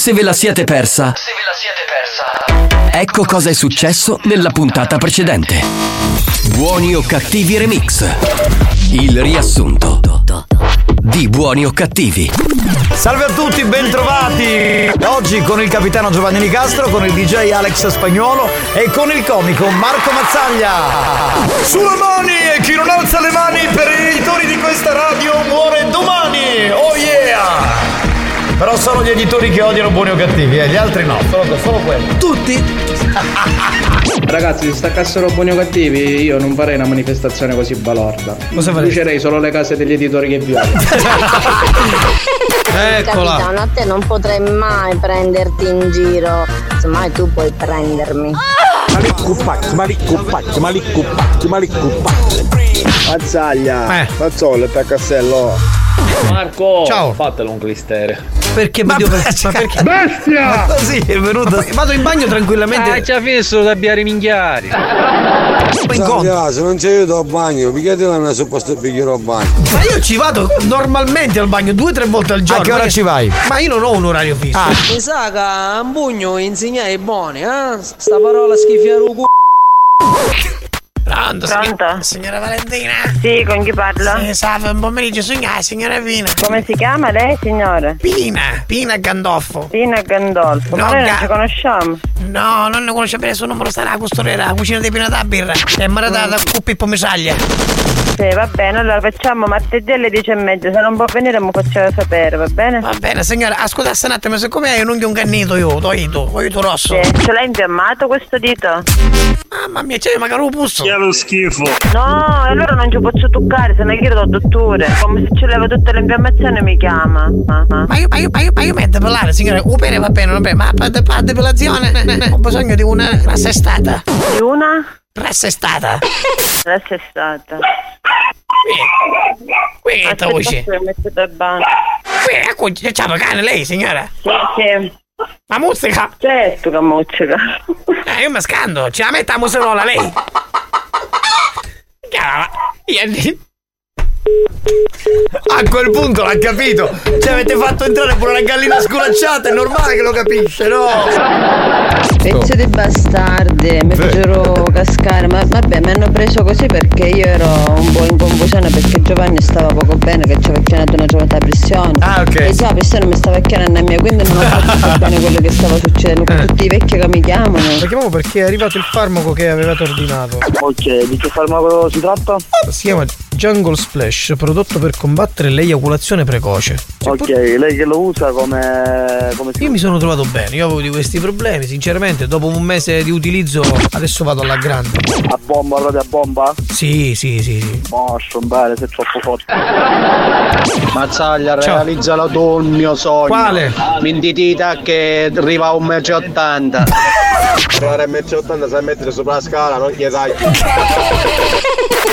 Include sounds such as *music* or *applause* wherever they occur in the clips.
Se ve la siete persa, Se ve la siete persa. ecco cosa è successo nella puntata precedente. Buoni o cattivi remix. Il riassunto di Buoni o cattivi. Salve a tutti, bentrovati! Oggi con il capitano Giovanni Nicastro, con il DJ Alex Spagnuolo e con il comico Marco Mazzaglia. Sulle mani e chi non alza le mani per gli editori di questa radio muore domani! Oh yeah! Però solo gli editori che odiano buoni o cattivi, eh, gli altri no, solo, solo quelli. Tutti? Ragazzi, se staccassero buoni o cattivi, io non farei una manifestazione così balorda. Cosa faresti? Brucerei solo le case degli editori che violano. *laughs* Eccola! Capitano, a te non potrei mai prenderti in giro. Semmai tu puoi prendermi. Mazzaglia, Eh. Mazzollo e Castello. Marco! Ciao. Fatelo un clistere. Perché ma, devo, ma perché? Bestia! Ma così è venuto. Vado in bagno tranquillamente. Ah, già finito da biare minchiari. Mazzaglia, se non c'è io al bagno, perché una supposta bicchiere al bagno? Ma io ci vado normalmente al bagno due o tre volte al giorno. A che ora ci vai? Ma io non ho un orario fisso. Ah. Mi sa che a un pugno insegnai buoni, eh? Sta parola schifiare un *laughs* Pronto, Pronto? signora Valentina? Sì, con chi parlo? Eh, salve, un pomeriggio, signora, signora Pina. Come si chiama lei, signore? Pina, Pina Gandolfo. Pina Gandolfo. No, Ma noi non Ga- ci conosciamo. No, non ne conosce bene il suo numero, sarà la costoriera, la cucina di Pina da birra. È maradata con Pippo Misaglia. Sì, va bene, allora facciamo martedì alle 10 e mezza. Se non può venire mi facciamo sapere, va bene? Va bene, signora, ascoltasse un attimo, siccome hai un unghio incannito io, toito, toito rosso. Sì. Ce l'hai infiammato questo dito? Mamma mia, c'è magari un puzzo. Lo schifo. No, e allora non ci posso toccare, se ne chiedo al dottore. Come se ci leva tutte le infiammazioni mi chiama. Ma io, ma io, ma io, ma io metto pelare, signore, un va bene, non bene, ma per per depilazione ho bisogno di una rassestata. Di una? Rassestata. Adesso è stata. Qui che il bagno. Qui, ecco, c'ha cane lei, signora. Sì, sì. Ma musica. Certo che mozzica. Eh, io mi scando, ce la metta la musicola lei. Chiara, io- A quel punto l'ha capito. Ci avete fatto entrare pure la gallina sculacciata, è normale che lo capisce, no? Pezzo di bastardi, mi fecero cascare, ma vabbè mi hanno preso così perché io ero un po' in confusione perché Giovanni stava poco bene, che ci aveva chiamato una giornata a pressione. Ah, ok. E già la pressione mi stava chiamando a me, quindi non ho capito *laughs* bene quello che stava succedendo con tutti i vecchi che mi chiamano. La chiamavo perché è arrivato il farmaco che avevate ordinato. Ok, di che farmaco si tratta? Si chiama Jungle Splash, prodotto per combattere l'eiaculazione precoce. Ok, lei che lo usa come... come si Io mi sono trovato bene, io avevo di questi problemi, sinceramente, dopo un mese di utilizzo adesso vado alla grande. A bomba, proprio a bomba? Sì, sì, sì, sì. Mostro, bene, sei troppo forte. Mazzaglia, Ciao. realizzalo tu il mio sogno. Quale? Mentitita che arriva a 1,80 m. Provare a mettere 80 sai mettere sopra la scala, non gli dai.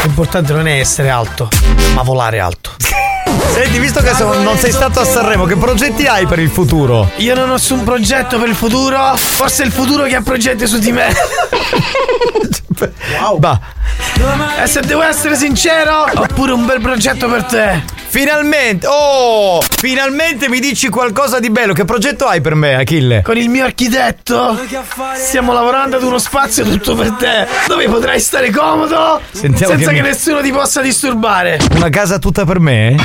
L'importante non è essere alto, ma volare alto. *laughs* Senti, visto che so- non sei stato a Sanremo, che progetti hai per il futuro? Io non ho nessun progetto per il futuro. Forse è il futuro che ha progetti su di me. *laughs* Va, E se devo essere sincero, ho pure un bel progetto per te. finalmente, oh, finalmente mi dici qualcosa di bello. Che progetto hai per me, Achille? Con il mio architetto stiamo lavorando ad uno spazio tutto per te, dove potrai stare comodo Sentiamo senza che che, mi- nessuno ti possa disturbare. Una casa tutta per me?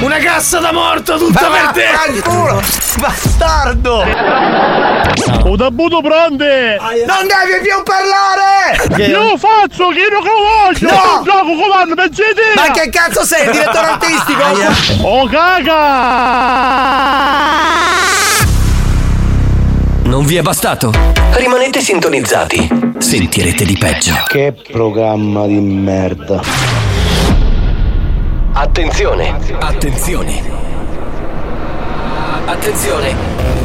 Una cassa da morto tutta per te. Fanculo! Bastardo! Ho dabuto pronte! Non devi più parlare! Io faccio io che voglio! No! Un gioco comando, pensate! Ma che cazzo sei, il direttore artistico? Oh caga! Non vi è bastato? Rimanete sintonizzati. Sentirete di peggio. Che programma di merda. Attenzione! Attenzione! Attenzione!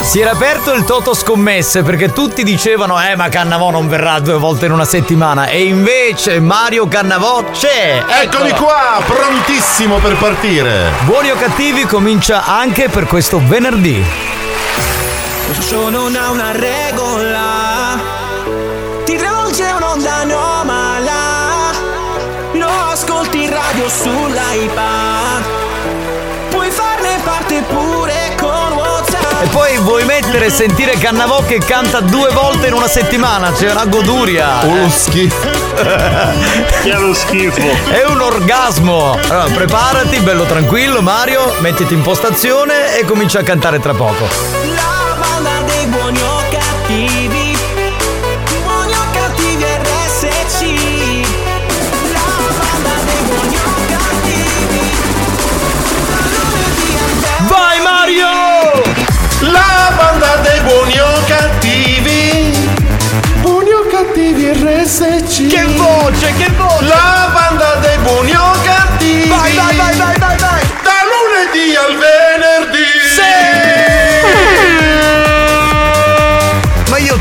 Si era aperto il Toto Scommesse perché tutti dicevano eh ma Cannavò non verrà due volte in una settimana e invece Mario Cannavò c'è! Eccomi Eccolo. qua, prontissimo per partire. Buoni o cattivi comincia anche per questo venerdì. Questo show non ha una regola Ti rivolge un'onda anomala Lo ascolti in radio sull'iPad E poi vuoi mettere e sentire Cannavò che canta due volte in una settimana? C'è una goduria! Uno schifo! *laughs* Che è lo schifo! È un orgasmo! Allora preparati, bello tranquillo Mario, mettiti in postazione e comincia a cantare tra poco. La banda dei buoni o cattivi banda dei buoni o cattivi. Buoni o cattivi RSC. Che voce, che voce! La banda dei buoni o cattivi. Vai, vai, vai, vai, vai, vai! Da lunedì al venerdì.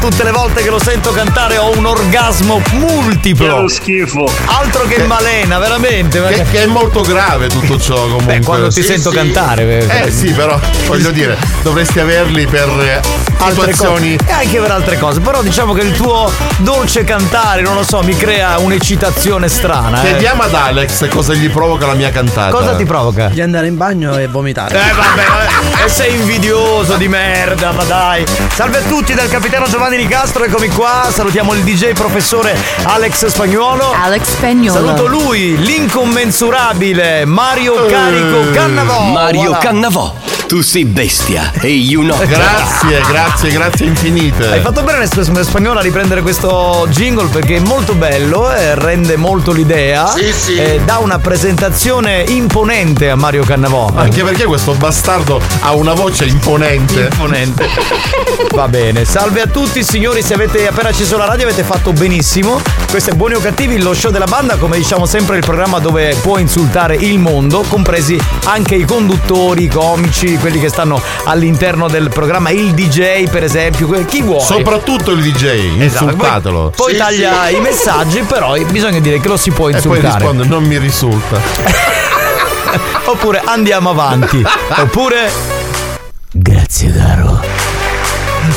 Tutte le volte che lo sento cantare ho un orgasmo multiplo. Che schifo. Altro che malena, veramente. Che, che è molto grave tutto *laughs* ciò comunque. Beh, quando ti Sì, sento sì. cantare. Eh sì, però voglio dire, dovresti averli per eh, altre situazioni. cose. E anche per altre cose. Però diciamo che il tuo dolce cantare, non lo so, mi crea un'eccitazione strana. eh. Chiediamo ad Alex cosa gli provoca la mia cantata. Cosa ti provoca? Di andare in bagno e vomitare. Eh vabbè, vabbè. e sei invidioso di merda, ma dai. Salve a tutti dal capitano Giovanni Nicastro, eccomi qua. Salutiamo il DJ professore Alex Spagnuolo. Alex Spagnuolo. Saluto lui, l'incommensurabile Mario Carico Cannavò. Mario Voilà. Cannavò, tu sei bestia e io no. Grazie, *laughs* grazie, grazie infinite. Hai fatto bene l'espressione spagnola a riprendere questo jingle perché è molto bello e rende molto l'idea. Sì, sì. E dà una presentazione imponente a Mario Cannavò. Anche perché questo bastardo ha una voce imponente. Imponente. Va bene, salve a tutti signori, se avete appena acceso la radio avete fatto benissimo. Questo è Buoni o Cattivi, lo show della banda, come diciamo sempre il programma dove può insultare il mondo, compresi anche i conduttori, i comici, quelli che stanno all'interno del programma, il DJ per esempio, chi vuole. Soprattutto il DJ, Esatto, insultatelo. Poi, poi taglia i messaggi, però bisogna dire che lo si può E poi insultare. risponde, non mi risulta. *laughs* Oppure andiamo avanti. Oppure. Grazie caro.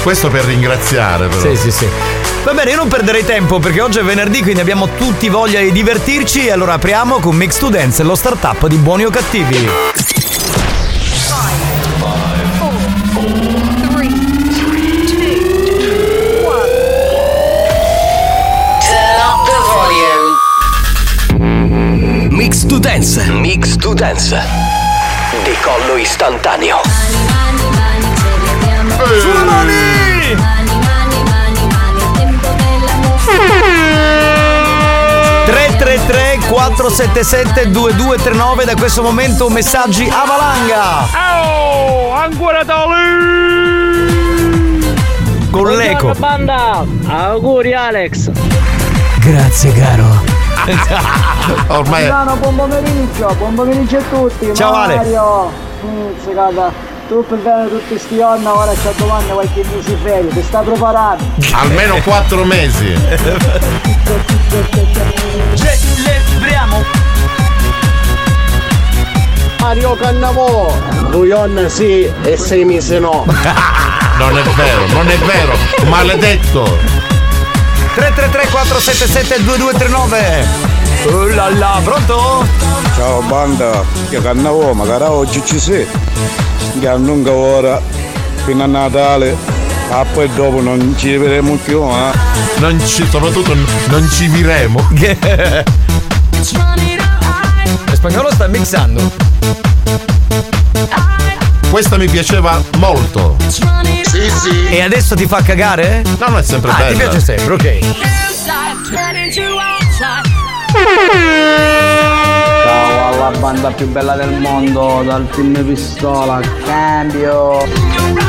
Questo per ringraziare però. Sì, sì, sì. Va bene, io non perderei tempo perché oggi è venerdì, quindi abbiamo tutti voglia di divertirci. E allora apriamo con Mix Dance, lo startup di buoni o cattivi. Mix to dance. Mix to dance. Decollo istantaneo. Sulle mani! 333 477 2239 da questo momento messaggi a valanga Oh, ancora tale! con l'eco banda! Auguri Alex! grazie caro *laughs* *laughs* *laughs* Ormai Milano, buon pomeriggio, buon pomeriggio a tutti. Ciao, Ale. Mario. Mm, segata. Tu per bene tutti sti anni, ora c'è domanda qualche mese ferie, ti sta preparando. almeno quattro mesi. Celebriamo Mario Cannavò, Guion sì e sei mesi no. *laughs* Non è vero, non è vero. Maledetto. 333 477 2239 Oh là là, pronto? Ciao banda, io cannavo, magari oggi ci sei. Che lunga ora, fino a Natale, ah poi dopo non ci vedremo più, eh. Non ci, soprattutto non ci viremo. *laughs* Lo spagnolo sta mixando. Questa mi piaceva molto. Sì, sì. E adesso ti fa cagare? No, no, è sempre ah, bella. ti piace sempre, ok. Banda più bella del mondo dal film Pistola. Cambio.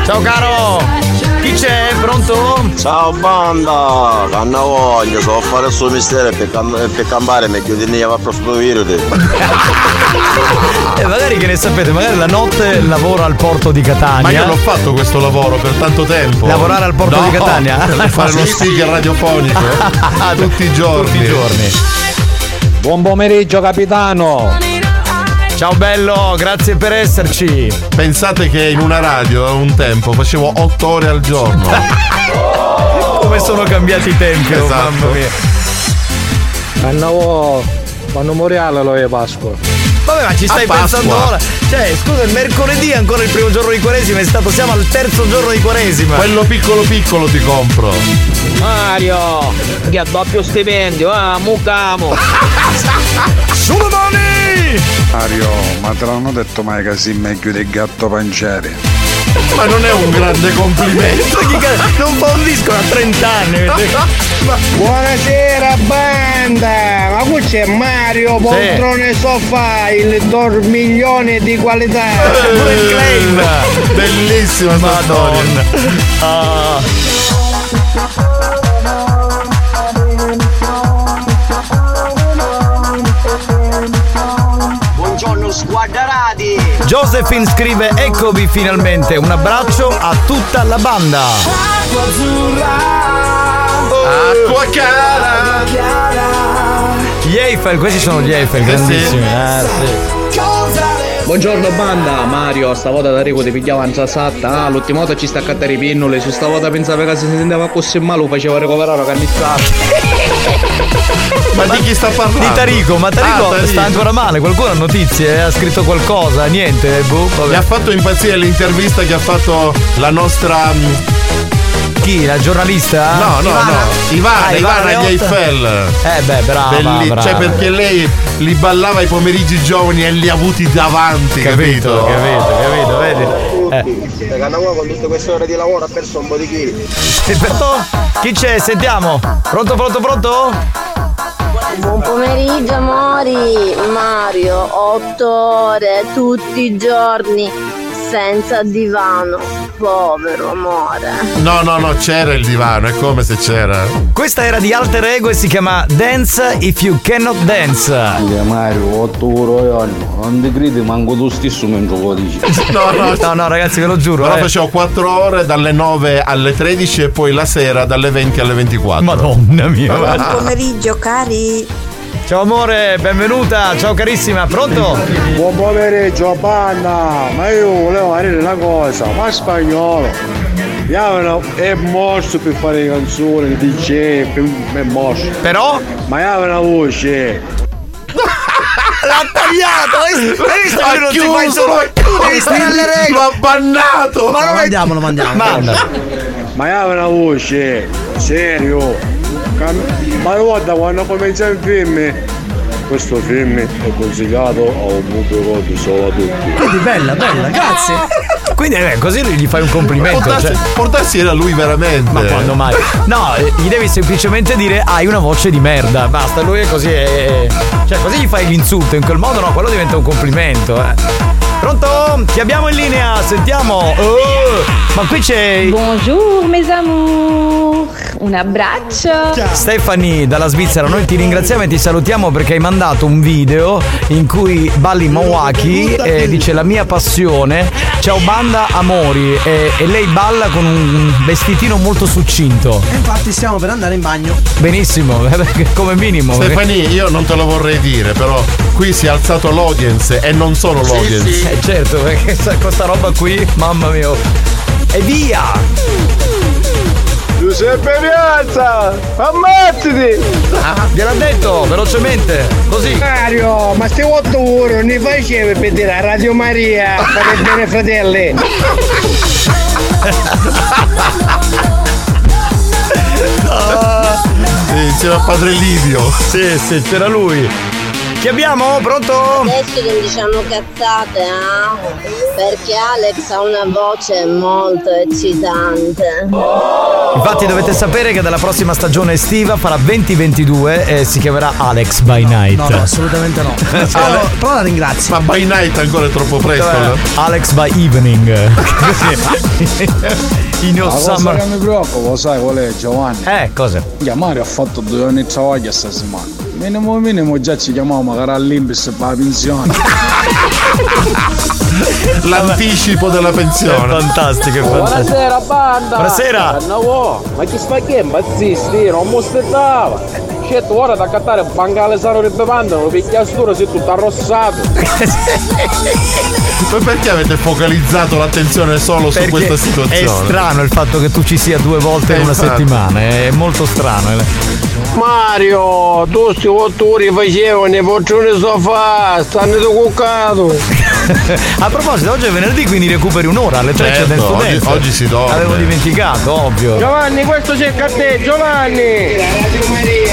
Ciao caro! Chi c'è? Pronto? Ciao banda! Canna voglia, so fare il suo mistero per, cam- per campare meglio di ne va a prostituirti. E magari che ne sapete, magari la notte lavoro al porto di Catania. Ma io l'ho fatto questo lavoro per tanto tempo. Lavorare al porto No, di Catania? Per fare lo *laughs* speaker sì. radiofonico. *laughs* tutti i giorni. Tutti i giorni. Buon pomeriggio capitano! Ciao bello, grazie per esserci. Pensate che in una radio un tempo facevo 8 ore al giorno. *laughs* Come sono cambiati i tempi, oh, Esatto. mamma mia. Annavo, quando moriale lo è Pasqua. Vabbè, ma ci stai pensando ora? Cioè, scusa, il mercoledì è ancora il primo giorno di Quaresima, è stato, siamo al terzo giorno di Quaresima. Quello piccolo piccolo ti compro. Mario, che ha doppio stipendio, ah, mucamo. *laughs* Sulle mani! Mario, ma te l'hanno detto mai che sei meglio del gatto panciere? Ma non è un grande complimento. Non fa un disco da 30 anni. Buonasera banda! Ma qui c'è Mario, poltrone sofà, il dormiglione di qualità! Pure il claim! Bellissima sta Madonna. Squadrati. Josephine scrive eccovi finalmente, un abbraccio a tutta la banda. Acqua cara! Gli Eiffel, questi sono gli Eiffel, grandissimi. Eh, sì. Buongiorno banda, Mario, stavolta da Rico ti pigliava in satta, ah, l'ultima volta ci sta a cattare i pinnoli, su stavolta pensava che si sentiva così male, lo faceva recuperare la cannissata. *laughs* Ma di chi sta parlando? Di Tarico, ma Tarico, Ah, Tarico. sta ancora male, qualcuno ha notizie? Ha scritto qualcosa? Niente, boh, Mi ha fatto impazzire l'intervista che ha fatto la nostra. Chi? La giornalista? No, no, Ivana? no. Ivana, Ah, Ivana agli Eiffel. Eh beh, brava, Belli- brava. Cioè, perché lei li ballava i pomeriggi giovani e li ha avuti davanti, capito? Capito, capito, vedi? Eh. Perché Canna con tutte queste ore di lavoro ha perso un po' di chili. E pronto? Chi c'è? Sentiamo. Pronto, pronto, pronto? Buon pomeriggio amori, Mario, otto ore tutti i giorni senza divano, povero amore. No, no, no, c'era il divano, è come se c'era. Questa era di alter ego e si chiama Dance If You Cannot Dance. Mario, 8 ore anno, non ti credi manco tu stesso mentre lo dici. No, no, No, no, ragazzi, ve lo giuro. Però eh. facevo 4 ore dalle 9 alle 13 e poi la sera dalle 20 alle 24. Madonna mia. Buon pomeriggio cari. Ciao amore, benvenuta. Ciao carissima, pronto? Buon pomeriggio banda! Ma io volevo dire una cosa, ma spagnolo! Io è morso per fare le canzoni, DJ, è morso. Però? Ma io una voce! *laughs* L'ha tagliato! Hai visto? Che Ha non ti chiuso, fai solo... Devi stare alle regole! Abbannato! Ma non è... Mandiamolo, mandiamo. Manda. Ma io una voce! Serio! Ma guarda quando comincia il film, questo film è consigliato a un pubblico di solo a tutti. Vedi, bella, bella, grazie. *laughs* Quindi eh, così gli fai un complimento. Portassi, cioè. portassi era lui veramente. Ma quando mai? No, eh, gli devi semplicemente dire hai una voce di merda. Basta, lui è così. È... Cioè, così gli fai l'insulto. In quel modo no, quello diventa un complimento, eh. Pronto? Ti abbiamo in linea, sentiamo. Oh, ma qui c'è. Bonjour mes amours, un abbraccio. Stefani dalla Svizzera, noi ti ringraziamo e ti salutiamo perché hai mandato un video in cui balli Mawaki e dice la mia passione, ciao banda amori e, e lei balla con un vestitino molto succinto. E infatti stiamo per andare in bagno. Benissimo, *laughs* come minimo. Stefani, io non te lo vorrei dire, però qui si è alzato l'audience e non solo l'audience. Eh, certo, perché questa roba qui, mamma mia. E via! Giuseppe Piazza! Ammazzati! Gliel'ha detto, velocemente, così. Mario, ma se 8 ore ne facevi per dire a Radio Maria, fate bene fratelli! Sì, insieme a padre Livio. Sì, sì, c'era lui. Chi abbiamo? Pronto? Adesso non diciamo cazzate, eh? Perché Alex ha una voce molto eccitante. Infatti dovete sapere che dalla prossima stagione estiva farà 2022 e si chiamerà Alex by Night. No, no, assolutamente no. *laughs* Allora, però la ringrazio. Ma by night ancora è troppo presto. allora. Alex by evening. *laughs* In your cosa summer. che mi preoccupa, sai qual è Giovanni? Eh, cosa? Mario ha fatto due anni di travaglio sta settimana. Minimo minimo già ci chiamiamo magari all'Imbis per la pensione. *laughs* L'anticipo della pensione. È fantastico, è fantastico. Buonasera banda! Buonasera. No, ma chi sta che impazzisti? Non mi aspettava! Certo, ora da cattare bangale sano di bevanda, lo picchia stura sei tutto arrossato! Ma *laughs* perché avete focalizzato l'attenzione solo su Perché questa È situazione? strano il fatto che tu ci sia due volte Eh, in una infatti. settimana, è molto strano. Mario, tu sti otturi facevano i poltroni sofà, stanno di cuccato. *laughs* A proposito, oggi è venerdì, quindi recuperi un'ora alle 3 c'è Certo, del studente. oggi- oggi si dorme. L'avevo dimenticato, ovvio. Giovanni, questo cerca a te, Giovanni!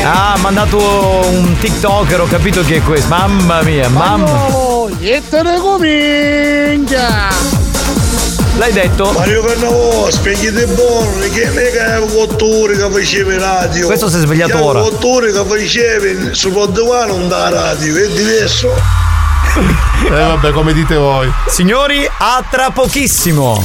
Ah, ha mandato un TikToker, ho capito che è questo. Mamma mia, mamma. E te ne comincia! L'hai detto? Mario Cannavò, spieghi buono, che mica è otto che facevi in radio. Questo si è svegliato Che ora. otto ore che facevi su Poddevano non da radio, è diverso. Eh vabbè, come dite voi. Signori, a tra pochissimo.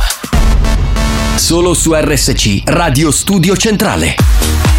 Solo su RSC, Radio Studio Centrale.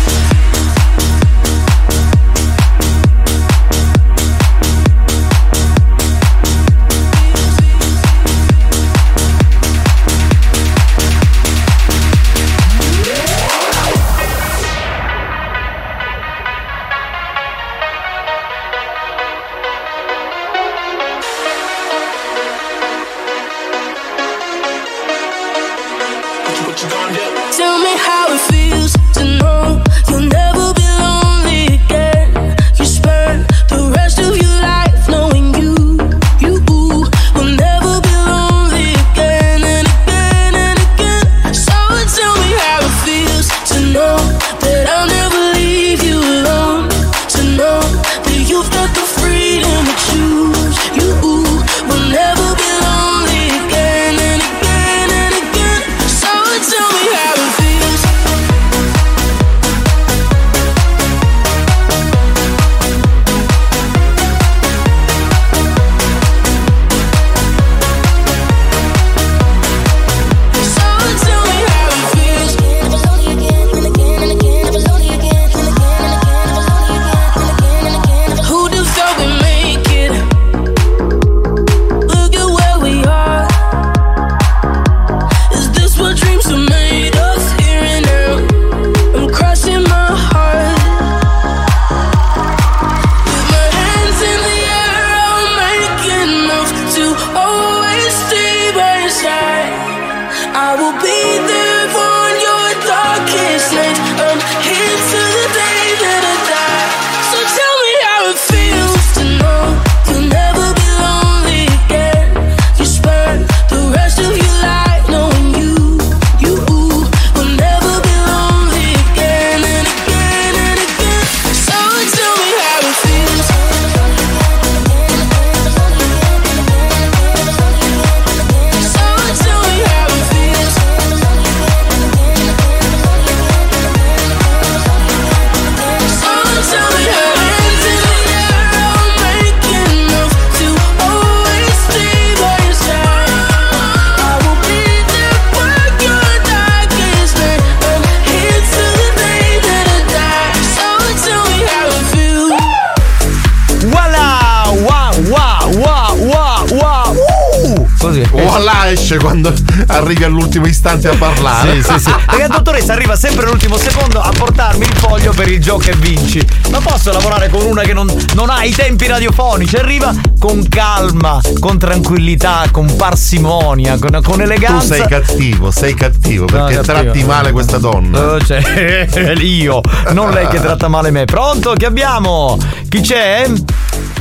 Istante a parlare. Sì, sì, sì. *laughs* Perché la dottoressa arriva sempre all'ultimo secondo a portarmi il foglio per il gioco e vinci. Ma posso lavorare con una che non, non ha i tempi radiofonici? Arriva con calma, con tranquillità, con parsimonia, con, con Tu eleganza. sei cattivo, sei cattivo No, perché cattivo. tratti male questa donna. Oh, cioè, *laughs* io, non lei che tratta male me. Pronto? Chi abbiamo? Chi c'è?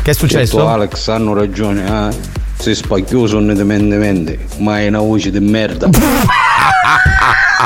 Che è successo? Certo, Alex hanno ragione, eh. Si spacchioso indipendentemente, ma è una voce di merda. *laughs*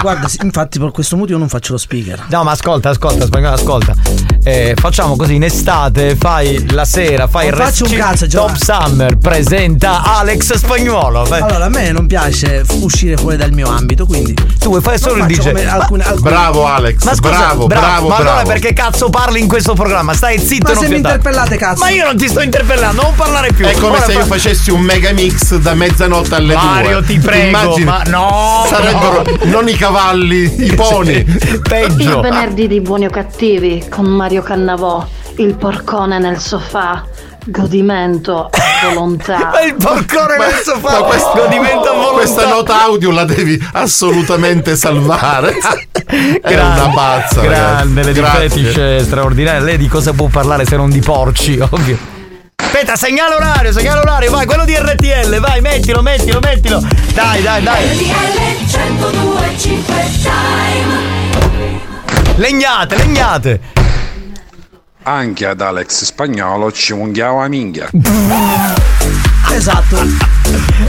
Guarda, infatti per questo motivo non faccio lo speaker. No, ma ascolta, ascolta, ascolta. Eh, facciamo così in estate, fai la sera, fai Non il faccio un cazzo, Top Summer, presenta Alex Spagnuolo. Fai- Allora, a me non piace uscire fuori dal mio ambito, quindi. Tu vuoi fare solo il DJ? alcune- alcune- Bravo Alex, Ma scusa, bravo, bravo, ma allora bravo. perché cazzo parli in questo programma? Stai zitto Ma non se mi interpellate, cazzo. Ma io non ti sto interpellando, non parlare più. È come Ora se io fa- facessi un mega mix da mezzanotte alle Mario, due. ti prego, Immagini, ma no, Sarebbero no. non i cavalli, i *laughs* poni. Peggio. Il venerdì di Buoni o Cattivi con Mario Cannavò, il porcone nel sofà, godimento a volontà. Ma *laughs* il porcone nel sofà, ma questo- godimento a volontà. Questa nota audio la devi assolutamente salvare. È Grande, una pazza. Grande, ragazzi. Lady Grazie. Fetish straordinaria. Lei di cosa può parlare se non di porci, *laughs* ovvio. Aspetta, segnale orario, segnale orario, vai, quello di RTL, vai, mettilo, mettilo, mettilo. Dai, dai, dai. Legnate, legnate. Anche ad Alex Spagnolo ci unghiava la minchia. Esatto.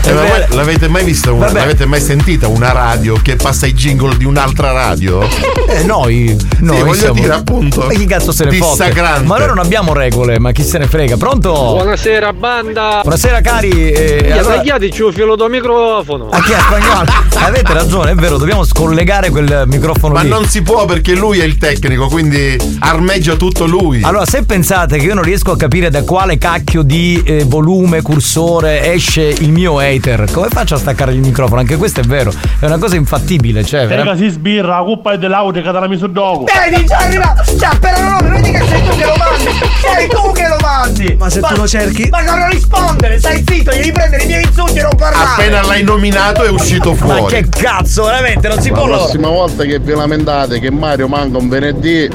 Eh, ma voi l'avete mai vista una, Vabbè. l'avete mai sentita una radio che passa i jingle di un'altra radio? Eh, noi, noi Sì, voglio siamo- dire appunto. Ma chi cazzo se ne dissacrante. Ma noi non abbiamo regole, ma chi se ne frega? Pronto? Buonasera banda! Buonasera cari. Eh, Allora... allora- Tagliateci un filo da microfono! A chi è spagnolo? *laughs* Avete ragione, è vero, dobbiamo scollegare quel microfono Ma lì. non si può perché lui è il tecnico, quindi armeggia tutto lui. Allora, se pensate che io non riesco a capire da quale cacchio di eh, volume, cursore esce il mio hater, come faccio a staccare il microfono? Anche questo è vero, è una cosa infattibile, cioè. vera- si sbirra, la coppa è dell'audio che te la messo dopo. Vedi, già arriva! Già, appena non vedi che sei tu che lo mandi! Sei tu che lo mandi! Ma se tu lo cerchi. Ma non rispondere, stai zitto, devi prendere i miei insulti e non parlare! Appena l'hai nominato è uscito fuori. Ma che cazzo, veramente, non si può La prossima volta che vi lamentate che Mario manca un venerdì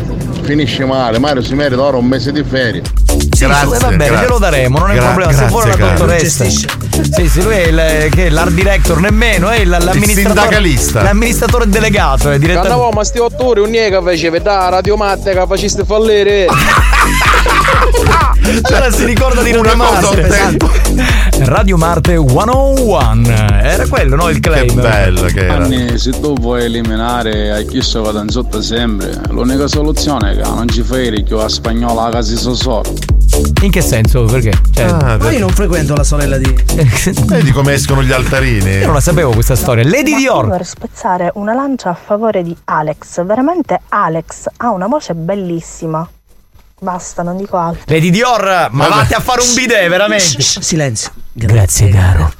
finisce male, Mario si merita ora un mese di ferie. Sì, Grazie, va bene, grazie. glielo daremo, non è un problema. Se grazie, vuole la caro. dottoressa. Sì, sì, lui è il, che è l'art director, nemmeno, è il- l'amministratore. sindacalista. L'amministratore delegato, è direttamente. Cannavò, ma sti otto ore un che faceva da radio matte che faceste fallire. Allora *laughs* si ricorda di Una Radio Marte. a tempo. Radio Marte 101. Era quello, no? Il claim. Che bello che era. Anni, se tu vuoi eliminare a chi so vada in sotto sempre, l'unica soluzione è che non ci fai ricchio a spagnolo a casa solo. In che senso? Perché? Cioè, Ah, Ma io non frequento la sorella di. *laughs* Vedi come escono gli altarini? io non la sapevo questa storia. Lady Dior. Per spezzare una lancia a favore di Alex. Veramente Alex ha una voce bellissima. Basta, non dico altro. Lady Dior, ma Vabbè. vatti a fare un bidet, veramente. Silenzio. Grazie, caro.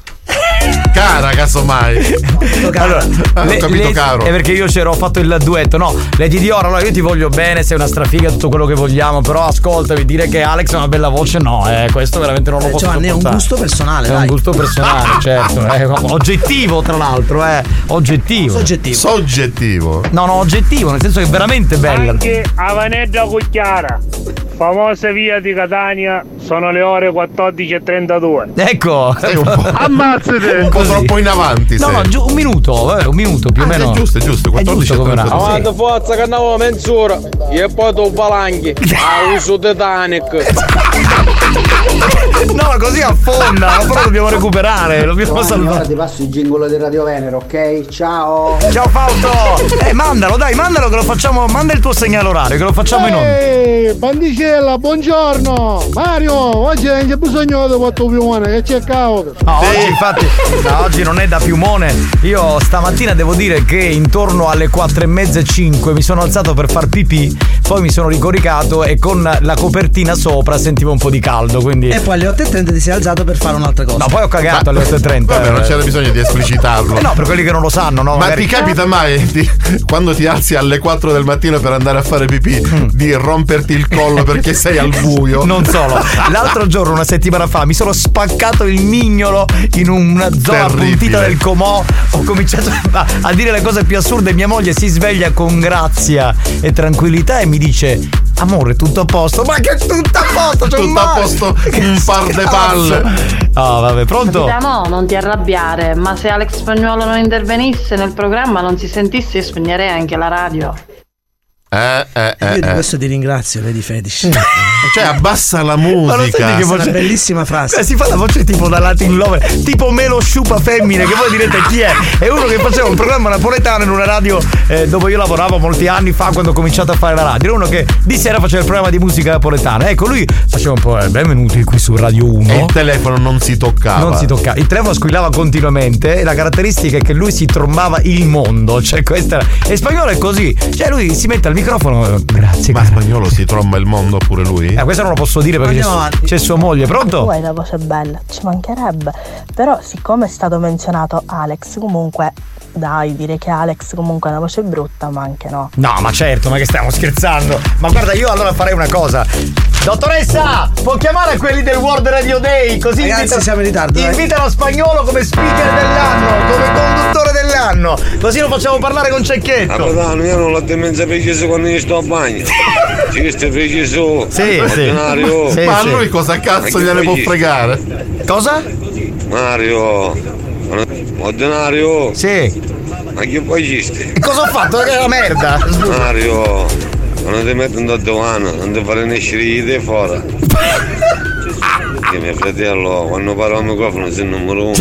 Cara, casomai. *laughs* Allora, ho capito le- caro. È perché io c'ero, ho fatto il duetto. No, Lady Dior, allora io ti voglio bene, sei una strafiga, tutto quello che vogliamo. Però ascoltami, dire che Alex ha una bella voce, no, eh, questo veramente non lo Eh, posso Giovanni, è un gusto personale, È un dai. gusto personale, *laughs* certo. eh, oggettivo, tra l'altro, eh. Oggettivo. Soggettivo. Soggettivo. No, no, oggettivo, nel senso che è veramente bella. Anche a Vanedda Cucchiara, famosa via di Catania, sono le ore 14.32. Ecco. Un Ammazzate! Un po' troppo in avanti. No, sei. no, giù, un minuto, vabbè, un minuto più o Ah, meno. è giusto, è giusto, È 14 giusto come e no, 32. sì. Avanti forza Cannavò, mezz'ora. E poi tu balanghi. *laughs* A uso Titanic. *laughs* No, così affonda, però dobbiamo recuperare, dobbiamo salvare. ti passo il gingolo di Radio Venere, ok? Ciao! Ciao Fausto! Eh, mandalo, dai, mandalo che lo facciamo. Manda il tuo segnale orario, che lo facciamo in onda. Ehi, bandicella, buongiorno! Mario, oggi non c'è bisogno di quattro piumone, che c'è cavolo! No, oggi infatti, no, oggi non è da piumone. Io stamattina devo dire che intorno alle 4 e mezza e 5 mi sono alzato per far pipì, poi mi sono ricoricato e con la copertina sopra sentivo un po' di caldo, quindi. E poi alle 8 e 8.30 ti sei alzato per fare un'altra cosa. No, poi ho cagato alle 8.30. Vabbè, non c'era bisogno di esplicitarlo. Eh no, per quelli che non lo sanno, no? Ma Magari- ti capita mai di- quando ti alzi alle 4 del mattino per andare a fare pipì di romperti il collo perché sei al buio? *laughs* Non solo. L'altro giorno, una settimana fa, mi sono spaccato il mignolo in una zona Terribile. appuntita del Comò. Ho cominciato a, a dire le cose più assurde. Mia moglie si sveglia con grazia e tranquillità e mi dice: Amore, tutto a posto. Ma che tutto a posto? C'è Tutto a male." posto, *laughs* un par de palle. Ah, vabbè, pronto? Capitano, non ti arrabbiare, ma se Alex Spagnuolo non intervenisse nel programma, non si sentisse, io spegnerei anche la radio. Eh, eh, eh, Io di eh. questo ti ringrazio, Lady Fetish. *laughs* Cioè, abbassa la Ma lo musica. senti che voce- una bellissima frase. Eh, si fa la voce tipo da Latin Lover, tipo Melo Sciupa Femmine, che voi direte chi è? È uno che faceva un programma napoletano in una radio eh, dove io lavoravo molti anni fa quando ho cominciato a fare la radio. Era uno che di sera faceva il programma di musica napoletana. Ecco, lui faceva un po' eh, benvenuti qui su Radio 1. E il telefono non si toccava. Non si toccava. Il telefono squillava continuamente e la caratteristica è che lui si trombava il mondo. Cioè, questa era... E spagnolo è così. Cioè, lui si mette al microfono. Grazie. Ma spagnolo si tromba il mondo pure lui? Eh, questo non lo posso dire perché c'è, avanti. c'è sua moglie. Tu Pronto? hai la voce bella, ci mancherebbe. Però siccome è stato menzionato Alex, comunque dai, dire che Alex comunque ha una voce brutta, ma anche no. No, ma certo, ma che stiamo scherzando? Ma guarda, io allora farei una cosa. Dottoressa, può chiamare quelli del World Radio Day? Così Ragazzi, invita- siamo in ritardo, eh. Invitano spagnolo come speaker dell'anno, come conduttore dell'anno. Così lo facciamo parlare con Cecchetto. Capitano, io non l'ho demenza preciso quando io sto a bagno. *laughs* Ci stai preciso. Sì, sì. Sì, Ma a lui cosa cazzo Ma gliene può fregare? Cosa? Mario. Ordinario. Sì. Ma che poi esiste? E cosa ho fatto? Che è una merda. Mario. Non ti mettono da domani, non ti fare nascere idee fuori. *laughs* Che mio fratello, quando parlo al microfono sei il numero uno.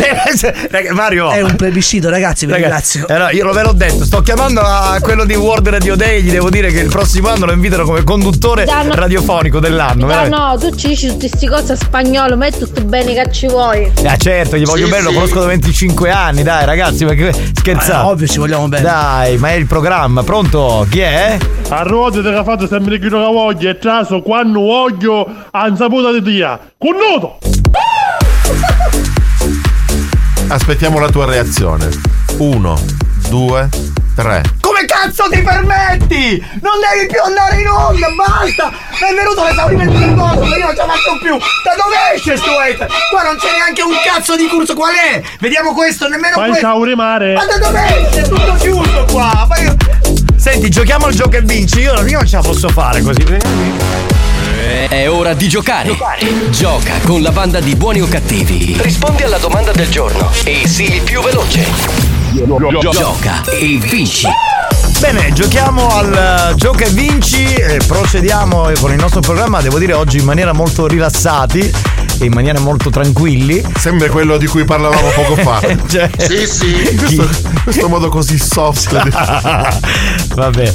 Raga, Mario. È un plebiscito, ragazzi, vi Ragazzi, ringrazio. eh no, io lo ve l'ho detto, sto chiamando a quello di World Radio Day, gli devo dire che il prossimo anno lo invitano come conduttore Danno- radiofonico dell'anno. No, veramente. no, tu ci dici tutte queste cose a spagnolo, ma è tutto bene che ci vuoi. Ah certo, gli voglio Sì, bene, lo sì. conosco da 25 anni, dai ragazzi, che scherzate? Eh, ovvio, ci vogliamo bene. Dai, ma è il programma, pronto? Chi è? A ruote che ha fatto sempre chi non la voglia e traso quando voglio a insaputa di dia. Con noto! Aspettiamo la tua reazione. Uno, due, tre. Come cazzo ti permetti? Non devi più andare in onda, basta! È venuto l'esaurimento del mondo, io non ce la faccio più! Da dove esce sto hater? Qua non c'è neanche un cazzo di corso, qual è? Vediamo questo, nemmeno Fai questo! esaurimare. Ma da dove esce? È tutto chiuso qua! Senti, giochiamo al gioco e vinci, io, io non ce la posso fare così. È ora di giocare. Gioca con la banda di buoni o cattivi. Rispondi alla domanda del giorno e sii il più veloce. Gioca e vinci. Bene, giochiamo al uh, gioca e vinci e procediamo con il nostro programma, devo dire oggi in maniera molto rilassati e in maniera molto tranquilli. Sembra quello di cui parlavamo *laughs* poco fa. Cioè- Sì, sì. Questo, questo modo così soft. *laughs* Vabbè.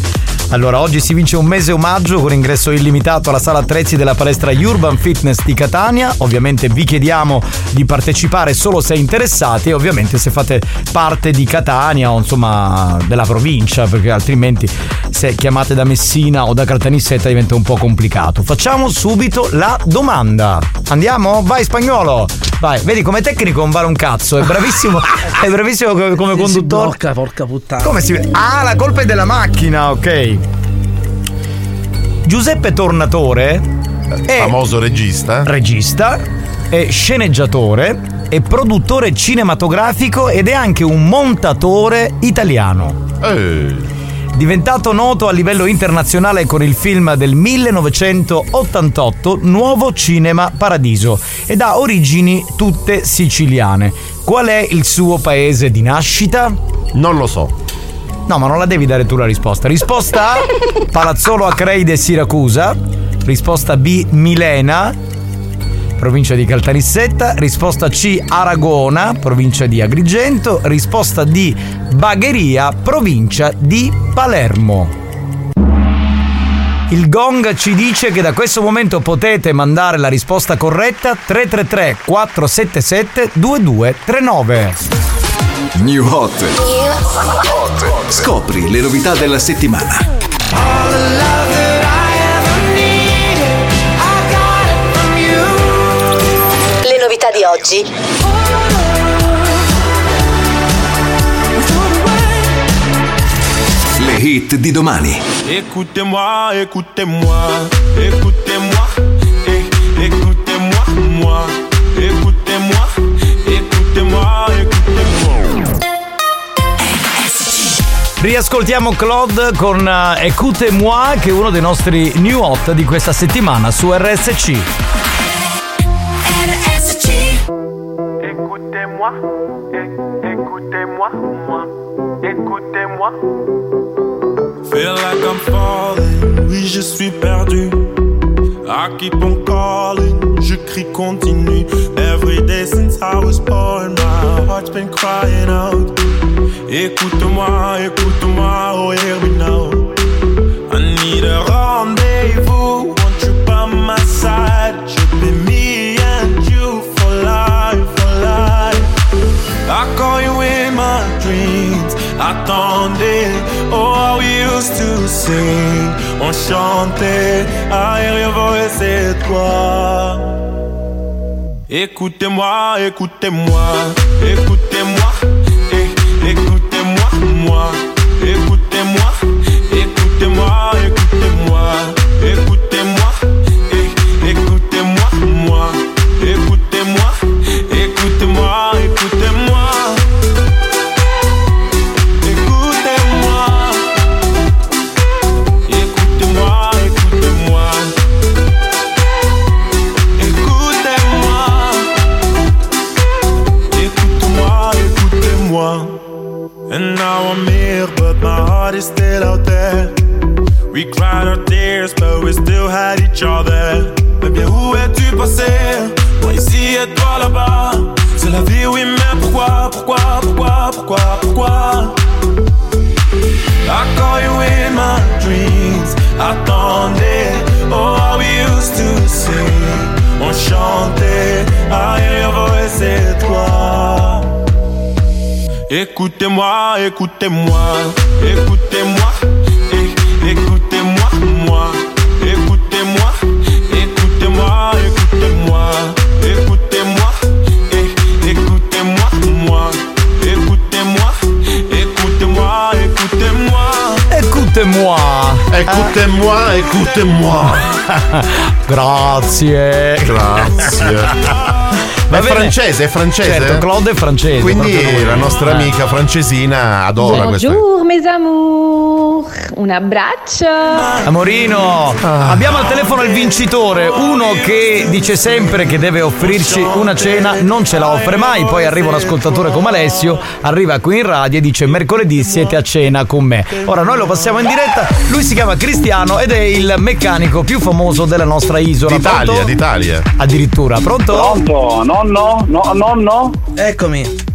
Allora, oggi si vince un mese omaggio con ingresso illimitato alla sala attrezzi della palestra Urban Fitness di Catania. Ovviamente vi chiediamo di partecipare solo se interessati e ovviamente se fate parte di Catania o insomma della provincia, perché altrimenti se chiamate da Messina o da Caltanissetta diventa un po' complicato. Facciamo subito la domanda. Andiamo? Vai spagnolo! Vai, vedi come tecnico non vale un cazzo, è bravissimo, *laughs* è bravissimo come, come Si conduttore. blocca, porca puttana. Come si vede? Ah, la colpa è della macchina, ok. Giuseppe Tornatore è famoso regista. regista, è sceneggiatore, è produttore cinematografico ed è anche un montatore italiano. Diventato noto a livello internazionale con il film del 1988 Nuovo Cinema Paradiso ed ha origini tutte siciliane. Qual è il suo paese di nascita? Non lo so. No, ma non la devi dare tu la risposta. Risposta A: *laughs* Palazzolo Acreide Siracusa. Risposta B: Milena, provincia di Caltanissetta. Risposta C: Aragona, provincia di Agrigento. Risposta D: Bagheria, provincia di Palermo. Il gong ci dice che da questo momento potete mandare la risposta corretta 333 477 2239. New Hot. Scopri le novità della settimana. Di oggi. Le hit di domani. Écoutez-moi, écoutez-moi, écoutez-moi, eh, écoutez-moi, moi, écoutez-moi, écoutez-moi, écoutez-moi. Riascoltiamo Claude con eh, Écoute Moi, che è uno dei nostri new hot di questa settimana su RSC. Écoutez-moi, écoutez-moi, moi, écoutez-moi. Feel like I'm falling, oui je suis perdu. I keep on calling, je crie continue. Every day since I was born, my heart's been crying out. Écoute-moi, écoute-moi, oh hear me now. I need a rendezvous, want you by my side? Should I call you in my dreams. Attendez, oh how we used to sing. On chantait, hear your voice et toi. Écoutez-moi, écoutez-moi, écoutez-moi, eh, écoutez-moi, moi, écoutez-moi, Écoutez-moi, écoutez-moi, écoutez-moi, eh, écoutez-moi, moi, écoutez-moi, écoutez-moi, écoutez-moi, écoutez-moi, eh, écoutez-moi, moi, écoutez-moi, écoutez-moi, écoutez-moi. Écoutez-moi. Écoutez-moi, *laughs* écoutez-moi. Grazie. *laughs* Grazie. Va è bene. francese, è francese? Certo, Claude è francese. Quindi la nostra amica francesina adora questo. Bonjour mes amours, un abbraccio. Amorino, abbiamo al telefono il vincitore, uno che dice sempre che deve offrirci una cena, non ce la offre mai, poi arriva un ascoltatore come Alessio, arriva qui in radio e dice mercoledì siete a cena con me. Ora noi lo passiamo in diretta, lui si chiama Cristiano ed è il meccanico più famoso della nostra isola. D'Italia, Pronto? d'Italia. Addirittura, pronto? Pronto, nonno? No, nonno? Eccomi.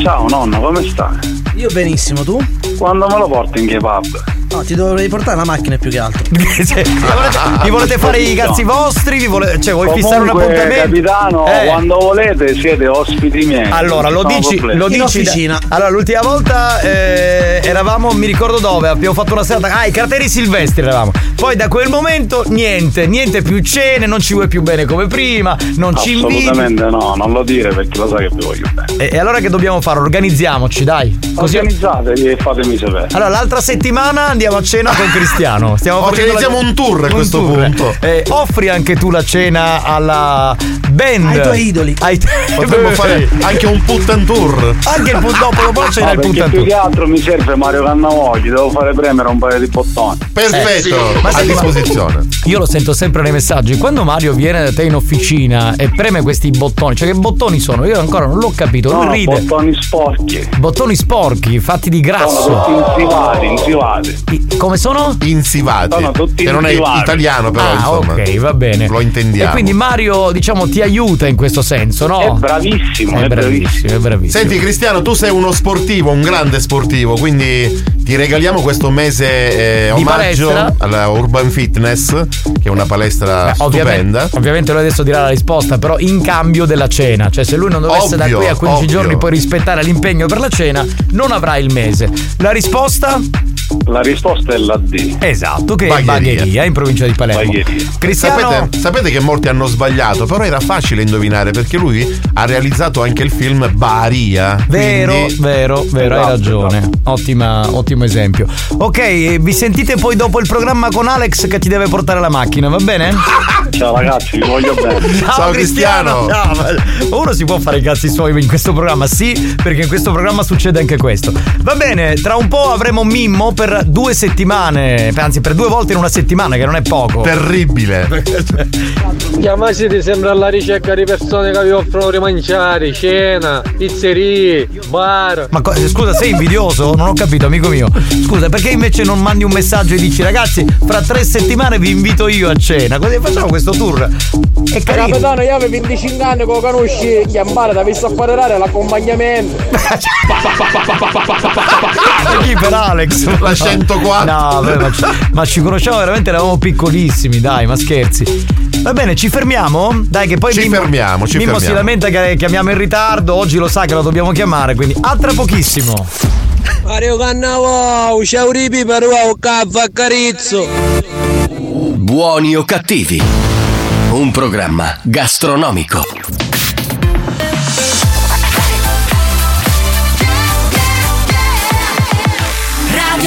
Ciao nonno, come stai? Io benissimo, tu? Quando me lo porti in kebab? No, ti dovrei portare la macchina più che altro. *laughs* Cioè, vi volete, vi volete fare i cazzi vostri? Vi volete, cioè, vuoi fissare un Comunque, appuntamento? capitano, Eh. quando volete siete ospiti miei. Allora, lo dici, problemi. lo dici da- Allora, l'ultima volta eh, eravamo, mi ricordo dove, abbiamo fatto una serata. Ah, i crateri silvestri eravamo. Poi da quel momento niente, niente più cene, non ci vuoi più bene come prima, non ci inviti. Assolutamente no, non lo dire perché lo sai che vi voglio bene. E, e allora che dobbiamo fare? Organizziamoci, dai. Così. Organizzatevi e fatemi sapere. Allora, l'altra settimana andiamo a cena con Cristiano. Stiamo facendo Organizziamo un tour a questo punto. Eh, offri anche tu la cena alla band. Ai tuoi idoli. Ai *laughs* Potremmo *laughs* fare anche un puttan tour. Anche il put- dopo lo c'era No, il perché puttan più tour. che altro mi serve Mario Cannavò, gli devo fare premere un paio di bottoni. Perfetto, Ma a senti, ma- disposizione. Io lo sento sempre nei messaggi. Quando Mario viene da te in officina e preme questi bottoni, cioè che bottoni sono? Io ancora non l'ho capito. No, ride. bottoni sporchi. Bottoni sporchi, fatti di Sono grasso. tutti insivati, insivati. Come sono? Insivati. Sono tutti che non è italiano, però ah, insomma. ok, va bene. Lo intendiamo. E quindi Mario, diciamo, ti aiuta in questo senso, no? È bravissimo, È è bravissimo, è bravissimo. Senti Cristiano, tu sei uno sportivo, un grande sportivo, quindi ti regaliamo questo mese eh, Di omaggio palestra? alla Urban Fitness, che è una palestra Eh, ovviamente, stupenda. ovviamente lui adesso dirà la risposta, però in cambio della cena. Cioè, se lui non dovesse da Ovvio, qui a 15 ovvio. giorni poi rispettare l'impegno per la cena, non avrà il mese. La risposta? La risposta è la D. Esatto, che è Bagheria. Bagheria, in provincia di Palermo. Cristiano Sapete, sapete che molti hanno sbagliato, però era facile indovinare perché lui ha realizzato anche il film Baria. Vero, quindi- vero, vero, hai Esatto, ragione. Ottima, ottimo esempio. Ok, eh, vi sentite poi dopo il programma con Alex che ti deve portare la macchina, va bene? *laughs* Ciao ragazzi, vi voglio bene. Ciao, Cristiano! *laughs* Ciao. Uno si può fare i cazzi suoi in questo programma, sì, perché in questo programma succede anche questo. Va bene, tra un po' avremo Mimmo per due settimane, anzi per due volte in una settimana, che non è poco. Terribile. Chiamasi ti sembra alla ricerca di persone che vi offrono di mangiare, cena, pizzerie, bar. Ma co- scusa, sei invidioso? Non ho capito, amico mio. Scusa, perché invece non mandi un messaggio e dici ragazzi, fra tre settimane vi invito io a cena, così facciamo questo tour. È carino. Capitano, io avevo 25 anni con conosci chiamare da visto a parare l'accompagnamento. *laughs* Chi per Alex? La 104. No, vabbè, ma, ci, ma ci conosciamo veramente, eravamo piccolissimi, dai, ma scherzi. Va bene, ci fermiamo? Dai, che poi Ci Mimmo, fermiamo, ci Mimmo si fermiamo. lamenta che chiamiamo in ritardo. Oggi lo sa che lo dobbiamo chiamare, quindi a tra pochissimo. Mario Cannavo, ciao ripi per un caffè carizzo. Buoni o cattivi? Un programma gastronomico.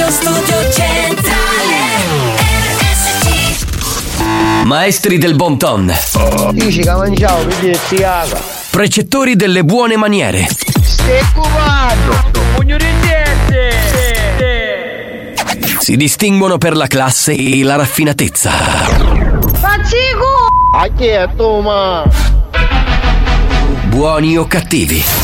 Radio Studio Centrale RSC Maestri del bon ton. Precettori delle buone maniere. Si distinguono per la classe e la raffinatezza. Faccico A chi è tu, ma? Buoni o cattivi?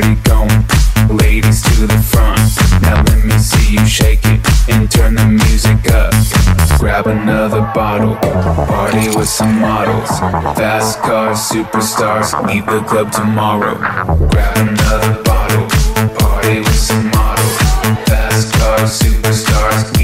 party going, ladies to the front. Now let me see you shake it and turn the music up. Grab another bottle, party with some models. Fast cars, superstars, leave the club tomorrow. Grab another bottle, party with some models. Fast cars, superstars,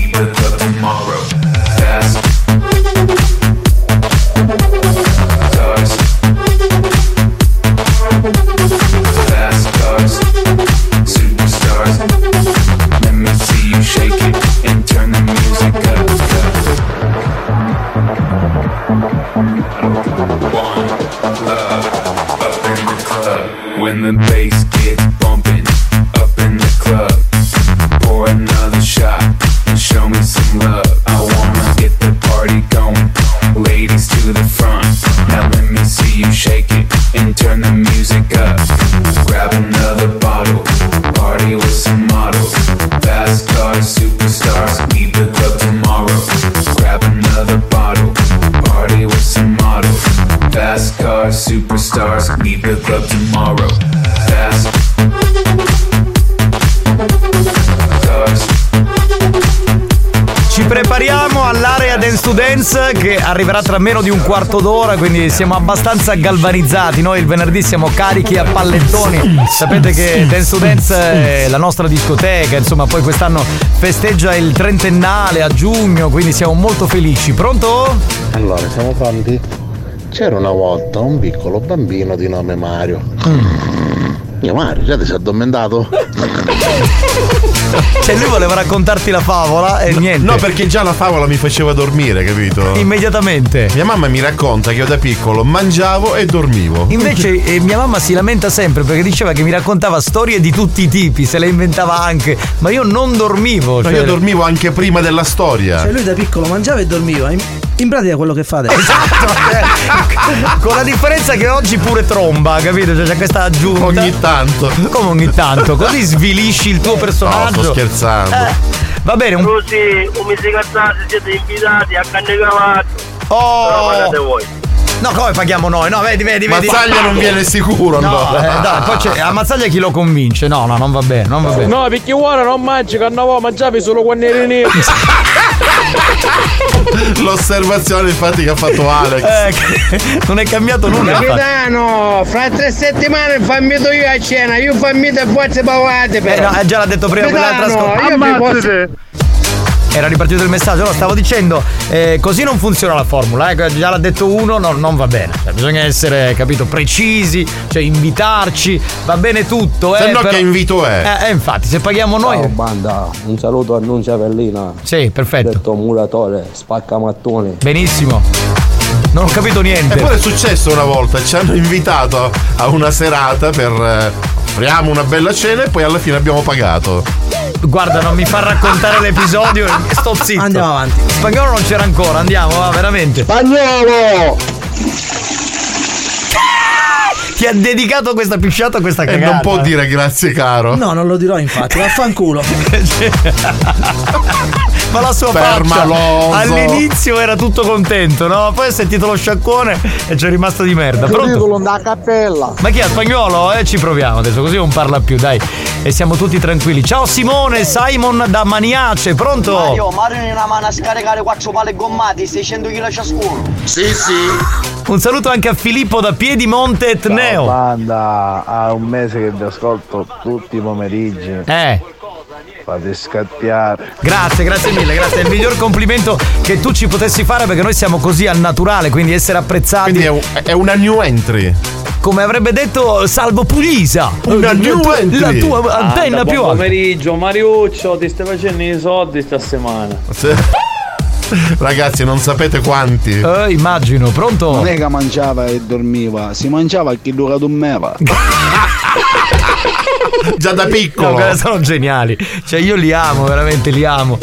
arriverà tra meno di un quarto d'ora, quindi siamo abbastanza galvanizzati. Noi il venerdì siamo carichi a pallettoni. Sapete che Dance to Dance è la nostra discoteca, insomma, poi quest'anno festeggia il trentennale a giugno, quindi siamo molto felici. Pronto? Allora, siamo pronti? C'era una volta un piccolo bambino di nome Mario. Mio Mario, già ti sei addormentato? Cioè lui voleva raccontarti la favola e niente. No, perché già la favola mi faceva dormire, capito? Immediatamente. Mia mamma mi racconta che io da piccolo mangiavo e dormivo. Invece eh, mia mamma si lamenta sempre perché diceva che mi raccontava storie di tutti i tipi, se le inventava anche, ma io non dormivo. Ma cioè- io dormivo anche prima della storia. Cioè lui da piccolo mangiava e dormiva. In, pratica quello che fa adesso. Esatto. *laughs* Con la differenza che oggi pure tromba, capito? Cioè c'è questa aggiunta. Ogni tanto. Come ogni tanto? Così svilisci il tuo personaggio. No, sto scherzando. Eh, va bene, un... Così, come si cazzate, siete invitati a canne cavallo. Oh! Però pagate voi. No, come paghiamo noi? No, vedi, vedi, vedi. Mazzaglia non viene sicuro, No, allora. eh, dai, poi c'è, a Mazzaglia chi lo convince? No, no, non va bene, non va bene. No, perché ora non mangi cannavò, mangiavi solo quando eri nero. *laughs* L'osservazione infatti che ha fatto Alex. Eh, che non è cambiato nulla. Capitano, fra tre settimane fammi do io a cena, io fammi da forze pavate Eh, però. no, eh, già l'ha detto prima quell'altra Capitano, scorsa. io vi posso... Era ripartito il messaggio, no, stavo dicendo, eh, così non funziona la formula, eh, già l'ha detto uno, no, non va bene. Cioè, bisogna essere, capito, precisi, cioè invitarci, va bene tutto. Se eh, no però- che invito è? Eh, eh, infatti, se paghiamo noi. Ciao banda, un saluto a Nuncia Pellina. Sì, perfetto. Detto muratore, spacca mattoni. Benissimo. Non ho capito niente. Eppure è successo una volta, ci hanno invitato a una serata per eh, offriamo una bella cena e poi alla fine abbiamo pagato. Guarda, non mi fa raccontare l'episodio, sto zitto. Andiamo avanti. Spagnolo non c'era ancora, andiamo, va, veramente. Spagnolo! Ti ha dedicato questa pisciata a questa E cagata. non può dire grazie caro. No, non lo dirò infatti, vaffanculo. *laughs* Ma la sua Permaloso. faccia all'inizio era tutto contento, no? Poi ha sentito lo sciacquone e c'è rimasto di merda. Pronto? Curriculum da cappella. Ma chi è spagnolo? Eh, ci proviamo adesso, così non parla più, dai. E siamo tutti tranquilli. Ciao Simone, Simon da Maniace, pronto? Mario, Mario in una mano a scaricare quattro pale gommati, 600 kg ciascuno. Sì, sì. Un saluto anche a Filippo da Piedimonte Etneo. Banda, ha un mese che vi ascolto tutti i pomeriggi. Eh. Fate scattiare. Grazie, grazie mille, grazie. È il miglior complimento che tu ci potessi fare perché noi siamo così al naturale, quindi essere apprezzati. Quindi è, un- è una new entry. Come avrebbe detto Salvo Pulisa. Una La new entry. La tua antenna più buon alta. pomeriggio, Mariuccio, ti stai facendo i soldi sta settimana. Ragazzi, non sapete quanti. Eh, immagino, pronto? Non è che mangiava e dormiva, si mangiava chi dura dormeva. *laughs* Già da No, piccolo. quelle sono geniali. Cioè, io li amo, veramente li amo.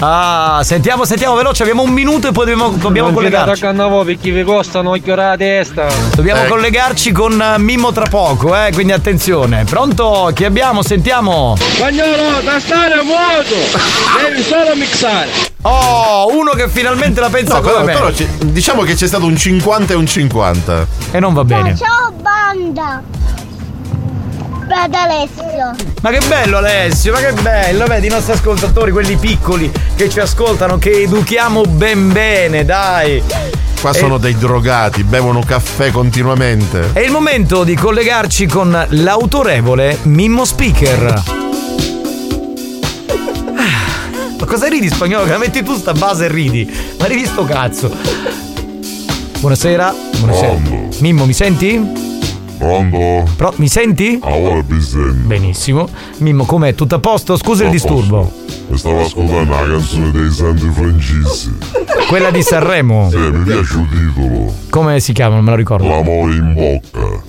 Ah, sentiamo, sentiamo veloce, abbiamo un minuto e poi dobbiamo, dobbiamo non a collegarci. Cannavo perché vi costa un occhio alla testa. Dobbiamo Ecco. collegarci con eh, Mimmo tra poco, eh, quindi attenzione. Pronto? Chi abbiamo? Sentiamo. Spagnolo, da stare a vuoto! Devi solo mixare. Oh, uno che finalmente la pensa No, come però, me. però ci- diciamo che c'è stato un 50 e un 50. E non va bene. Ciao banda! Vado Alessio! Ma che bello Alessio, ma che bello, vedi i nostri ascoltatori, quelli piccoli che ci ascoltano, che educhiamo ben bene, dai. Qua E- sono dei drogati, bevono caffè continuamente. È il momento di collegarci con l'autorevole Mimmo Speaker. Ah, Ma cosa ridi spagnolo? Che la metti tu sta base e ridi. Ma ridi sto cazzo. Buonasera. Buonasera. Mimmo, mi senti? Pronto? Pro- mi senti? Ah, ora mi sento. Benissimo. Mimmo, com'è? Tutto a posto? Scusa il disturbo. Mi stavo ascoltando la canzone dei Santi Francesi. Quella di Sanremo. Sì, mi piace il titolo. Come si chiama? Non me lo ricordo. L'amore in bocca.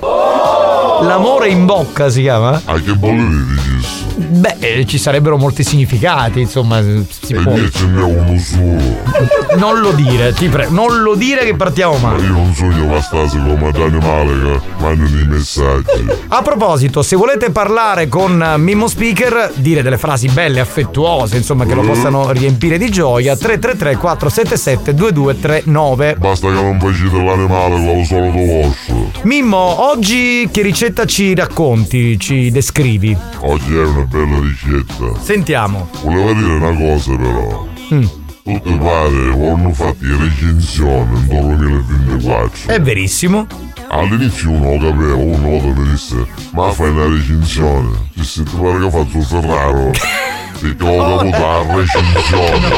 *laughs* L'amore in bocca si chiama? A che volete di questo? Beh, eh, ci sarebbero molti significati, insomma, si E può. io ce n'è uno solo. Non lo dire, ti prego, non lo dire che partiamo Ma male. io non sogno bastarsi come animale che mandano i messaggi. A proposito, se volete parlare con eh, Mimmo Speaker, dire delle frasi belle, affettuose, insomma, che lo possano riempire di gioia, 333 477 2239. Basta che non facete l'animale con lo solito vostro. Mimmo, oggi che ricetta ci racconti, ci descrivi? Oggi è una bella ricetta. Sentiamo. Volevo dire una cosa però. Mm. Tutti pare hanno fatto recensioni nel 2024. È verissimo. All'inizio uno lo capiva, uno lo mi disse, ma fai una recensione. Si ti pare che faccio Ferraro. *laughs* Ho caputo la recensione.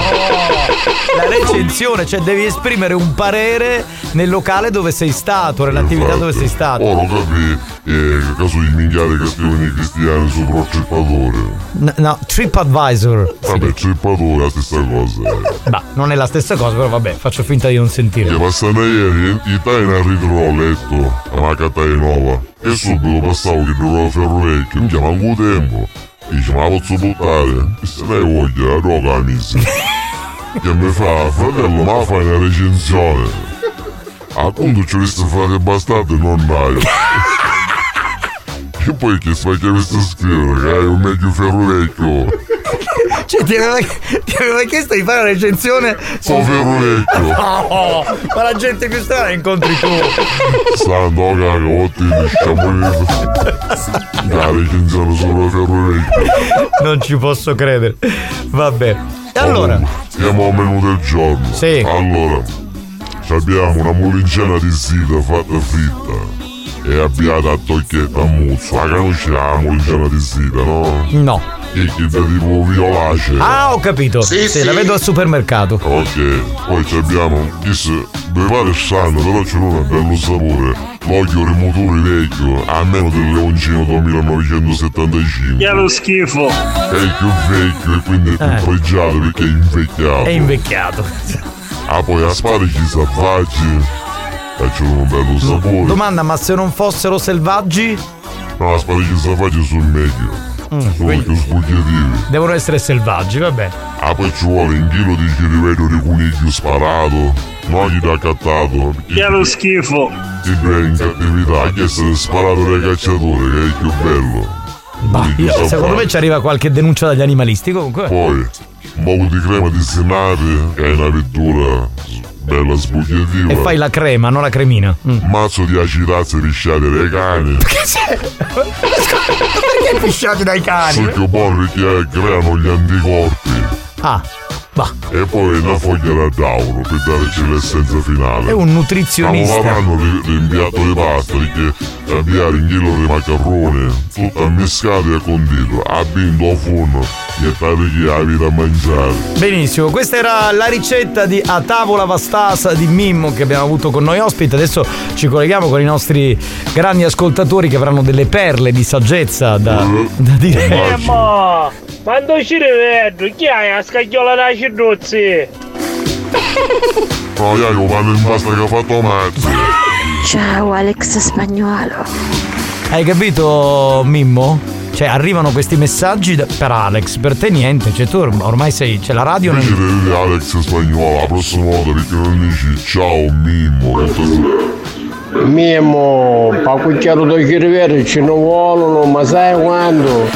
La recensione, cioè devi esprimere un parere nel locale dove sei stato, nell'attività dove sei stato. Ora capì eh, caso di minchiate che scrivono i cristiani sopra il trippatore. N- no, TripAdvisor. Vabbè, trippatore è la stessa cosa. Bah, non è la stessa cosa, però vabbè, faccio finta di non sentire. Che passano ieri, i tai in ritro ho letto, una catai nuova. E subito passavo che dovevo ferro vecchio, mi chiama un tempo. Dice, ma la posso buttare? E se ne hai voglia, la droga la misi. Che mi fa, fratello, ma fai una recensione. Appunto ci ho visto fare bastardo e non dai. E poi che fai che mi sta scrivere, che hai un meglio ferro vecchio. Cioè, ti aveva, ti aveva chiesto di fare una recensione Oh, vecchio. No, ma la gente più strana la incontri tu. Stando a caga, ottimi, sciamonito. La recensione ferro vecchio. Non ci posso credere. Vabbè. Allora? Siamo al menù del giorno. Sì. Allora, abbiamo una mulincena di sita fatta fritta e abbiata a tocchietta a muzzo. La conosci la mulincena di sita, no? No. Che che da tipo violacea. Ah, ho capito. Sì, sì. la vedo al supermercato. Ok, poi ci abbiamo, chissà, mi pare strano, però c'è un bello sapore. L'olio rimotore vecchio, a meno del leoncino del 1975. Che è lo schifo. È il più vecchio e quindi è più Eh. pregiato perché è invecchiato. È invecchiato. Ah, poi asparaci selvaggi. Faccio un bello sapore. Domanda, ma se non fossero selvaggi? No, asparaci selvaggi sono meglio. Mm, Sono più sbugliativi. devono essere selvaggi, vabbè. Ah, poi ci vuole un chilo di cirivello di coniglio sparato. Non gli da cattato. Che è lo schifo. Ti prende in cattività, chiesto di sparato dai cacciatori, che è il più bello. Bah, Coniglio io- secondo me ci arriva qualche denuncia dagli animalisti comunque. Poi, un po' di crema di senape, che è una vettura bella sbugliativa. E fai la crema, non la cremina. Mm. Mazzo di acitazze risciate dai cani. *laughs* Perché fisciati dai cani? Succhio buono perché creano gli anticorpi. Ah, bah. E poi una foglia da dauro per darci l'essenza finale. È un nutrizionista. Stiamo lavando l'impiatto di pasta perché avviare un chilo di macarrone, tutto ammiscato e condito, abbinto a forno e tagli la vita a mangiare. Benissimo, questa era la ricetta di A tavola vastasa di Mimmo che abbiamo avuto con noi ospite. Adesso ci colleghiamo con i nostri grandi ascoltatori che avranno delle perle di saggezza da, da dire. Emma, quando ci rivedo, chi hai a scagliola da cirruzzi? No, *laughs* io parlo in pasta che ha fatto Mazzi. Ciao Alex Spagnuolo. Hai capito, Mimmo? Cioè, arrivano questi messaggi da- per Alex, per te niente. Cioè, tu orm- ormai sei. C'è la radio. Invece Non... di Alex spagnolo, la prossima volta perché non dici ciao Mimmo. Mimmo, pa cucchiato di chirivere ci non vogliono, ma sai quando?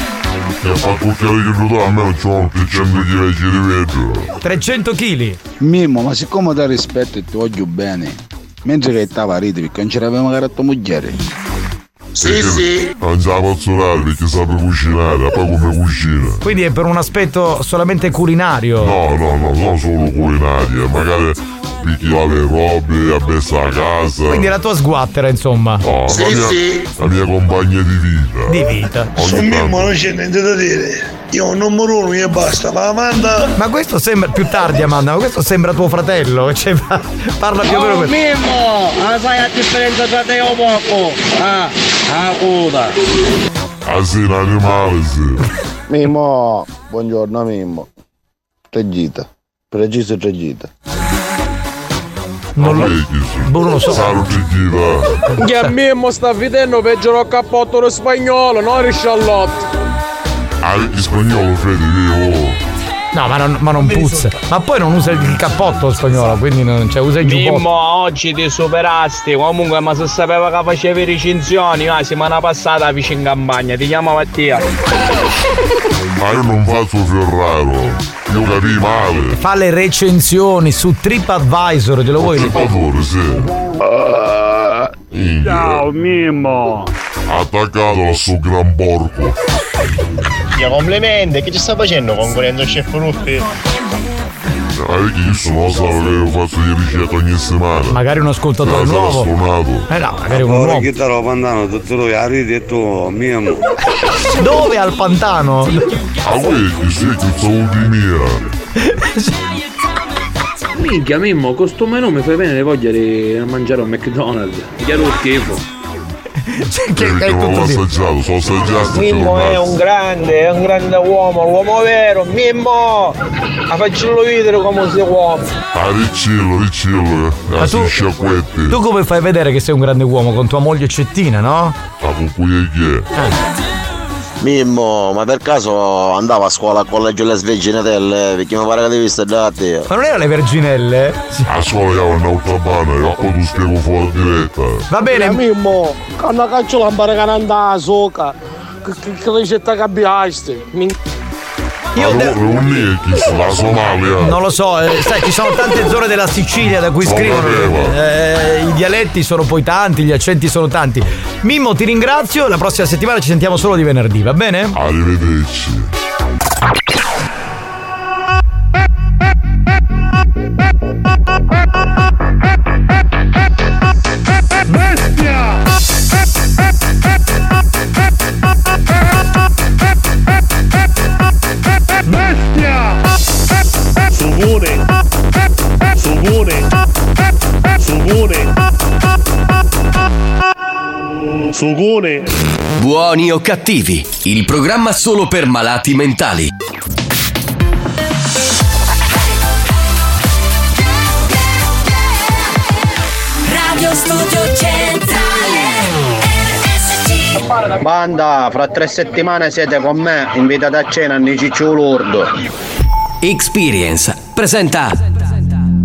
E fa cucchiare che tu almeno c'ho un 300 kg di rivedo. 300 kg. Mimmo, ma siccome ti rispetto e ti voglio bene, mentre che stava a ridere perché non magari a tua moglie. Sì, sì. Non sa pozzolare perché sape cucinare, poi come cucina. Quindi è per un aspetto solamente culinario. No, no, no, non solo culinaria, magari picchia le robe, abbessa la casa. Quindi la tua sguattera, insomma. No, la, mia, la mia compagna di vita. Di vita. Su Mimmo non c'è niente da dire. Io ho un numero uno e basta, ma Amanda. Ma questo sembra più tardi, Amanda, ma questo sembra tuo fratello. *laughs* Cioè, pa- parla più o meno Oh. Mimmo, la sai la differenza tra te e un poco? Ah, ah, coda. Ah sì, un animale sì. Mimmo, buongiorno Mimmo. Tre gita, preciso tre gita. Non lo, boh, non lo so. Che a Mimmo sta vedendo peggio il cappotto lo spagnolo, non il sciallotto. Ah, in spagnolo Fede, che oh. No, ma non, ma non puzza. Ma poi non usa il cappotto lo spagnolo, quindi non, cioè, usa il giubbotto. Mimmo, oggi ti superasti. Comunque, ma se sapeva che facevi recensioni, la settimana passata vicino in campagna, ti chiamo Mattia. Ma io non faccio Ferraro. Io capì male. Fa le recensioni su TripAdvisor, te lo vuoi? Favore, sì. Ciao Mimmo. Attaccato al suo gran porco. Io complimenti, che ci sta facendo concorrendo al chef Ruffi? Ma perché io sono stato che faccio di ricetta ogni settimana. Magari un ascoltatore Eh, nuovo. Eh no, magari un Ora nuovo. che te lo pandano, tutto lui a ridi tu, mio. Dove al pantano? Ah, vedi, sì, che sono di mia. Minchia Mimmo, con sto menù mi fai bene le voglia di mangiare un McDonald's. Chiaro schifo. *laughs* Perché non l'ho assaggiato, sono assaggiato. Mimmo è un grande, è un grande uomo, l'uomo vero, Mimmo! A faccelo vedere come sei uomo. Ah, riccillo, riccillo, eh. Ah, si sciacquetti. Tu come fai a vedere che sei un grande uomo con tua moglie Cettina, no? Ah, con cui è chi è? Mimmo, ma per caso andava a scuola al collegio Le Sveginatelle? Perché mi pare che devi stare da te. Ma non erano le verginelle? A scuola io ho un'autabana e poi tu spiego fuori diretta. Va bene. Mimmo, quando caccio la barca andava a soca, che, che, che ricetta che abbiasti? Io non non è chi la Somalia. Non lo so, eh, sai, ci sono tante zone della Sicilia da cui Non scrivono. eh, I dialetti sono poi tanti, gli accenti sono tanti. Mimmo, ti ringrazio. La prossima settimana ci sentiamo solo di venerdì, va bene? Arrivederci. Sugone. Sugone. Buoni o cattivi, il programma solo per malati mentali. Radio Studio Centrale Banda, fra tre settimane siete con me, invitate a cena a Ciccio Lourdo. Experience presenta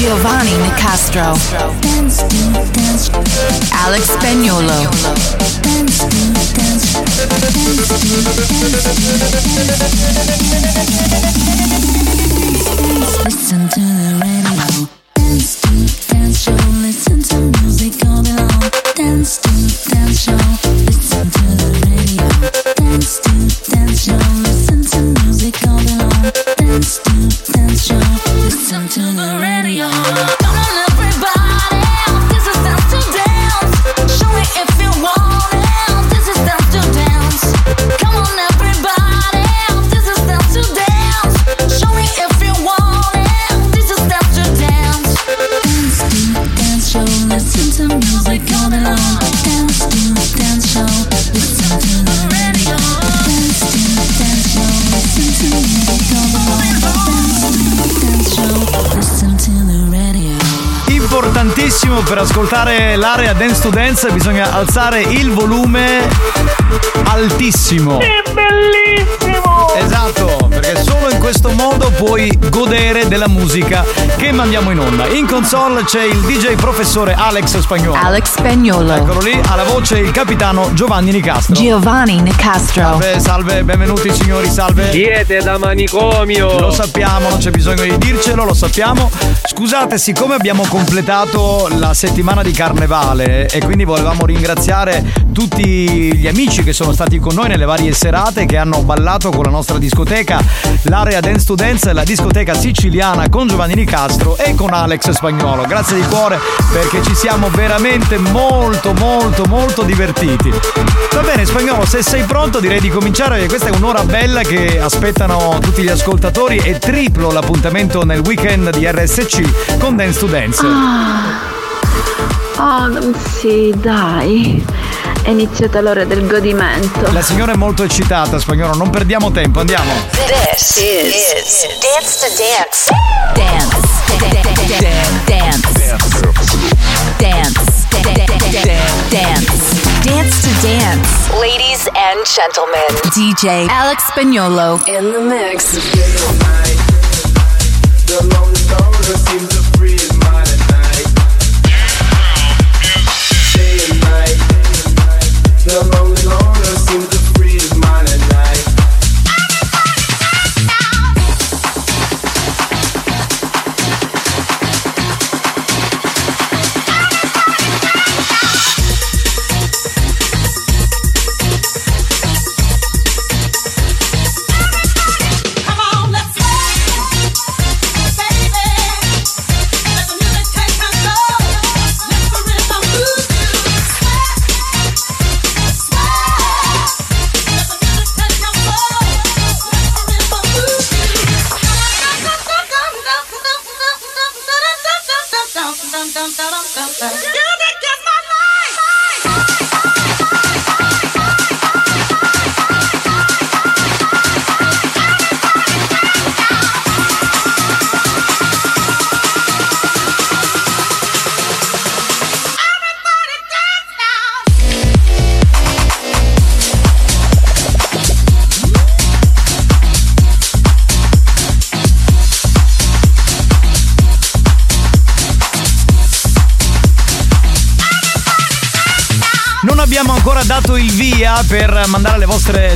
Giovanni Nicastro. Alex Spagnolo. Listen to the radio Dance Dance Show Listen to music all day long Dance per ascoltare l'area Dance to Dance bisogna alzare il volume altissimo. È bellissimo! Esatto, perché solo in questo modo puoi godere della musica che mandiamo in onda. In console c'è il DJ professore Alex Spagnolo. Alex Spagnolo. Eccolo lì, alla voce il capitano Giovanni Nicastro. Giovanni Nicastro. Salve, salve, benvenuti signori, salve. Siete da manicomio! Lo sappiamo, non c'è bisogno di dircelo, lo sappiamo. Scusate, siccome abbiamo completato la settimana di carnevale e quindi volevamo ringraziare tutti gli amici che sono stati con noi nelle varie serate che hanno ballato con la nostra discoteca, l'area Dance to Dance, la discoteca siciliana con Giovanni Nicastro e con Alex Spagnolo. Grazie di cuore perché ci siamo veramente molto molto molto divertiti. Va bene Spagnolo, se sei pronto direi di cominciare perché questa è un'ora bella che aspettano tutti gli ascoltatori e triplo l'appuntamento nel weekend di RSC con Dance to Dance. Oh, sì, dai. È iniziata l'ora del godimento. La signora è molto eccitata, spagnolo, non perdiamo tempo, andiamo. This is, Dance to Dance. Dance. Dance. Dance. Dance. Dance to dance. Ladies and gentlemen, DJ Alex Spagnolo. in the mix. Come on, let's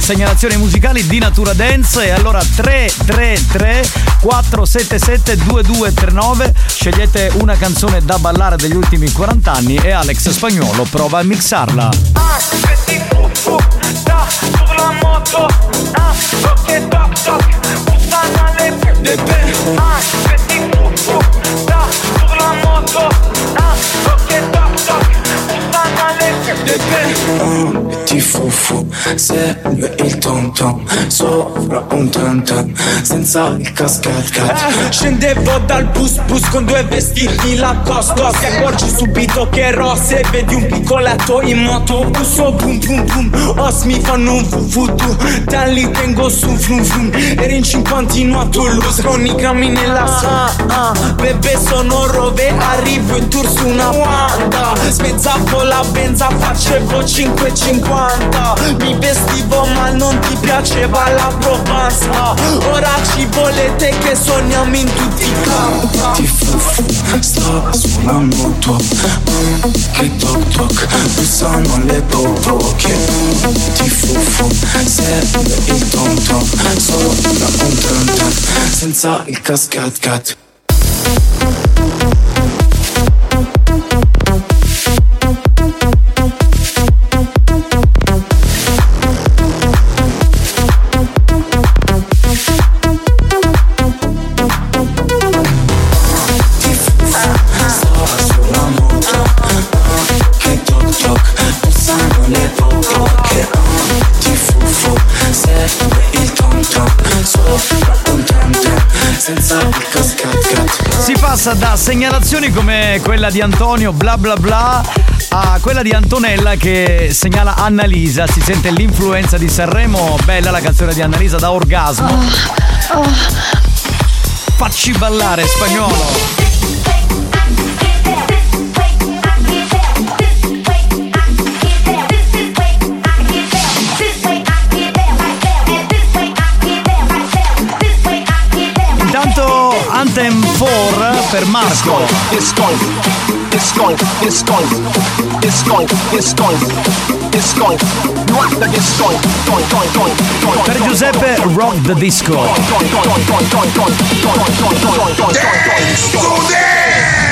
segnalazioni musicali di natura dance e allora 333 477 2239 scegliete una canzone da ballare degli ultimi 40 anni e Alex Spagnuolo prova a mixarla. Ah, Ah, Ah, Ah, Fufu, segue il tom tom Sopra un tam tam Senza il cascat cat Eh, scendevo dal bus bus con due vestiti Lacoste Ti accorgi subito che ero Se vedi un piccoletto in moto Busso boom boom boom Os mi fanno un voodoo Da lì tengo su frum frum. Eri in 50 a Toulouse Con i grammi nella ah, ah, Bebe sono rove Arrivo in tour su una Wanda. Spezzavo la benza Facevo 5,50 Mi vestivo ma non ti piaceva la Provence ah, Oraș ci volete che sogniamo in tutti și campi Ti fufu, sta sulla moto mm, Che toc toc Bussano le bocche Ti fufu, segue il tom tom Sopra un tam tam Senza il cascat cat passa da segnalazioni come quella di Antonio bla bla bla a quella di Antonella che segnala Annalisa. Si sente l'influenza di Sanremo. Bella la canzone di Annalisa da orgasmo. Facci ballare spagnolo. 4 per Marco. It's going, it's going, it's going, it's going, it's going, it's. Per Giuseppe Rock the Disco. Dance to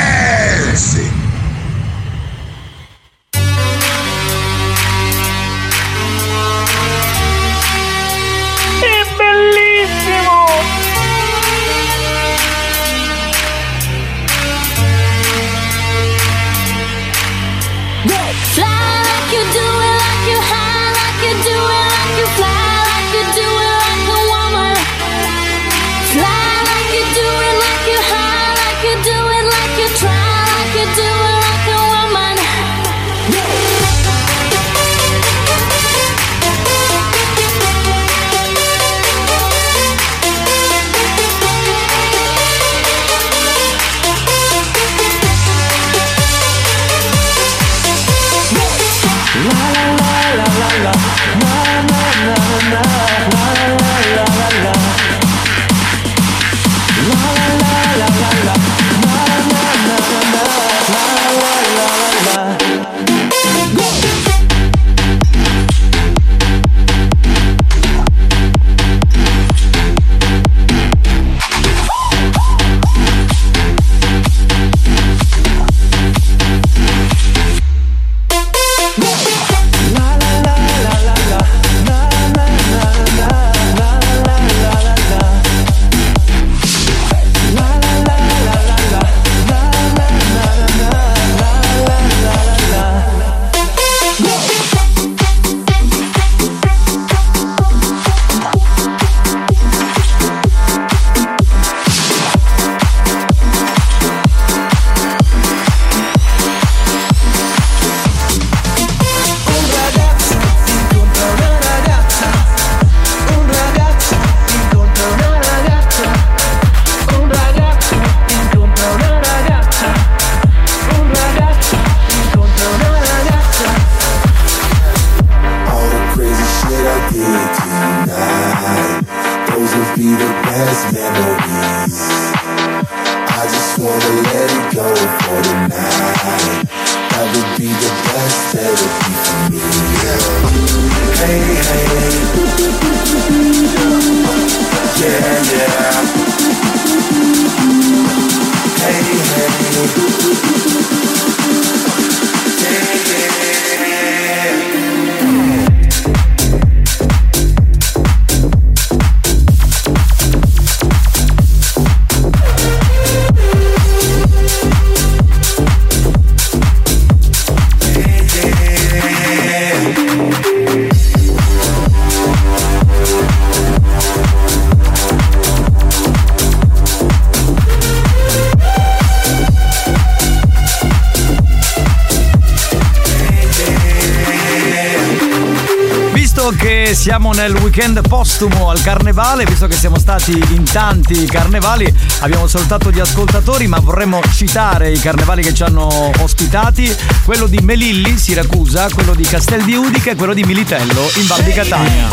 weekend postumo al carnevale, visto che siamo stati in tanti carnevali, abbiamo salutato gli ascoltatori, ma vorremmo citare i carnevali che ci hanno ospitati, quello di Melilli, Siracusa, quello di Castel di Udica e quello di Militello in Val di Catania.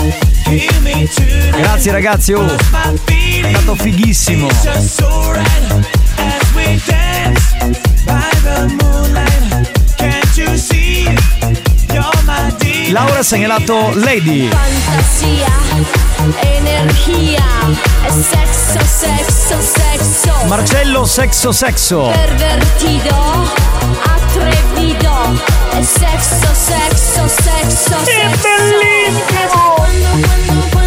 Grazie ragazzi, oh, è stato fighissimo. Laura ha segnalato Lady. Fantasia, energia, sexo, sexo, sexo. Marcello Sexo Sexo. Pervertido, atrevido, sexo, sexo, sexo, sexo. bellissimo! Quando, quando, quando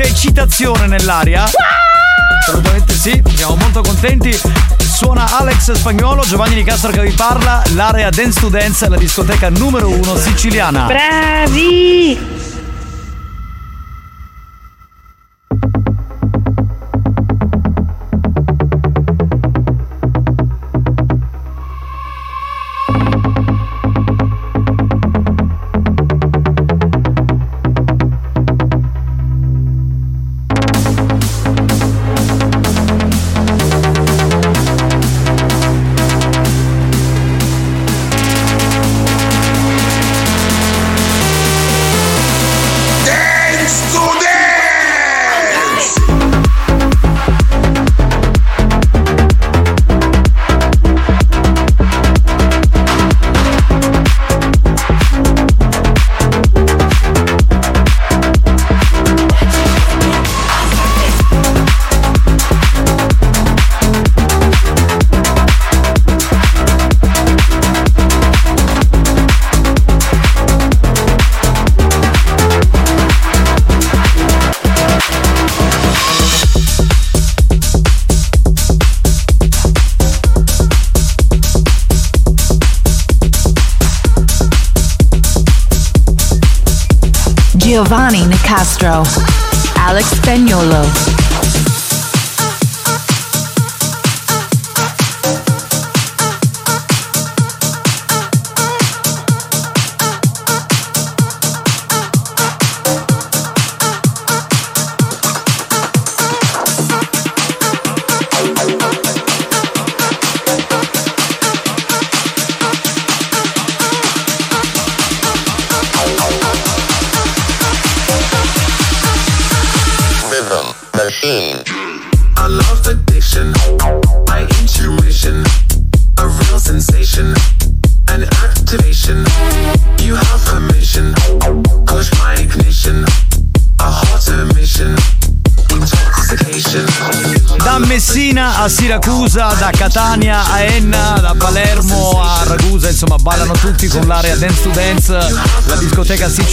C'è citazione nell'aria. Assolutamente sì, siamo molto contenti. Suona Alex Spagnolo, Giovanni Di Castro che vi parla, l'area Dance to Dance la discoteca numero uno siciliana. Bravi! Alex Spagnolo.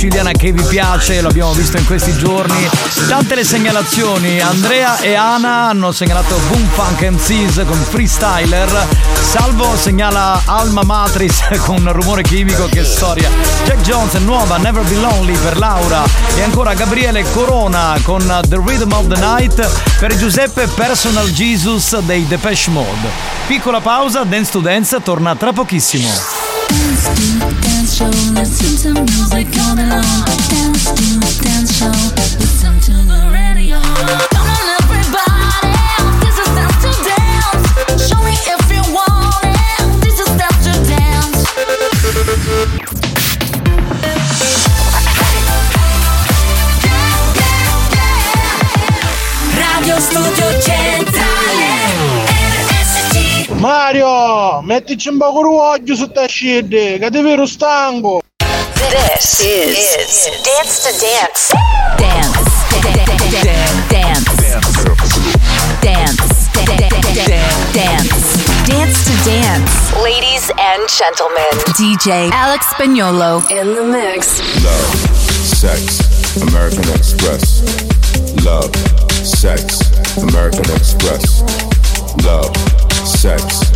Siciliana che vi piace, lo abbiamo visto in questi giorni. Tante le segnalazioni, Andrea e Ana hanno segnalato Boom Funk MCs con Freestyler, Salvo segnala Alma Matrix *laughs* con Rumore Chimico, che storia. Jack Jones nuova Never Be Lonely per Laura e ancora Gabriele Corona con The Rhythm of the Night per Giuseppe Personal Jesus dei Depeche Mode. Piccola pausa, Dance to Dance torna tra pochissimo. Show, listen to music all day long. Dance to dance show, mettici un po' di su sta scende, che ti vero stanco. This is, Dance to Dance. Dance. Dance. Dance. Dance. Dance to Dance. Ladies and gentlemen, DJ Alex Spagnolo in the mix. Love, sex, American Express. Love, sex, American Express. Love, sex,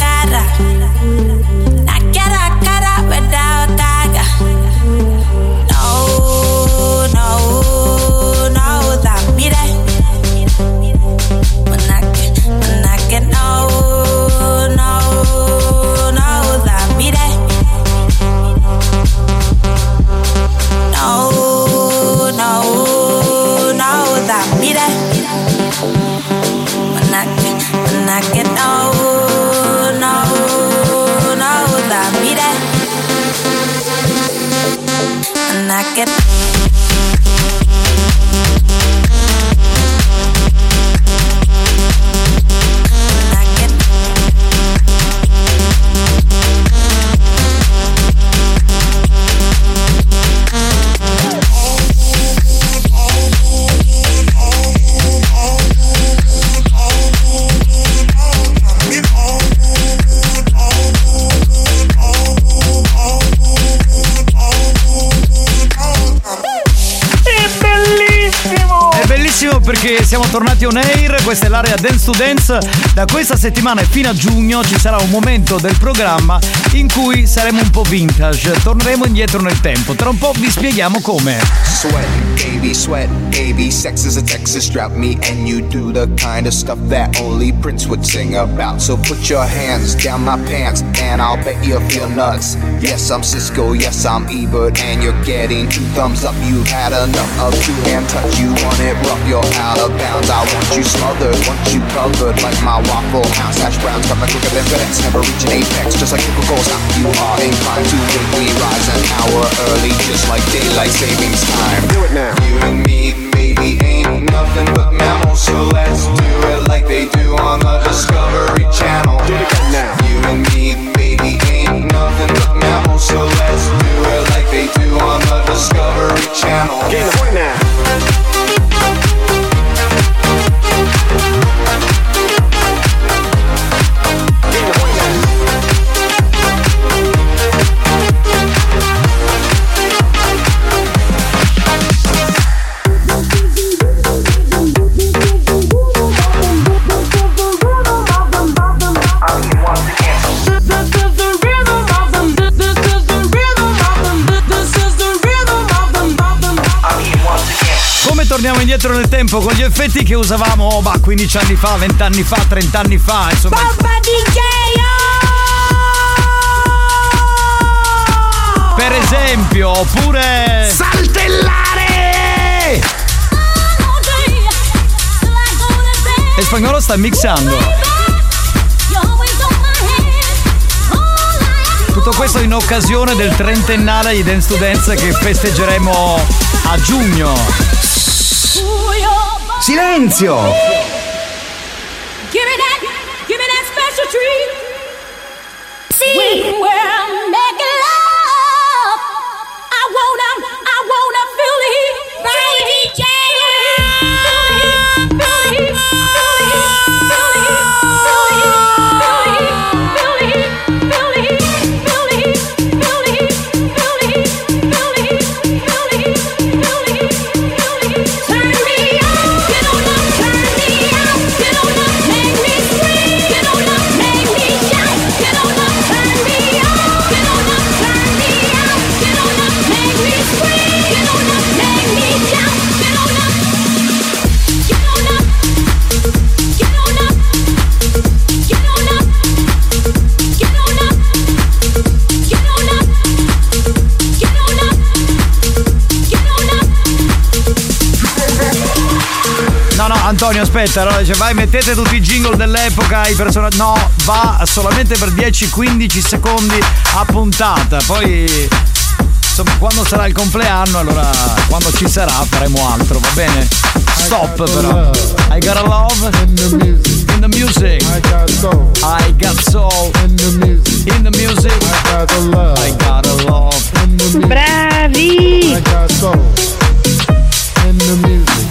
perché siamo tornati on air, questa è l'area Dance to Dance. Da questa settimana e fino a giugno ci sarà un momento del programma in cui saremo un po' vintage, torneremo indietro nel tempo. Tra un po' vi spieghiamo come. Sweat, baby, sweat, baby. Sex is a Texas drought me, and you do the kind of stuff that only Prince would sing about. So put your hands down my pants, and I'll bet you'll feel nuts. Yes, I'm Cisco, yes, I'm Ebert, and you're getting two thumbs up. You've had enough of two hand touch. You want it rough, you're out of bounds. I want you smothered, want you covered like my waffle house. Hash browns coming quicker than FedEx, never reach an apex, just like Coca-Cola. You are inclined to we rise an hour early, just like daylight savings time. Do it now. You and me, baby, ain't nothing but mammals, so let's do it like they do on the Discovery Channel. Do it again now. You and me, baby, ain't nothing but mammals, so let's do it like they do on the Discovery Channel. Get the point now. Indietro nel tempo con gli effetti che usavamo oh, bah, 15 anni fa, 20 anni fa, 30 anni fa, insomma. Bomba DJ! Per esempio, oppure. Saltellare! E spagnolo sta mixando. Tutto questo in occasione del trentennale di Dance to Dance che festeggeremo a giugno. Silenzio! Aspetta, allora dice vai, mettete tutti i jingle dell'epoca, i personaggi. No, va solamente per 10-15 secondi a puntata. Poi. Insomma, quando sarà il compleanno, allora quando ci sarà faremo altro, va bene? Stop però. I got a love in the music. In the music. I got soul. I got soul. In the music. In the music. I got a love. I got a love. In the music. Bravi! I got soul. In the music.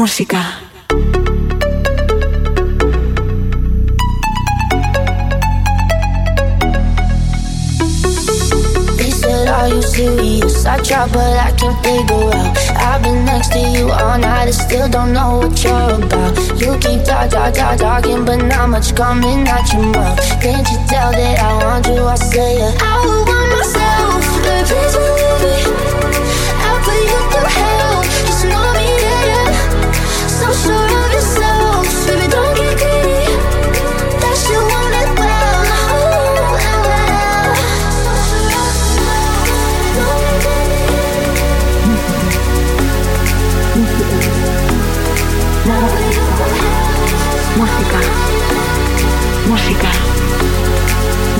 Música. Are you serious? I try, but I can't figure out. I've been next to you all night, I still don't know what you're about. You keep talk, talk, talk, talking, but not much coming out your mouth. Can't you tell that I want you? I say it. I would want myself, please believe it.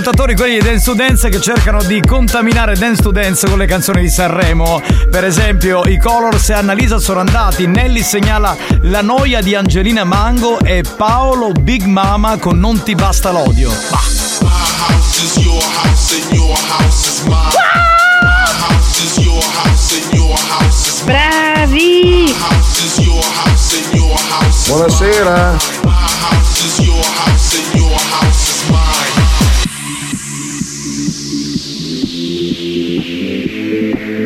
Ascoltatori, quelli di Dance to Dance, che cercano di contaminare Dance to Dance con le canzoni di Sanremo. Per esempio, i Colors e Annalisa sono andati. Nelly segnala La noia di Angelina Mango e Paolo Big Mama con Non ti basta l'odio. Bah. house is your house and your house is mine. My house is your house and your house is mine. Bravi! My house is your house and your house is Buonasera. My house is your house and your house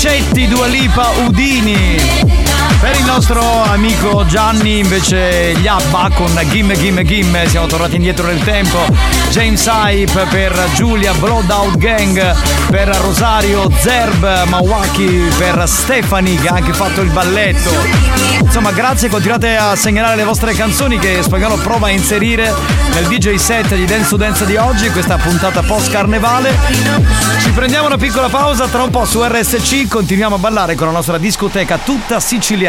Cetti Dualipa Udini. Per il nostro amico Gianni invece gli Abba con Gimme Gimme Gimme, siamo tornati indietro nel tempo. James Hype per Giulia Blowout Gang, per Rosario Zerb Mawaki, per Stefani che ha anche fatto il balletto. Insomma, grazie, continuate a segnalare le vostre canzoni che Spagnolo prova a inserire nel DJ set di Dance to Dance di oggi, questa puntata post carnevale. Ci prendiamo una piccola pausa, tra un po' su RSC continuiamo a ballare con la nostra discoteca tutta siciliana,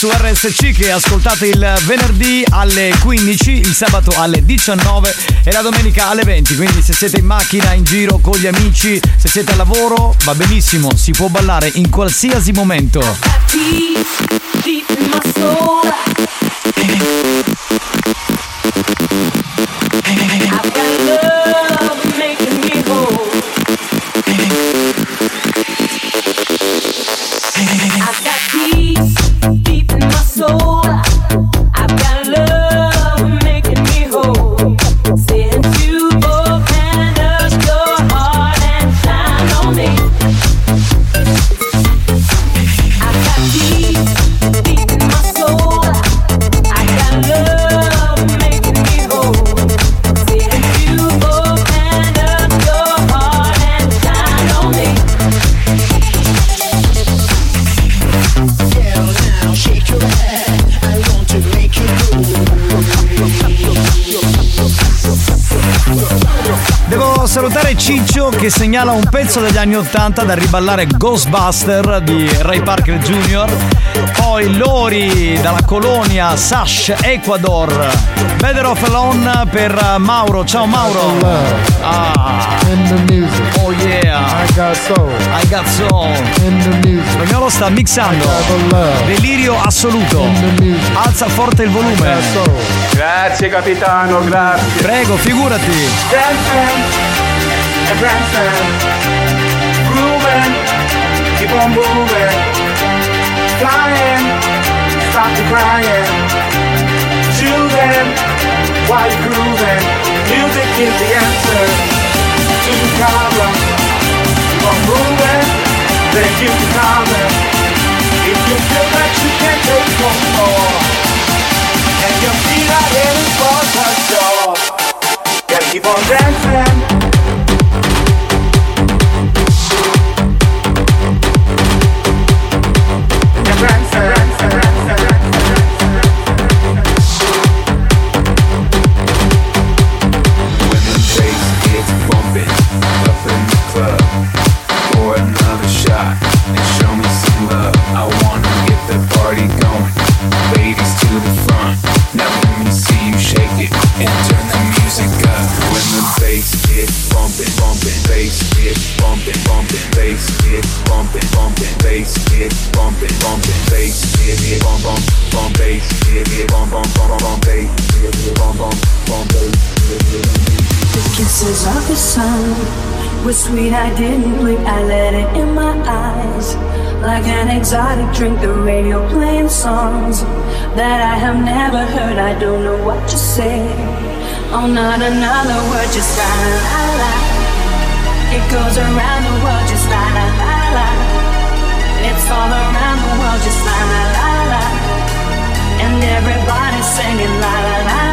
Su RSC che ascoltate il venerdì alle 15, il sabato alle 19 e la domenica alle 20. Quindi se siete in macchina, in giro con gli amici, se siete al lavoro, va benissimo, si può ballare in qualsiasi momento. Pezzo degli anni 80 da riballare Ghostbuster di Ray Parker Jr. Poi Lori dalla colonia Sash Ecuador. Better Off Alone per Mauro. Ciao Mauro. Ah. In the music. Oh yeah. I got soul. I got soul. In the music. Spagnolo sta mixando. Delirio assoluto. Alza forte il volume. Grazie capitano, grazie. Prego, figurati. Dancing and prancing, grooving, keep on moving, flying, stop the crying, choosing while you're grooving. Music is the answer to the problem. Keep on moving, then keep the problem. If you feel that you can't take no more, and your feet are heading for the door, gotta keep on dancing. Exotic drink, the radio playing songs that I have never heard. I don't know what to say. Oh, not another word, just la la la. It goes around the world, just la la la la. It's all around the world, just la la la la. And everybody's singing la la la.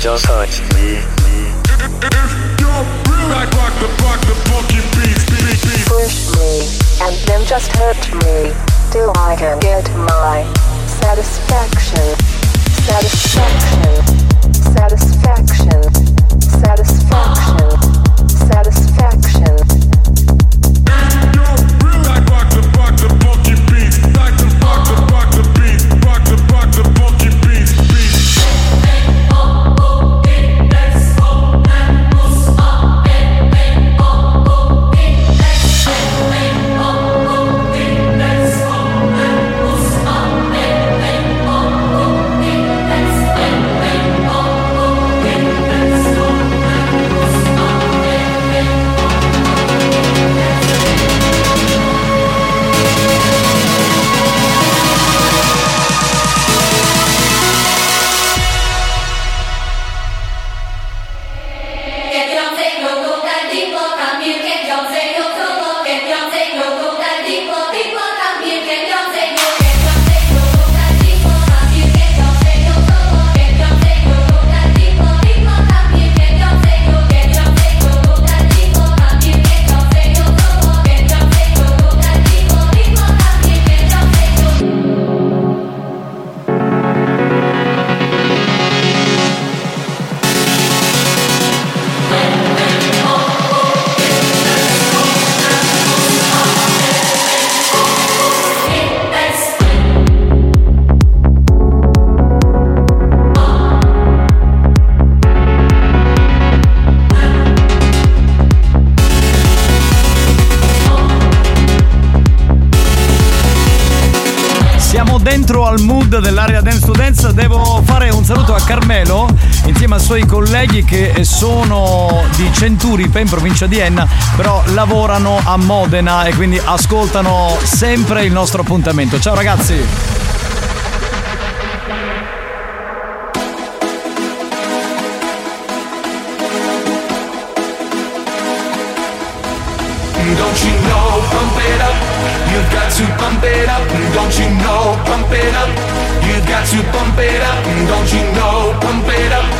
just hurt me. Just hurt me. Till I can get my satisfaction. Satisfaction. Satisfaction. Satisfaction. Centuripe in provincia di Enna, però lavorano a Modena e quindi ascoltano sempre il nostro appuntamento. Ciao ragazzi! Don't you know, pump it up. You've got to pump it up. Don't you know, pump it up. You've got to pump it up. Don't you know, pump it up.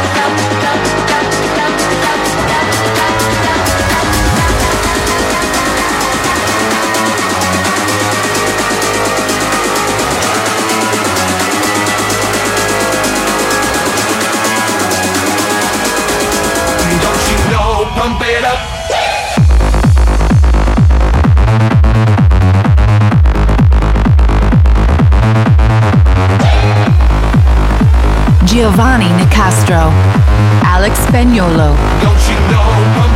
pump it up. Giovanni Nicastro, Alex Spagnolo.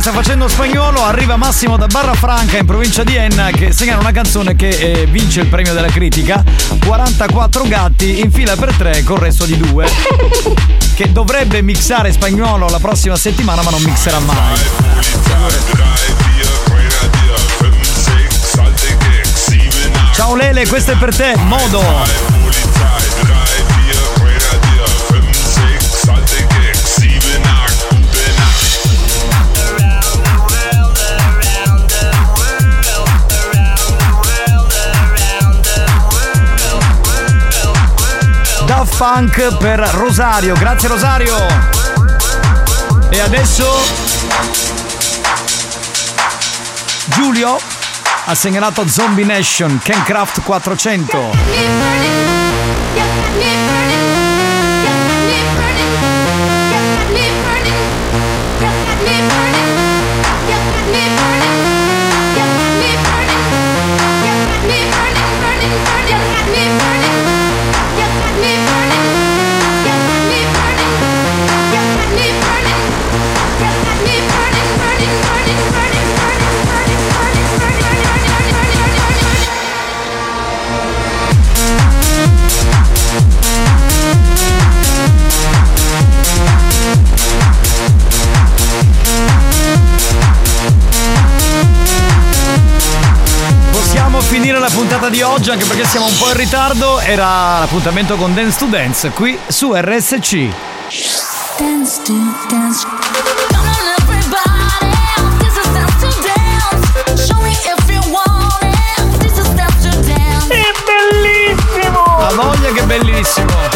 Che sta facendo spagnolo arriva Massimo da Barra Franca in provincia di Enna che segnala una canzone che eh, vince il premio della critica. 44 gatti in fila per tre con resto di due. *laughs* Che dovrebbe mixare spagnolo la prossima settimana ma non mixerà mai. Ciao Lele, questo è per te, modo Funk per Rosario, grazie Rosario. E adesso Giulio ha segnalato Zombie Nation Kencraft 400. Puntata di oggi anche perché siamo un po' in ritardo. Era l'appuntamento con Dance to Dance qui su RSC. Dance to dance. Come on everybody, this is dance to dance. Show me if you want it. This is dance to dance. È bellissimo! A voglia che bellissimo!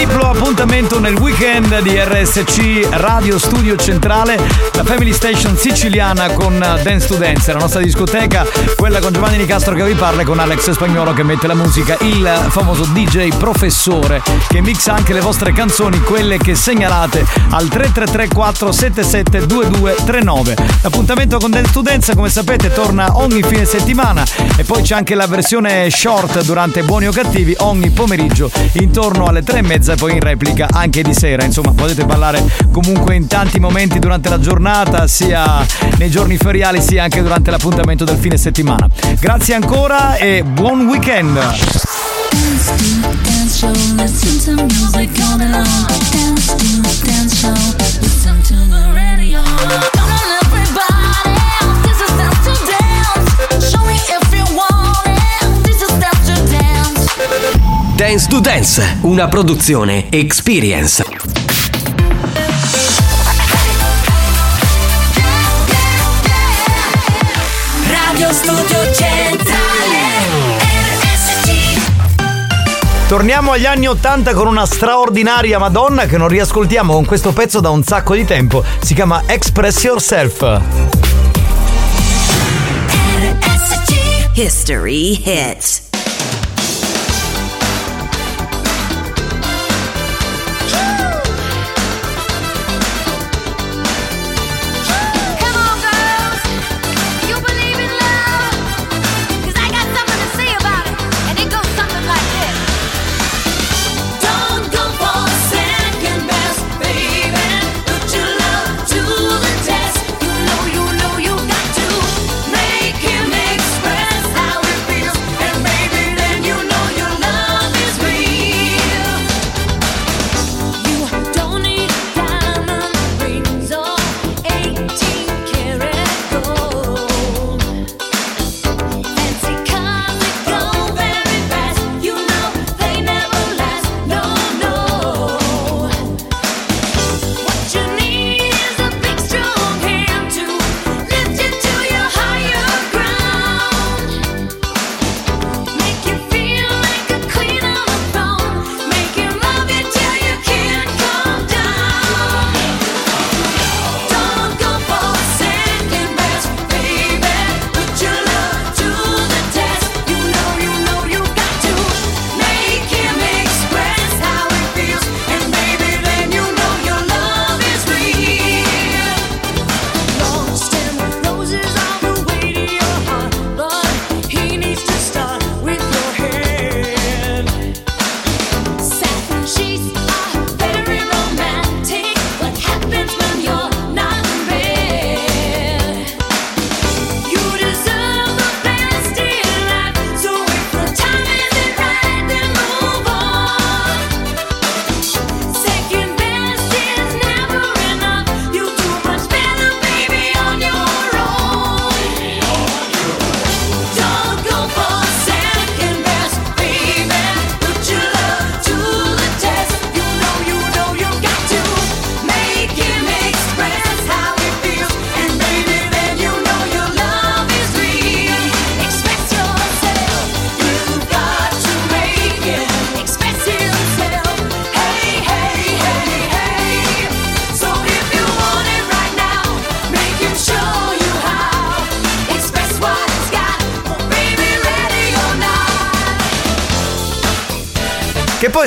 Triplo appuntamento nel weekend di RSC Radio Studio Centrale, la Family Station siciliana con Dance to Dance, la nostra discoteca, quella con Giovanni Nicastro che vi parla e con Alex Spagnolo che mette la musica, il famoso DJ professore che mixa anche le vostre canzoni, quelle che segnalate al 333 477 2239. L'appuntamento con Dance to Dance, come sapete, torna ogni fine settimana e poi c'è anche la versione short durante Buoni o Cattivi ogni pomeriggio intorno alle tre e mezza e poi in replica anche di sera. Insomma, potete parlare comunque in tanti momenti durante la giornata, sia nei giorni feriali sia anche durante l'appuntamento del fine settimana. Grazie ancora e buon weekend! Dance dance. To Dance, una produzione Experience. Radio Studio Centrale RSC. Torniamo agli anni 80 con una straordinaria Madonna che non riascoltiamo con questo pezzo da un sacco di tempo. Si chiama Express Yourself. History hits.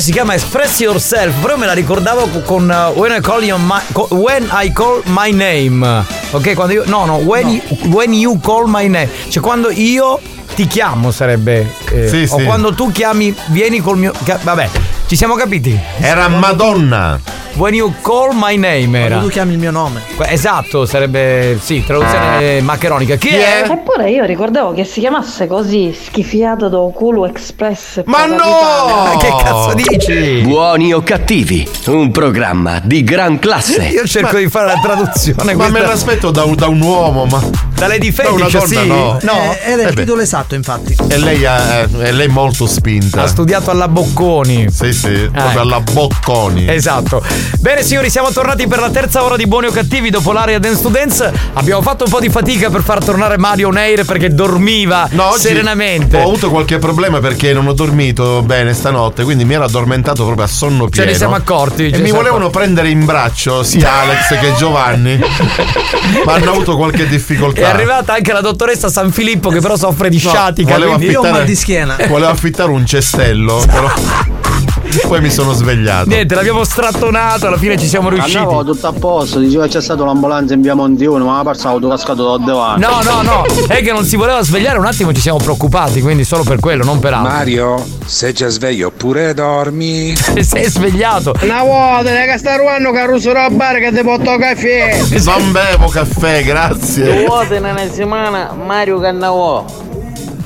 Si chiama Express Yourself, però me la ricordavo co- con uh, When I My, When I Call My Name. Ok, quando io. No, no, when, You, when you Call My Name. Cioè quando io ti chiamo sarebbe. eh, Sì, o sì. quando tu chiami, vieni col mio. vabbè, ci siamo capiti? Era Madonna. When you call my name era. Quando tu chiami il mio nome. Esatto, sarebbe. Sì, traduzione maccheronica. Chi, è? Eppure io ricordavo che si chiamasse così, schifiato do culo express. Ma no! Che cazzo dici? Buoni o cattivi, un programma di gran classe. Io cerco Ma- di fare la traduzione. Ma me questa- l'aspetto da, un- da un uomo, ma. Da Lady Da una Fetish, donna, sì. no. No? Eh, era il Eh beh. titolo esatto, infatti. E lei, ha- eh, è lei molto spinta. Ha studiato alla Bocconi. Sì, sì, proprio ecco. alla Bocconi. Esatto. Bene signori, siamo tornati per la terza ora di Buoni o Cattivi dopo l'area Dance to Dance. Abbiamo fatto un po' di fatica per far tornare Mario Neir perché dormiva No, serenamente. Ho avuto qualche problema perché non ho dormito bene stanotte, quindi mi ero addormentato proprio a sonno Ce pieno. ne siamo accorti. E ce mi volevano prendere in braccio sia Alex che Giovanni, *laughs* ma hanno avuto qualche difficoltà. È arrivata anche la dottoressa San Filippo che però soffre di No, sciatica. volevo quindi- affittare, volevo affittare un cestello, però *laughs* poi mi sono svegliato. Niente, l'abbiamo strattonato, alla fine ci siamo riusciti. Andavo tutto a posto, diceva c'è stata l'ambulanza in via Monti 1, ma ha perso autocascato da davanti. No, no, no, è che non si voleva svegliare un attimo, ci siamo preoccupati, quindi solo per quello, non per altro. Mario, sei già sveglio oppure dormi? *laughs* Sei svegliato. Una volta, che sta ruando Caruso Robbare che ti porto caffè. Non bevo caffè, grazie. Due volte nella settimana Mario Cannavò.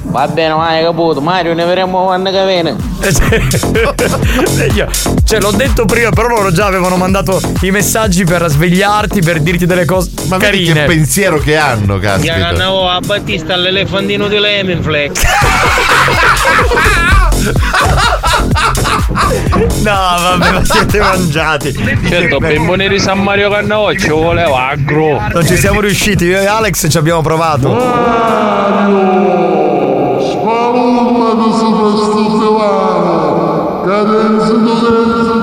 Va bene, ma hai capito, Mario ne vedremo quando che viene. *laughs* Io- Cioè, l'ho detto prima, però loro già avevano mandato i messaggi per svegliarti, per dirti delle cose Ma vedi carine. che pensiero che hanno, caspita. Cannavò a Battista all'elefantino di Lemonflex. *laughs* No, vabbè, ma siete mangiati. Certo, per monere San Mario Cannavò ci voleva agro. Non ci siamo riusciti, io e Alex ci abbiamo provato. Spalma Tadınızı dolarınızı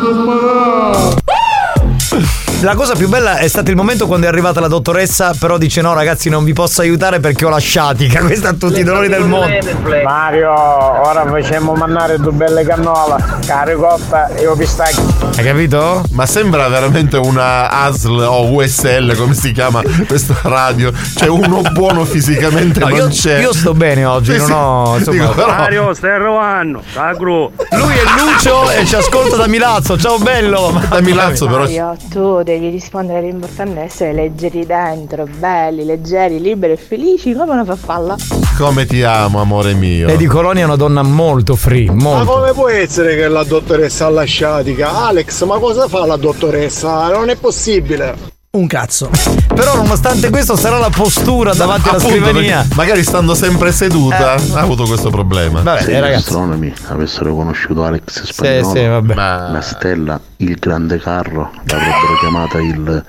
La cosa più bella è stato il momento quando è arrivata la dottoressa, però dice no ragazzi non vi posso aiutare perché ho la sciatica, *laughs* questa ha tutti i dolori del mondo. Mario, ora facciamo mandare due belle cannola, caricoppa e o pistacchi. Hai capito? Ma sembra veramente una ASL o USL, come si chiama questa radio. Cioè, uno *laughs* buono fisicamente No, non io, c'è. io sto bene oggi, Sì, non sì. ho. Insomma, Dico, però- Mario, stai arrivando, agro. Lui è Lucio e ci ascolta da Milazzo. Ciao bello! Da Milazzo, però. Mario, tu devi rispondere all'importante è essere leggeri dentro, belli, leggeri, liberi e felici come una farfalla. Come ti amo, amore mio. Lady Colonia è una donna molto free, Ma molto. come può essere che la dottoressa ha la sciatica? Alex, ma cosa fa la dottoressa? Non è possibile. Un cazzo. Però nonostante questo sarà la postura davanti alla Appunto, scrivania. Magari stando sempre seduta Eh. ha avuto questo problema. Vabbè, Se eh, gli astronomi avessero conosciuto Alex Spagnolo, sì, vabbè. la stella, il grande carro, l'avrebbero chiamata il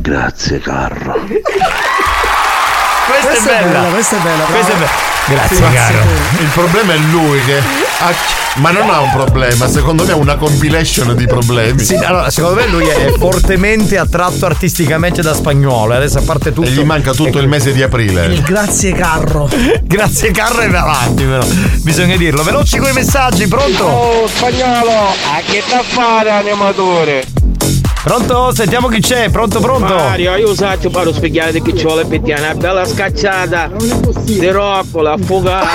Grazie carro. Questa, Questa è bella. questa è bella. Questa è bella. Grazie, Ma caro. Il problema è lui che. ha- Ma non ha un problema, secondo me ha una compilation di problemi. Sì, allora, secondo me lui è fortemente attratto artisticamente da spagnolo. e Adesso a parte tutto. E gli manca tutto il mese di aprile. Il grazie carro. *laughs* Grazie Carlo e avanti, però. Bisogna dirlo. Veloci con i messaggi, pronto? Oh, spagnolo, a che da fare animatore? Pronto? Sentiamo chi c'è. Pronto, pronto? Mario, io che paro spiegare che ci vuole pettiare una bella scacciata di roccola affogato.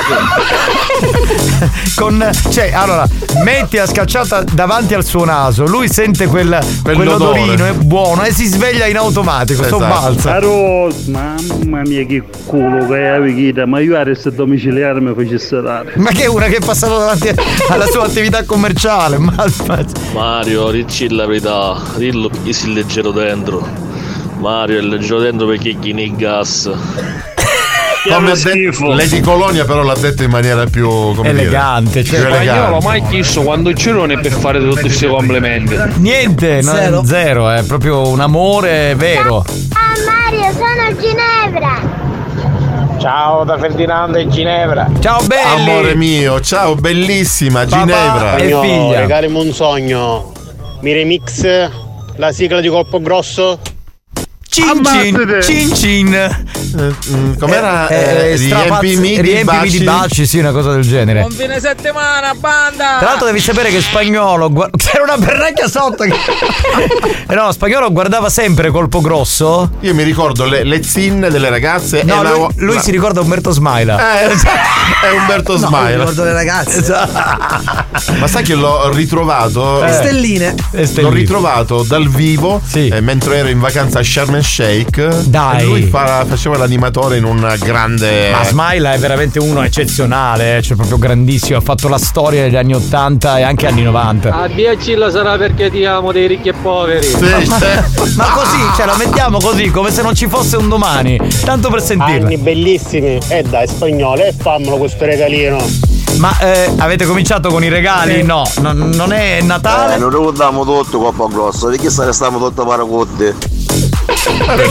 *laughs* Con, cioè, allora, metti la scacciata davanti al suo naso, lui sente quel, quell'odorino, è buono e si sveglia in automatico, Esatto. sobbalza. Caro, mamma mia che culo che avevi Chita, ma io adesso domiciliare mi facesse dare. Ma che è una che è passata davanti alla sua attività commerciale? *laughs* Ma, ma- Mario, dici la verità, dillo perché si leggero dentro. Mario è leggero dentro perché chi ne gas. *laughs* Come ha detto Lady Colonia, però l'ha detto in maniera più come Elegante, dire, cioè, più Spagnolo, elegante. mai chiesto quando c'erano per fare tutti questi complimenti. niente, no, Zero. zero, è proprio un amore vero. Ah Mario, sono Ginevra. Ciao da Ferdinando e Ginevra. Ciao belli! Amore mio, ciao, bellissima Ginevra. e figlia. regalimi un sogno. Mi remix la sigla di Colpo Grosso. Cin cin, cin cin. mm, com'era? Eh, strapazz- riempimi di riempimi di baci. baci, sì, una cosa del genere. Buon fine settimana, banda! Tra l'altro devi sapere che spagnolo gua- *laughs* c'era una pernacchia sotto. *laughs* Eh no, spagnolo guardava sempre colpo grosso. Io mi ricordo le, le zinne delle ragazze. No, e la- lui, lui la- si ricorda Umberto Smaila. Eh, *laughs* è Umberto No, Smaila. mi ricordo le ragazze. Esatto. Ma sai che l'ho ritrovato? Le stelline. Le stelline. L'ho ritrovato dal vivo eh, mentre ero in vacanza a Sharm el Sheikh. Dai. E lui fa- faceva l'animatore in un grande. Ma Smaila è veramente uno eccezionale, eh, cioè proprio grandissimo, ha fatto la storia degli anni 80 e anche anni 90. A Biacilla sarà perché ti amo dei ricchi e poveri. *laughs* Ma così, cioè la mettiamo così, come se non ci fosse un domani, tanto per sentirla. Anni bellissimi. E dai, spagnolo, e fammelo questo regalino. Ma eh, avete cominciato con i regali? No, no, non è Natale. Eh, non ricordiamo tutto colpo grosso, perché stiamo tutto paracotte.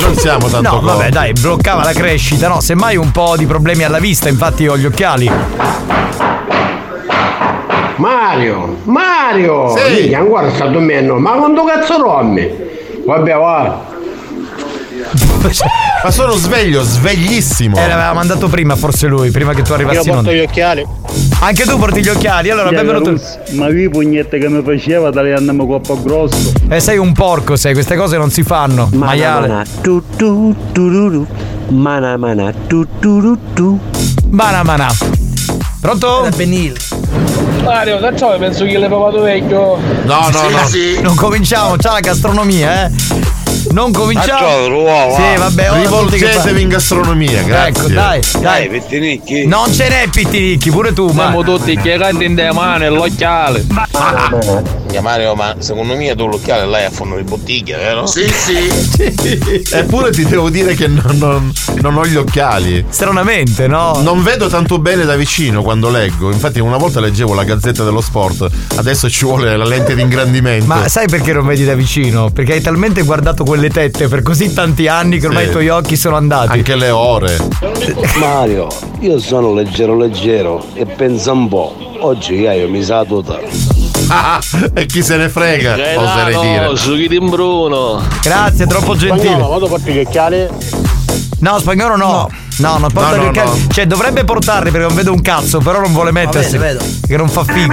Non siamo tanto No, vabbè, corti. dai, bloccava la crescita, no, semmai un po' di problemi alla vista, infatti ho gli occhiali. Mario, Mario! Sì. Minchia, ancora sta dormendo, ma quando cazzo dormi? Vabbè, va. Ma sono sveglio, sveglissimo. Eh, l'aveva mandato prima, forse lui, prima che tu Io arrivassi in porto gli occhiali. Anche tu porti gli occhiali, allora Chiaro, benvenuto. Rus, Ma qui pugnette che mi faceva, te le andiamo coppa grosso. Eh, sei un porco, sei, queste cose non si fanno. Maiale. mana, tu tu tururu. Mana mana tu tu tu. Mana mana. Pronto? Benil. Mario, cacciò, penso che l'hai provato vecchio. No, no, no. Non cominciamo, c'ha la gastronomia, eh. Non cominciamo. Cacciolo, l'uovo, Sì, va. vabbè, Rivolgetevi in gastronomia, grazie. Ecco, dai, dai. Dai, pettinicchi. Non ce n'è pitticchi, pure tu, ma. Siamo tutti chiegati in mano e l'occhiale. Mia Mario, ma secondo me tu l'occhiale l'hai a fondo di bottiglia, vero? Sì, sì. *laughs* Eppure ti devo dire che non, non- non ho gli occhiali. Stranamente, no? Non vedo tanto bene da vicino quando leggo. Infatti, una volta leggevo la Gazzetta dello Sport, adesso ci vuole la lente di ingrandimento. Ma sai perché non vedi da vicino? Perché hai talmente guardato quelle tette per così tanti anni che ormai Sì. i tuoi occhi sono andati. Anche le ore. Mario, io sono leggero leggero e pensa un po'. Oggi io mi sa tutta. Ah, *laughs* e chi se ne frega, oserei dire. Sughi di Bruno. Grazie, troppo gentile. Spagnolo, ma tu porti gli occhiali? No, spagnolo no. No, non porta No, gli no, occhiali. no. Cioè, dovrebbe portarli perché non vedo un cazzo, però non vuole mettersi. vedo, vedo. Che non fa figo.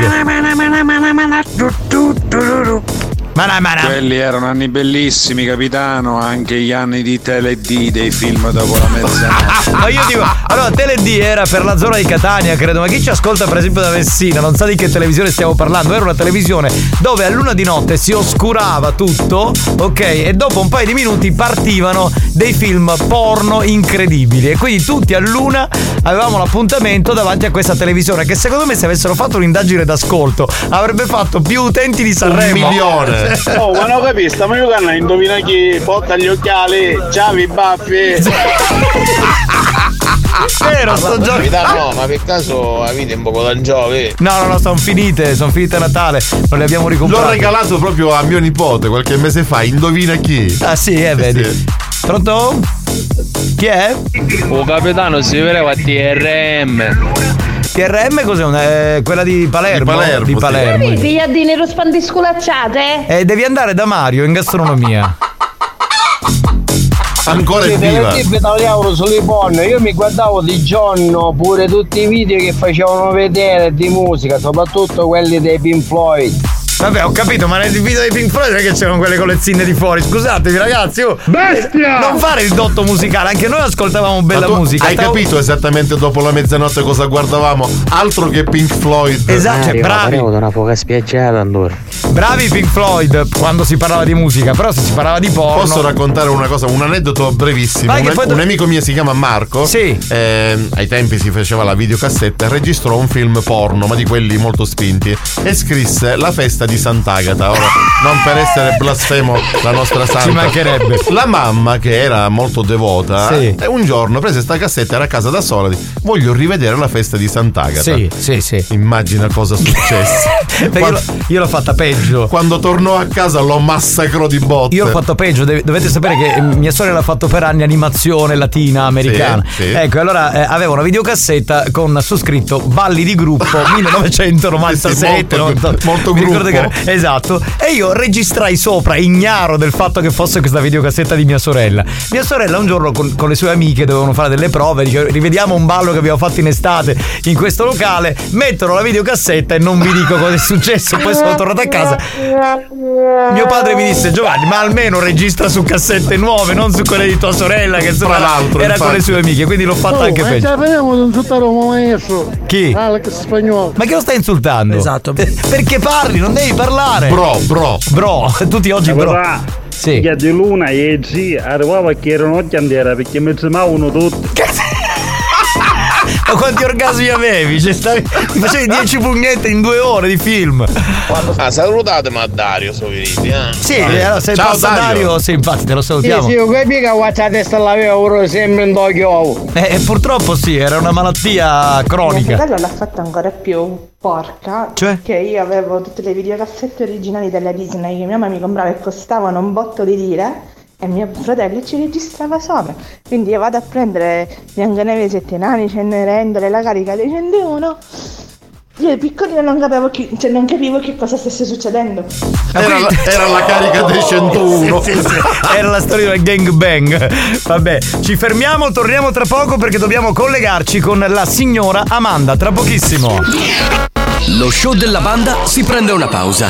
Mana, mana. Quelli erano anni bellissimi, capitano, anche gli anni di Tele D dei film dopo la mezzanotte. *laughs* Ma io dico, allora Tele D era per la zona di Catania, credo, ma chi ci ascolta per esempio da Messina non sa di che televisione stiamo parlando, era una televisione dove a luna di notte si oscurava tutto, ok? E dopo un paio di minuti partivano dei film porno incredibili e quindi tutti a luna avevamo l'appuntamento davanti a questa televisione che secondo me se avessero fatto un'indagine d'ascolto avrebbe fatto più utenti di Sanremo. Un milione. Oh, ma non capisco, ma io canna indovina chi porta gli occhiali, ciavi, i baffi. Vero, sto giocando. Capitano, ma per caso avete un poco d'angiove? No, no, no, sono finite, sono finite a Natale, non le abbiamo ricomprate. L'ho regalato proprio a mio nipote qualche mese fa. Indovina chi? Ah sì, eh, vedi. Sì. Pronto? Chi è? Oh capitano si vedeva TRM. TRM cos'è? Una- eh, quella di Palermo? Di Palermo, Di sì. Palermo. Figlia di nero spandi sculacciate? Eh, devi andare da Mario in gastronomia. Ancora Siete viva. euro sulle porno, io mi guardavo di giorno pure tutti i video che facevano vedere di musica, soprattutto quelli dei Pink Floyd. Vabbè, ho capito, ma nel video dei Pink Floyd non è che c'erano quelle con le zinne di fuori. Scusatevi, ragazzi. oh. Bestia! Non fare il dotto musicale, anche noi ascoltavamo bella musica. Hai Stavo- capito esattamente dopo la mezzanotte cosa guardavamo? Altro che Pink Floyd. Esatto, cioè, bravi. una foca spiaggiata allora. Bravi Pink Floyd quando si parlava di musica, però se si parlava di porno. Posso raccontare una cosa, un aneddoto brevissimo. Un, poi un amico mio si chiama Marco. Sì. ehm, ai tempi si faceva la videocassetta e registrò un film porno, ma di quelli molto spinti. E scrisse La festa di Sant'Agata. Ora, non per essere blasfemo la nostra santa. Ci mancherebbe. La mamma, che era molto devota, Sì. eh, un giorno prese sta cassetta, era a casa da sola. di- Voglio rivedere la festa di Sant'Agata. Sì, sì, sì. Immagina cosa successe. *laughs* Perché io, l'ho- io l'ho fatta peggio. Quando tornò a casa lo massacrò di botte. Io l'ho fatto peggio, dovete sapere che eh, mia sorella l'ha fatto per anni animazione latina americana. Sì, sì. Ecco, allora eh, aveva una videocassetta con su scritto Balli di gruppo *laughs* 1997. Sì, sì, molto- 98. molto Mi ricordo gruppo. Speaker. *laughs* Esatto. E io registrai sopra, ignaro del fatto che fosse questa videocassetta di mia sorella. Mia sorella un giorno con, con le sue amiche dovevano fare delle prove, dice, rivediamo un ballo che abbiamo fatto in estate in questo locale, mettono la videocassetta e non vi dico cosa è successo, poi sono tornato a casa. Mio padre mi disse Giovanni, ma almeno registra su cassette nuove, non su quelle di tua sorella che insomma l'altro, era con le infatti. sue amiche, quindi l'ho fatta anche ma peggio. ce la vediamo di insultare un maestro. Chi? Alex Spagnolo. Ma che lo stai insultando? Esatto. *laughs* Perché parli? Non devi parlare. Bro, bro. Bro, *laughs* tutti oggi bro. Sì. Di Luna e G arrivava che erano chiandera perché mi semavano tutti. Ma quanti orgasmi avevi? Cioè, stavi, ti facevi 10 pugnetti in due ore di film. Ah, salutatemi a Dario, Soviriti, eh. Sì, allora se passa Dario, sì, infatti te lo salutiamo. Sì, sì, quei mica testa l'avevo sempre in Tokyo. Eh, eh, purtroppo sì, era una malattia cronica. fratello l'ha fatta ancora più porca. Cioè? Che io avevo tutte le videocassette originali della Disney che mia mamma mi comprava e costavano un botto di lire. E mio fratello ci registrava sopra. Quindi io vado a prendere Biancaneve Sette Nani, Cenerendole, la carica dei 101. Io piccolino non capivo, chi- cioè non capivo che cosa stesse succedendo. Era, la, era la carica dei 101. Sì, sì, sì. Era la storia del gang bang. Vabbè, ci fermiamo, torniamo tra poco perché dobbiamo collegarci con la signora Amanda tra pochissimo. Lo show della banda si prende una pausa.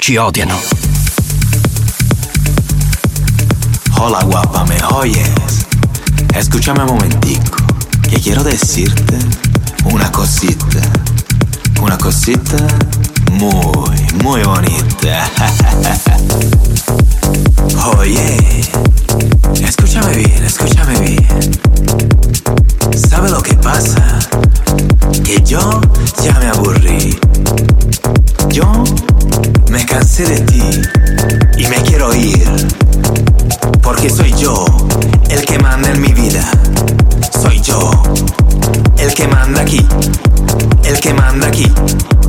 ci odiano. Hola guapa, me oyes. Escúchame un momentico, que quiero decirte una cosita. Una cosita muy, muy bonita. *laughs* Oye, escúchame bien, escúchame bien. ¿Sabe lo que pasa? Que yo ya me aburrí. Yo me cansé de ti y me quiero ir. Porque soy yo el que manda en mi vida. Soy yo el que manda aquí. El que manda aquí.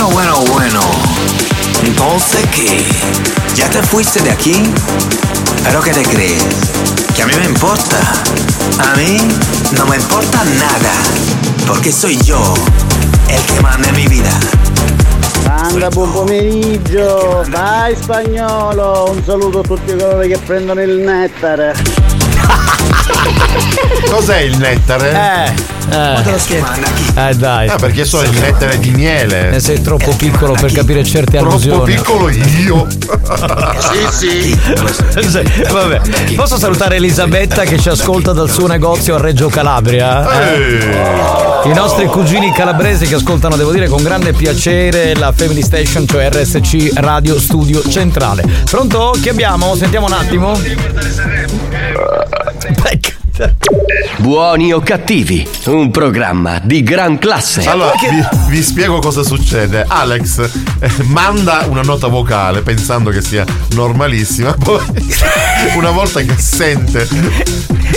Bueno, bueno, bueno. Entonces, ¿qué? ¿Ya te fuiste de aquí? ¿Pero qué te crees? ¿Que a mí me importa? A mí no me importa nada. Porque soy yo el que manda en mi vida. Anda, buon pomeriggio, vai spagnolo, un saluto a tutti coloro che prendono il nettare. *laughs* Cos'è il nettare? Eh, Eh. te lo scherzo. Eh dai. Ah, perché so di mettere di miele. Eh, sei troppo piccolo per capire certe Troppo allusioni. piccolo io. Sì, *laughs* sì. Vabbè, posso salutare Elisabetta che ci ascolta dal suo negozio a Reggio Calabria? Eh? I nostri cugini calabresi che ascoltano, devo dire, con grande piacere la Family Station, cioè RSC Radio Studio Centrale. Pronto? Chi abbiamo? Sentiamo un attimo. Buoni o cattivi, un programma di gran classe. Allora, vi, vi spiego cosa succede. Alex eh, manda una nota vocale pensando che sia normalissima, poi *laughs* una volta che sente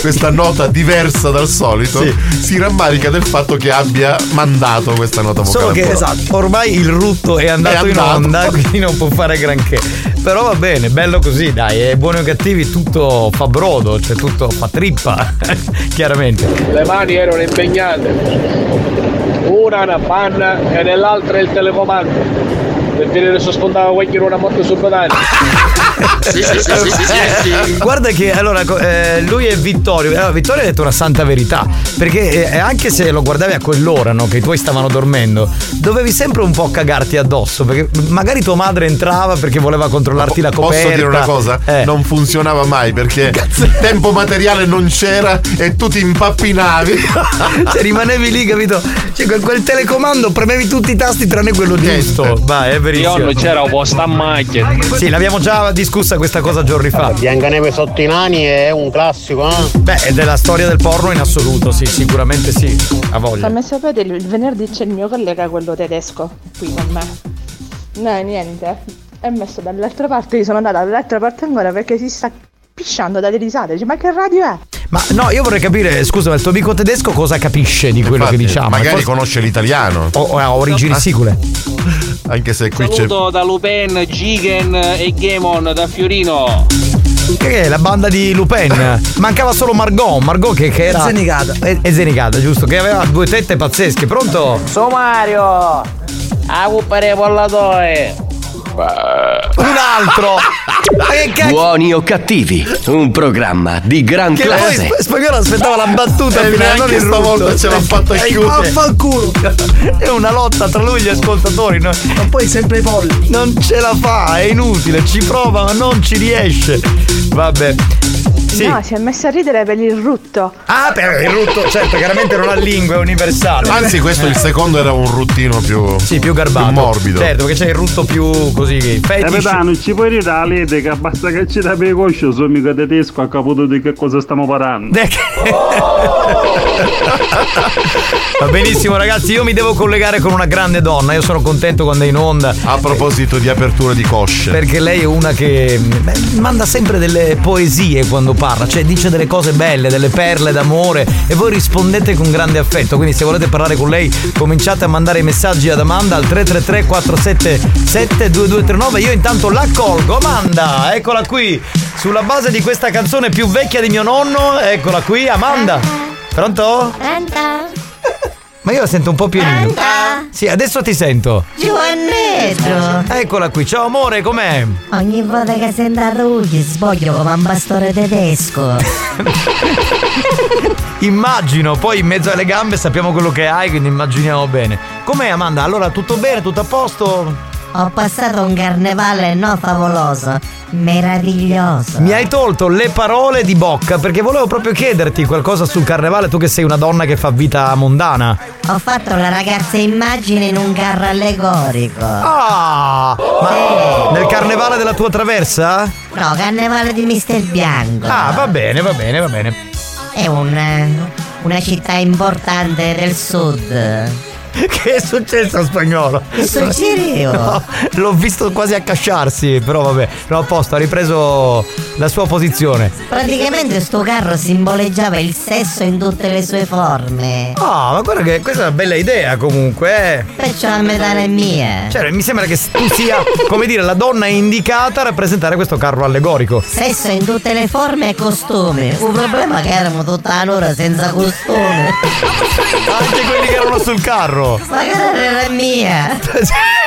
questa nota diversa dal solito, si rammarica del fatto che abbia mandato questa nota vocale. Solo che esatto, ormai il rutto è andato, È in andato. onda, *laughs* quindi non può fare granché. Però va bene, bello così, dai, è buoni o cattivi, tutto fa brodo, cioè tutto fa trippa, *laughs* chiaramente. Le mani erano impegnate. Una una panna e nell'altra il telecomando. Per vedere se sfondava qualcuno una moto su pedali. Sì, sì, sì. Guarda che allora eh, lui è Vittorio. Allora, Vittorio ha detto una santa verità. Perché eh, anche se lo guardavi a quell'ora, no? Che i tuoi stavano dormendo, dovevi sempre un po' cagarti addosso. Perché magari tua madre entrava perché voleva controllarti la coperta. Posso dire una cosa? Eh. Non funzionava mai perché tempo materiale non c'era e tu ti impappinavi. *laughs* Cioè, rimanevi lì, capito? Cioè, quel, quel telecomando premevi tutti i tasti tranne quello giusto. Vai, è verissimo. Io non c'era un po' sta macchina. Sì, l'abbiamo già discussa questa cosa giorni fa. Biancaneve sotto i nani è un classico, eh? Beh, è della storia del porno in assoluto, sì, sicuramente sì. A voglia. Fammi sapere, il il venerdì c'è il mio collega, quello tedesco, qui con me. No, niente. È messo dall'altra parte, io sono andata dall'altra parte ancora perché si sta pisciando dalle risate. Dice, ma che radio è? Ma no, io vorrei capire, scusa, ma il tuo amico tedesco cosa capisce di quello Infatti, che diciamo? Magari Forse- conosce l'italiano. o, o ha origini Ah, sicule. Anche se qui c'è. Saluto da Lupin, Gigen e Gemon da Fiorino. Che è la banda di Lupin? Mancava solo Margot, Margot che, che era. Zenicata. È, è Zenicata, giusto? Che aveva due tette pazzesche. Pronto? Sommario! A cuppare pollatore! Un altro! Cacchio? Buoni o cattivi, un programma di gran Che poi classe. Sp- Spagnolo aspettava la battuta E il stavolta ce l'ha fatta Ehi, chiudere. Vaffanculo! È una lotta tra lui e gli ascoltatori. no? Ma poi sempre i polli. Non ce la fa, è inutile, ci prova ma non ci riesce. Vabbè. Sì. No, si è messa a ridere per il rutto. Ah, per il rutto, certo, chiaramente non ha lingua, è universale. Anzi, questo il secondo era un ruttino più. Sì, più garbato. più morbido. Certo, perché c'è il rutto più così. Fetish. Capitano, ci puoi dire la lede che basta che ci dà per coscio, sono mica tedesco a caputo di che cosa stiamo parlando. Va benissimo, ragazzi. Io mi devo collegare con una grande donna. Io sono contento quando è in onda. A proposito di apertura di cosce. Perché lei è una che beh, manda sempre delle poesie quando parla, cioè dice delle cose belle, delle perle d'amore e voi rispondete con grande affetto. Quindi se volete parlare con lei cominciate a mandare i messaggi ad Amanda al 333 477 2239. Io intanto la colgo. Amanda, eccola qui. Sulla base di questa canzone più vecchia di mio nonno, eccola qui, Amanda. Pronto? Ma io la sento un po' pianino. Sì, adesso ti sento. Giovannetto! Eccola qui, ciao amore, com'è? Ogni volta che sento a Ruggi sboglio come un bastone tedesco. *laughs* Immagino, poi in mezzo alle gambe sappiamo quello che hai, quindi immaginiamo bene. Com'è Amanda? Allora tutto bene, tutto a posto? Ho passato un carnevale no favoloso, meraviglioso. Mi hai tolto le parole di bocca perché volevo proprio chiederti qualcosa sul carnevale, tu che sei una donna che fa vita mondana. Ho fatto la ragazza immagine in un carro allegorico. Ah! Ma nel carnevale della tua traversa? No, carnevale di Mister Bianco. Ah, va bene, va bene, va bene. È un, una città importante del sud. *laughs* Che è successo a spagnolo? No, l'ho visto quasi accasciarsi, però vabbè, no, a posto, ha ripreso la sua posizione. Praticamente sto carro simboleggiava il sesso in tutte le sue forme. Ah, ma guarda che questa è una bella idea comunque, eh. Perciò la metà è mia. Cioè, mi sembra che tu sia, come dire, la donna indicata a rappresentare questo carro allegorico. Sesso in tutte le forme e costume. Un problema che eravamo tutta l'ora senza costume. Anche quelli che erano sul carro. Ma che era mia.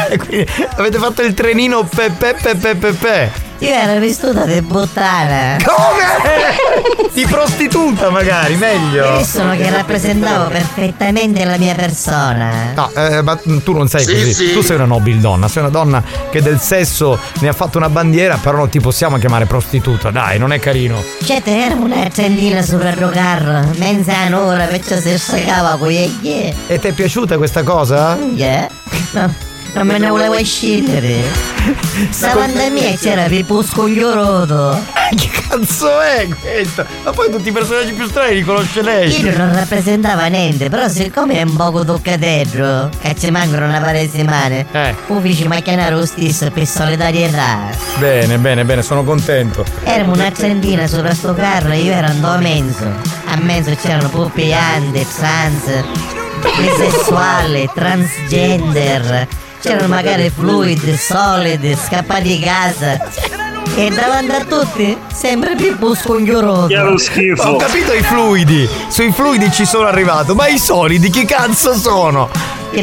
E *laughs* Quindi avete fatto il trenino pe pe pe pe pe pe. Io ero vestita di puttana. Come? Di prostituta magari, meglio. Io sono che rappresentavo perfettamente la mia persona. No, eh, ma tu non sei Sì, così. sì. Tu sei una nobile donna, sei una donna che del sesso ne ha fatto una bandiera, però non ti possiamo chiamare prostituta. Dai, non è carino. C'è te era una trendina sopra il carro, mezz'ora, perciò si staccava con gli E ti è piaciuta questa cosa? Yeah. No, *laughs* non me ne volevo scendere. *laughs* Davanti a me c'era Pipuscoglio Roto. Che cazzo è questo? Ma poi tutti i personaggi più strani li conosce lei. Io non rappresentava niente, però siccome è un poco toccateggio, che ci mancano una paio di settimane, Eh. uffici macchinare lo stesso per solidarietà. Bene, bene, bene, sono contento. Eravamo una trentina sopra sto carro e io ero andato a mezzo. A mezzo c'erano puppiante, trans, bisessuale, transgender. C'erano magari fluidi, solidi, scappati di casa. E davanti a tutti, sempre più busconglioroso. Ho capito i fluidi. Sui fluidi ci sono arrivato, ma i solidi chi cazzo sono? Che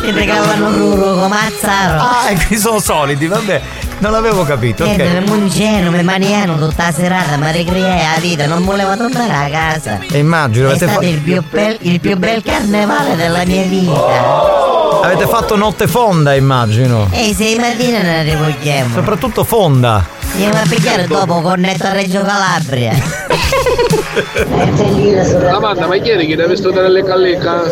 Che regalavano Ruro come Mazzaro. Ah, e qui sono solidi, vabbè. Non l'avevo capito, Niente, ok. mi mungeno, mi maniano tutta la serata, mi ricreai la vita, non volevo tornare a casa. E immagino, È avete, stato fa- il più, bel, il più bel carnevale della mia vita. avete fatto notte fonda, immagino. E sei mattina ne rivogliamo. Soprattutto fonda. Andiamo a pigliare dopo cornetto a Reggio Calabria. *laughs* Amanda, ma ieri che devi studiare le callecca?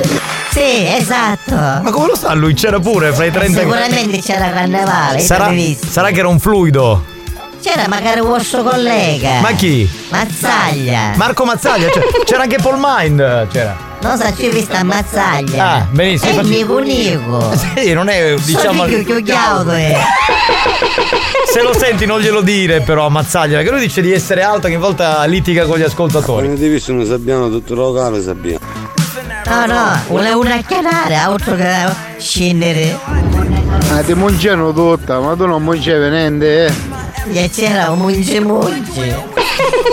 Sì, esatto. Ma come lo sa lui? C'era pure fra i 30 Sicuramente c'era carnevale, Sarà, sarà che era un fluido. C'era magari un vostro collega. Ma chi? Mazzaglia. Marco Mazzaglia, cioè, *laughs* c'era anche Paul Mind. C'era. Non so, ci ho visto a Mazzaglia. Ah, benissimo. È il Facci- mio unico. Sì, non è diciamo. Sono più chiuchiauto, eh. Se lo senti non glielo dire però a Mazzaglia, perché lui dice di essere alto che in volta litiga con gli ascoltatori. Avete visto non sappiamo tutto locale, sappiamo. No, no, volevo una chianare, altro che scendere. Ah, ti mungeno tutta, ma tu non mungevi niente, eh. E c'era un munge munge.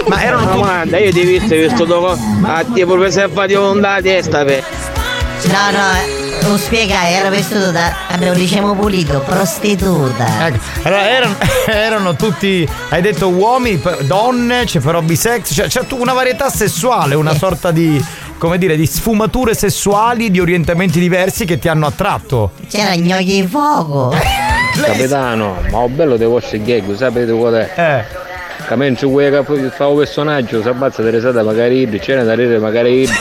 Ma erano tutti. Amanda, io ti ho visto, visto dopo. A te proprio se fate un la testa, per. No, no, lo spiegai, ero vestito da. Abbiamo diciamo pulito, prostituta. Ecco, allora erano, *laughs* erano tutti, hai detto uomini, donne, c'è però bisex, cioè, c'è tu- una varietà sessuale, una sorta di, come dire, di sfumature sessuali, di orientamenti diversi che ti hanno attratto. C'era gnocchi di fuoco. *laughs* Capitano, ma ho bello dei vostri gag, sapete qual è? Eh. Che mentre vuoi che poi fa un personaggio, si abbazza risate magari ibridi, c'è da ridere magari. *laughs*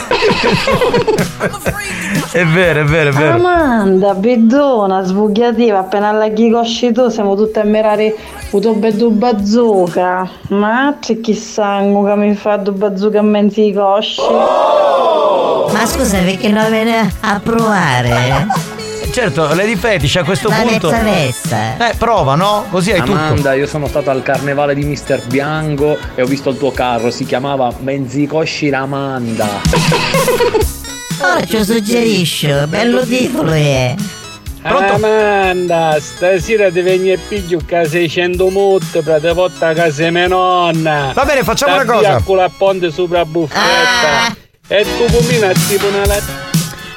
È vero, è vero, è vero. Amanda, bedona, sbugliativa, appena alla cosci tu siamo tutti a mirare un beddu bazooka. Ma c'è chissà che mi fa du bazooka a mezzi i cosci. Ma scusa, perché non viene a provare? Certo, Lady Fetish a questo La punto. mezza vesta. Eh, prova, no? Così hai tutto. Amanda, io sono stato al carnevale di Mister Bianco e ho visto il tuo carro, si chiamava Menzicosci Ramanda. *laughs* Ora ci suggerisco, bello titolo è. Amanda, stasera ti vieni e piglio che 600 mutte per te porta a casa mia nonna. Va bene, facciamo una cosa. A culo a ponte sopra buffetta. E tu combina tipo una la-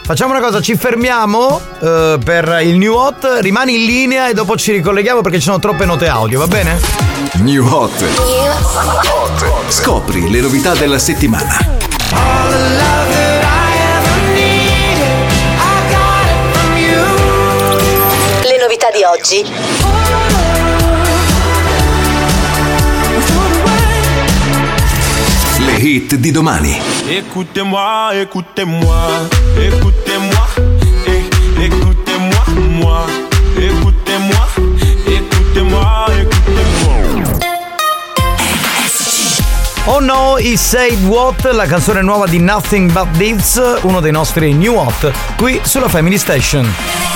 Facciamo una cosa, ci fermiamo eh, per il new hot, rimani in linea e dopo ci ricolleghiamo perché ci sono troppe note audio, va bene? New Hot. Scopri le novità della settimana. Le novità di oggi. Le hit di domani. Écoutez-moi, écoutez-moi, écoutez-moi, eh, écoutez-moi, moi, écoutez-moi, écoutez-moi, écoutez-moi. Oh no, He Said What, la canzone nuova di Nothing But This, uno dei nostri new hot, qui sulla Family Station.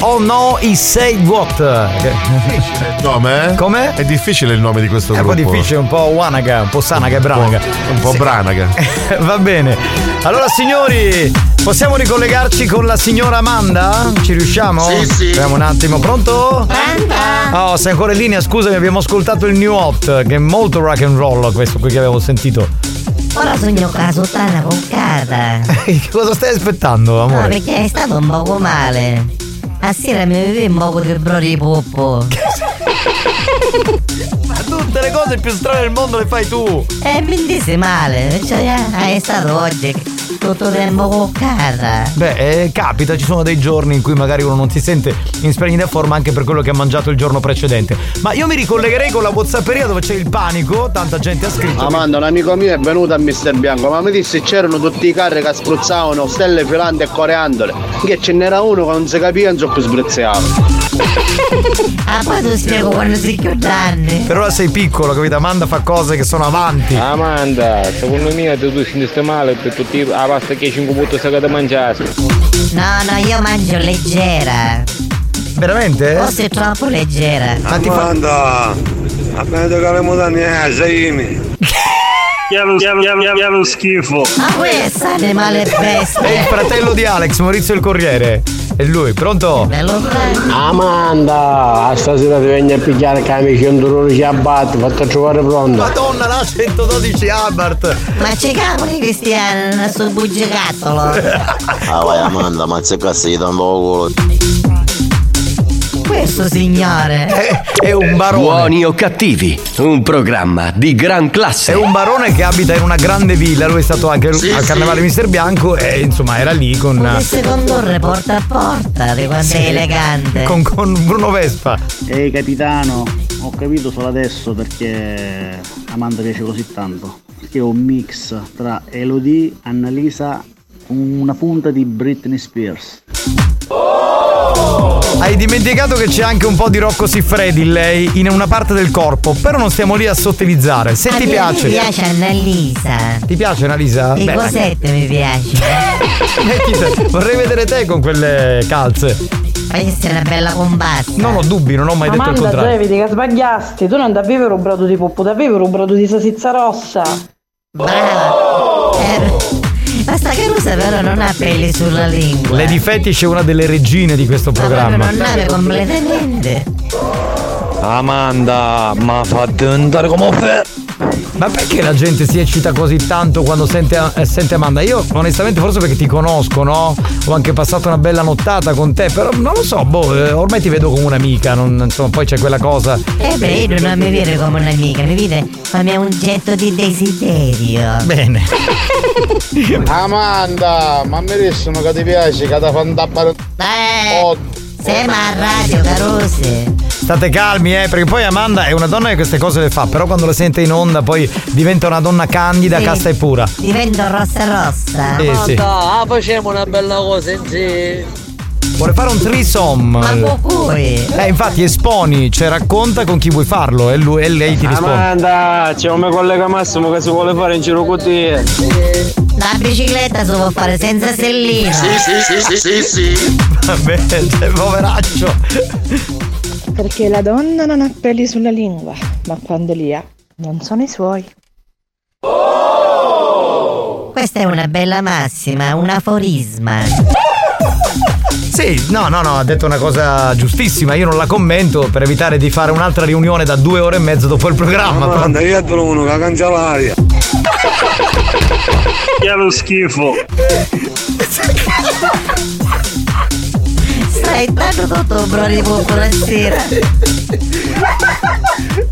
Oh no, he said what? Il nome? eh? Come? È difficile il nome di questo È un gruppo. po' difficile, un po' Wanaga, un po' Sanaga e Branaga. Un po' branaga. *laughs* Va bene. Allora signori, possiamo ricollegarci con la signora Amanda? Ci riusciamo? Sì, sì. Vediamo un attimo, pronto? Oh, sei ancora in linea, scusami, abbiamo ascoltato il New Hot, che è molto rock and roll questo qui che avevo sentito. Ora sogno con la sottana coccata. *laughs* Che cosa stai aspettando, No, amore? perché è stato un poco male. A sera mi bevi un poco di brodi di poppo. *laughs* Ma tutte le cose più strane del mondo le fai tu. E mi disse male. Cioè, ah, è stato oggi tutto il tempo coccata. Beh, eh, capita, ci sono dei giorni in cui magari uno non si sente in splendida forma anche per quello che ha mangiato il giorno precedente. Ma io mi ricollegherei con la Whatsapperia dove c'è il panico, tanta gente ha scritto. Amanda, un amico mio è venuto a Mister Bianco, ma mi disse c'erano tutti i carri che spruzzavano stelle filanti e coriandole. Che ce n'era uno che non si capiva non so più sbrizzava. *laughs* Ah, poi ti spiego quando si chiudanni. Per ora sei piccolo, capito? Amanda fa cose che sono avanti. Amanda, secondo me tu ti senti male per tutti la pasta che 5 punti sai che mangiare. No, no, io mangio leggera. Veramente? Forse troppo leggera. Amanda, appena che le mutande, sei *laughs* Chiaro, chiaro, chiaro, chiaro schifo. Ma questo animale È il bestia. fratello di Alex, Maurizio il Corriere. È lui, pronto? Amanda, stasera ti vieni a pigliare camici un dolore ci abbatti, fatto trovare pronto. Madonna, la 112 Albert. Ma c'è cavoli Cristiano sul bugigattolo. Ah vai Amanda, ma c'è cazzo da un po' Questo signore. *laughs* È, è un barone. Buoni o cattivi, un programma di gran classe. È un barone che abita in una grande villa, lui è stato anche Sì, al sì. carnevale Mister Bianco e insomma era lì con, Potesse condurre porta a porta di quanto Sì. è elegante. con, con Bruno Vespa. Ehi capitano, ho capito solo adesso perché Amanda piace così tanto. Perché è un mix tra Elodie, Annalisa, una punta di Britney Spears. Hai dimenticato che c'è anche un po' di Rocco Siffredi in lei in una parte del corpo, però non stiamo lì a sottilizzare. Se A ti piace. Mi piace Annalisa. Ti piace Annalisa? I Beh, cosette mi piace. *laughs* mettite- vorrei vedere te con quelle calze. Fai essere una bella combatta. Non ho dubbi, non ho mai detto il Amanda, contrario. vedi che sbagliasti. Tu non davi un brodo di poppo, davi un brodo di salsiccia rossa. Brava. Eh, ma sta carusa però non ha peli sulla lingua. Lady Fetish è una delle regine di questo Ma programma. non nave completamente. Amanda, ma fate andare come fe. Ma perché la gente si eccita così tanto quando sente, eh, sente Amanda? Io onestamente forse perché ti conosco, no? Ho anche passato una bella nottata con te, però non lo so, boh, eh, ormai ti vedo come un'amica, non- insomma, poi c'è quella cosa. Eh beh, io non mi vede come un'amica, mi vede come un getto di desiderio. Bene. *laughs* Amanda, ma mi dicono che ti piace che ti fanno tappare Eh, siamo a radio, carose. State calmi, eh, perché poi Amanda è una donna che queste cose le fa, però quando le sente in onda poi diventa una donna candida, Sì. casta e pura. Divento rossa rossa. Eh, sì. Ah, facciamo una bella cosa insieme. Vuole fare un threesome. Ma cui? Eh, infatti esponi, cioè racconta con chi vuoi farlo e, lui, e lei ti risponde. Amanda, c'è un mio collega Massimo che si vuole fare in giro con te. La bicicletta si può fare senza sellino. Sì, sì, sì, sì, sì, sì. Vabbè, cioè, poveraccio. Perché la donna non ha peli sulla lingua, ma quando li ha, non sono i suoi. Questa è una bella massima, un aforisma. Sì, no, no, no, ha detto una cosa giustissima, io non la commento per evitare di fare un'altra riunione da due ore e mezzo dopo il programma. Amanda, io adoro uno che cambia l'aria. *laughs* Chiaro schifo. Stai dando tutto un brodi poppo la sera.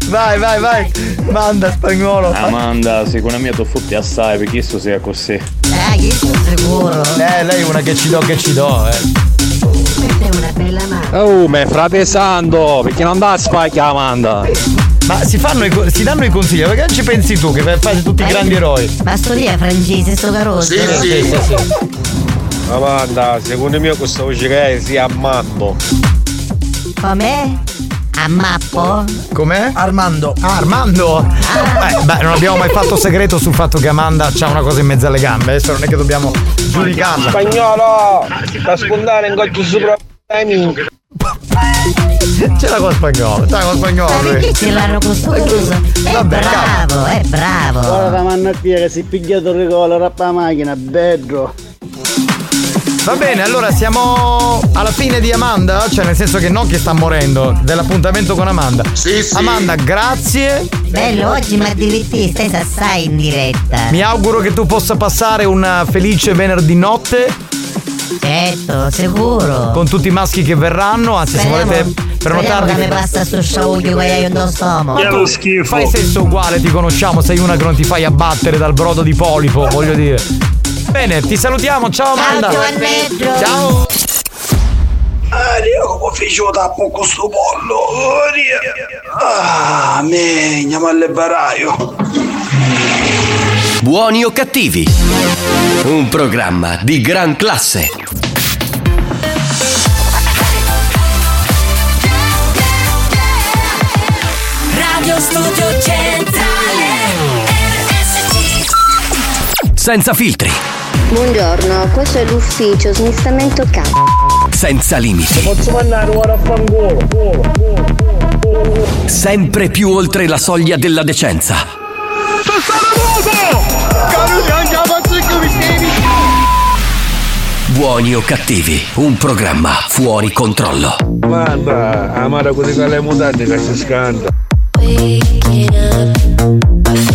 Vai, vai, vai. Manda spagnolo. Amanda, secondo me tu fotti assai perché questo sia così. Io sono sicuro. Eh, lei è una che ci do, che ci do, eh. È una bella mano. Oh, ma frate Sando, perché non dà spacchia Amanda? Ma si, fanno i, si danno i consigli, perché non ci pensi tu che fate tutti i grandi eroi? Ma sto lì è francese, sto caroso. Sì, sì. Amanda, secondo me questo voce che sia amando. Com'è? A Mappo? Com'è? Armando. Ah, Armando! Eh, beh, non abbiamo mai fatto segreto sul fatto che Amanda ha una cosa in mezzo alle gambe. Adesso non è che dobbiamo giudicarla. Spagnolo! Da scondare in goccio sopra Ce l'ha con spagnolo, ce l'ha con spagnolo. Ma perché ce l'hanno costruito? È Vabbè, bravo, è bravo. Ora mi hanno a dire che si è pigliato il regolo rappa la macchina, bello. Va bene, allora siamo alla fine di Amanda, cioè nel senso che non che sta morendo, dell'appuntamento con Amanda. Sì, sì. Amanda, grazie. Bello, oggi ha divertito, stai assai in diretta. Mi auguro che tu possa passare un felice venerdì notte Certo, sicuro. con tutti i maschi che verranno, anzi se Speriamo- volete Speriamo prenotarvi che mi passa sto sciaglio che hai in stomaco. Ma tu Fai sesso uguale, ti conosciamo, sei una che non ti fai abbattere dal brodo di polipo, voglio dire. Bene, ti salutiamo, ciao Amanda. Giovanneggio. Ciao. Io come faccio tappo con sto pollo? Oh, Dio. Ah, me, andiamo al baraio. Buoni o cattivi? Un programma di gran classe. Radio Studio Centrale Senza filtri, Buongiorno, questo è l'ufficio smistamento C. senza limiti, Posso mandare ora a fangolo? sempre più oltre la soglia della decenza. Buoni o cattivi, un programma fuori controllo. Guarda, amara così che le mutate che si scanda. Waking up,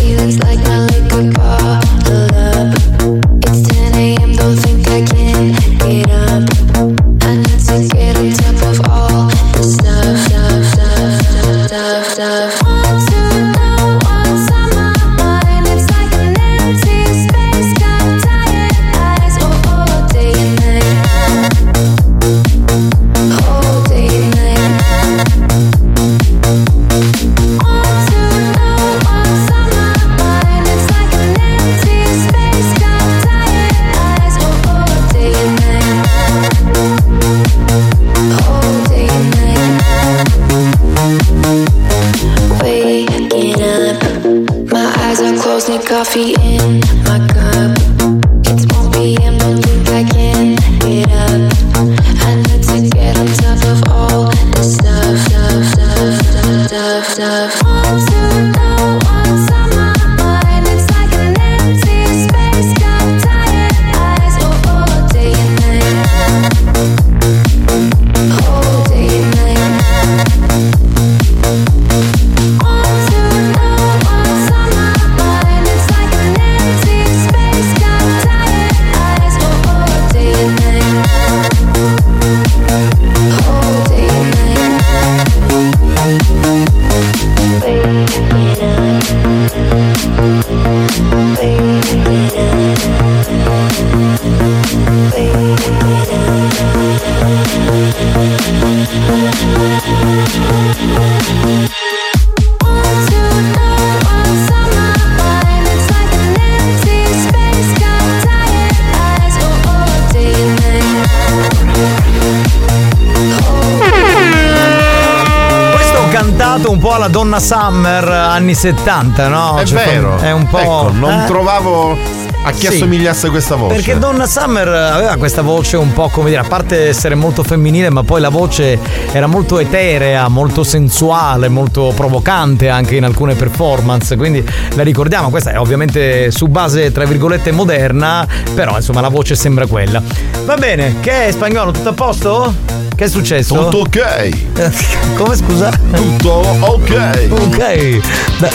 70, no? È Cioè, vero. È un po'. Ecco, non eh? trovavo a chi Sì. assomigliasse questa voce. Perché Donna Summer aveva questa voce un po' come dire, a parte essere molto femminile, ma poi la voce era molto eterea, molto sensuale, molto provocante anche in alcune performance. Quindi la ricordiamo, questa è ovviamente su base tra virgolette moderna, però insomma la voce sembra quella. Va bene, che è spagnolo? Tutto a posto? Che è successo? Tutto ok. *laughs* Come scusa? Tutto ok. Ok. Beh,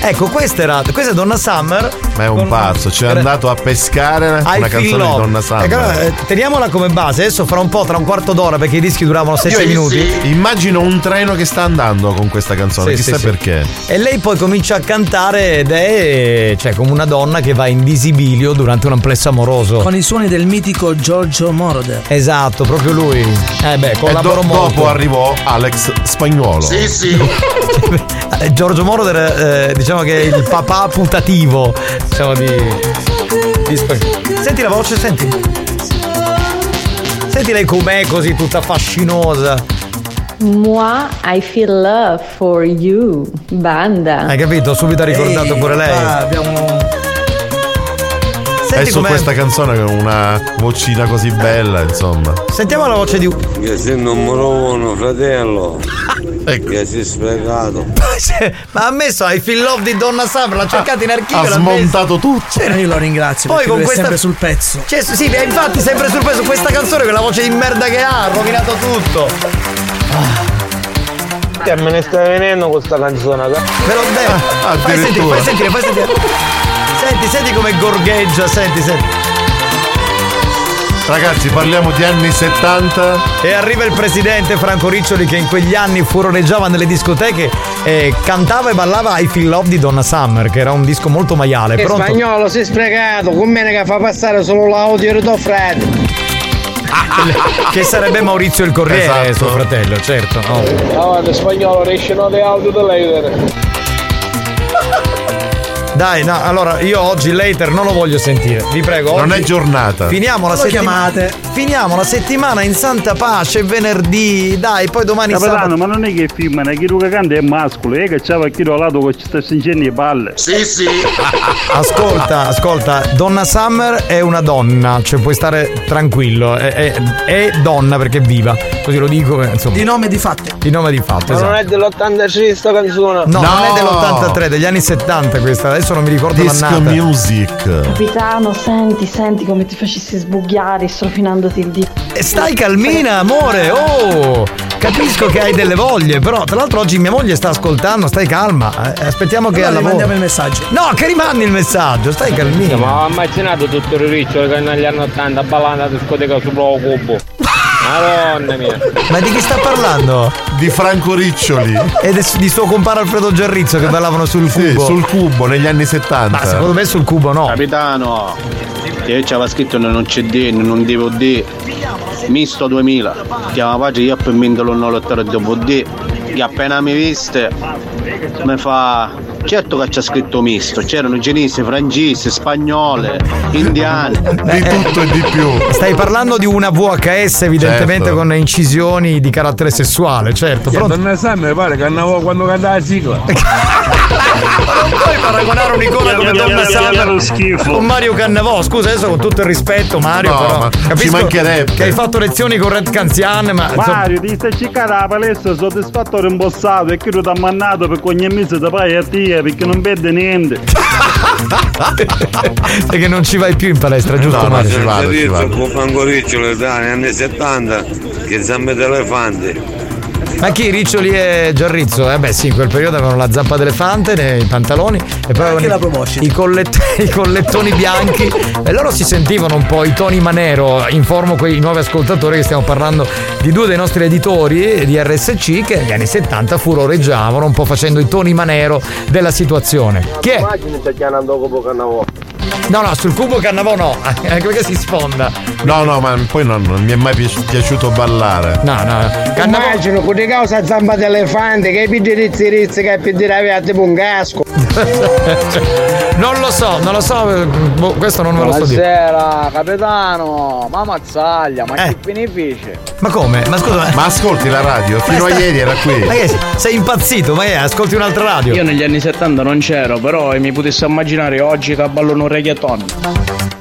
Ecco, questa era. Questa è Donna Summer. Ma è un Con- pazzo, ci è andato a pescare I una canzone Love. di Donna. Ecco, allora, eh, teniamola come base. Adesso fra un po', tra un quarto d'ora, perché i dischi duravano 7 Io minuti. sì, immagino un treno che sta andando con questa canzone, Sì, chissà sì, sì. perché. E lei poi comincia a cantare ed è cioè, come una donna che va in disibilio durante un amplesso amoroso. Con i suoni del mitico Giorgio Moroder. Esatto, proprio lui. Eh beh, E collaboro do- molto. dopo arrivò Alex Spagnuolo. Sì, sì. Eh, *laughs* Giorgio Moroder, eh, diciamo che è il papà putativo, diciamo di, di. Senti la voce, senti. Senti lei com'è così tutta fascinosa. Moi, I feel love for you. Banda. Hai capito? Subito ha ricordato pure lei. abbiamo E su com'è? questa canzone con una vocina così bella, insomma. Sentiamo la voce di. Che sei numero uno, fratello. *laughs* Che sei sprecato. *laughs* Ma ha messo I feel love di Donna Summer, l'ha cercato in archivio. Ha l'ha smontato tutto. Cioè, io lo ringrazio Poi con questa- sempre sul pezzo. Cioè, sì, infatti, sempre sul peso questa canzone con la voce di merda che ha, ha rovinato tutto. Che me ne stai venendo con sta canzone? Ve l'ho detto. fai sentire, fai sentire, fai sentire. Senti, senti come gorgheggia, senti, senti. Ragazzi, parliamo di anni 70. E arriva il presidente Franco Riccioli che in quegli anni furoreggiava nelle discoteche e cantava e ballava I Feel Love di Donna Summer, che era un disco molto maiale. Che Pronto? spagnolo sei sprecato, con me che fa passare solo l'audio di tuo fratello. *laughs* che sarebbe Maurizio il Corriere, Esatto. suo fratello, certo. oh. Guarda, spagnolo, riesce no di audio da leggere. Dai, no, allora io oggi later non lo voglio sentire. Vi prego. Non è giornata. Finiamo la settimana. chiamate. Finiamo la settimana in santa pace, venerdì. Dai, poi domani Capitano, sabato. ma non è che film, è che lui canta è mascolo, è che c'aveva chi lato che ci sta stringendo le palle. Sì, sì. *laughs* Ascolta, ascolta, Donna Summer è una donna, cioè puoi stare tranquillo. È, è- è donna perché è viva. Così lo dico, eh, insomma. Di nome di fatti. Di nome di fatto, Ma non esatto. è dell'86 sta canzone? No, non è dell'83, degli anni 70 questa, adesso non mi ricordo Disco l'annata. music. Capitano, senti, senti come ti facessi sbugliare strofinandoti il dito. E stai calmina, amore, oh! Capisco che hai delle voglie, però tra l'altro oggi mia moglie sta ascoltando, stai calma. eh, aspettiamo che Allora mandiamo il messaggio. No, che rimandi il messaggio, stai calmina. Ma ho immaginato tutto il ricciolo che negli anni 80 ballando a discoteca il cubo. Madonna mia. Ma di chi sta parlando? Di Franco Riccioli. E de- di suo compare Alfredo Giarrizzo che ballavano sul Sì, cubo. sul cubo negli anni 70. Ma secondo me sul cubo no. Capitano, io c'aveva scritto in un CD, in un DVD, misto 2000. Chiama pace io per mindolo non lottare DVD. Che appena mi viste mi fa. Certo che c'è scritto misto, c'erano cinesi, francesi, spagnole, indiani. Di tutto e di più. Stai parlando di una VHS evidentemente Certo. con incisioni di carattere sessuale, certo. Pronto? Non ne sai, mi pare che andavo quando cantava la sigla. Non puoi paragonare un'icona come Donna Summer con Mario Cannavò. Scusa, adesso con tutto il rispetto, Mario, No, però ma ci capisco mancherebbe. che hai fatto lezioni con Red Canzian, ma insomma, Mario, ti stai cercando la palestra soddisfatto o rimbossato e che tu ti ha mandato per ogni mese da poi a te perché non vede niente. *laughs* perché non ci vai più in palestra, giusto No, Mario? ci vado, ci Rizzo vado. con Franco Ricciolo dagli anni 70 che zampe d'elefante. Ma chi Riccioli e Giarrizzo? Eh beh sì, in quel periodo avevano la zappa d'elefante nei pantaloni e poi avevano la i- i, collett- *laughs* i collettoni bianchi e loro si sentivano un po' i toni manero. Informo quei nuovi ascoltatori che stiamo parlando di due dei nostri editori di RSC che negli anni 70 furoreggiavano un po' facendo i toni manero della situazione. Chi è? Immagini c'è chiamando dopo Cannavò. No, no, sul cubo Cannavò no, *laughs* anche perché si sfonda. No, no, ma poi non, non mi è mai pi- piaciuto ballare. No, no. Cannavò Immagino con le cause zampa d'elefante che pidi rizzi rizzi che pidi tipo un casco. *laughs* non lo so, non lo so, eh, boh, questo non ve lo so dire. Buonasera, capitano. Ma mazzaglia, ma Eh. che benefici? Ma come? Ma scusa, Ma ascolti la radio, fino a sta- ieri era qui. Ma che sei- sei impazzito? Ma è? Ascolti un'altra radio? Io negli anni 70 non c'ero, però mi potessi immaginare oggi che ballano un reggaeton.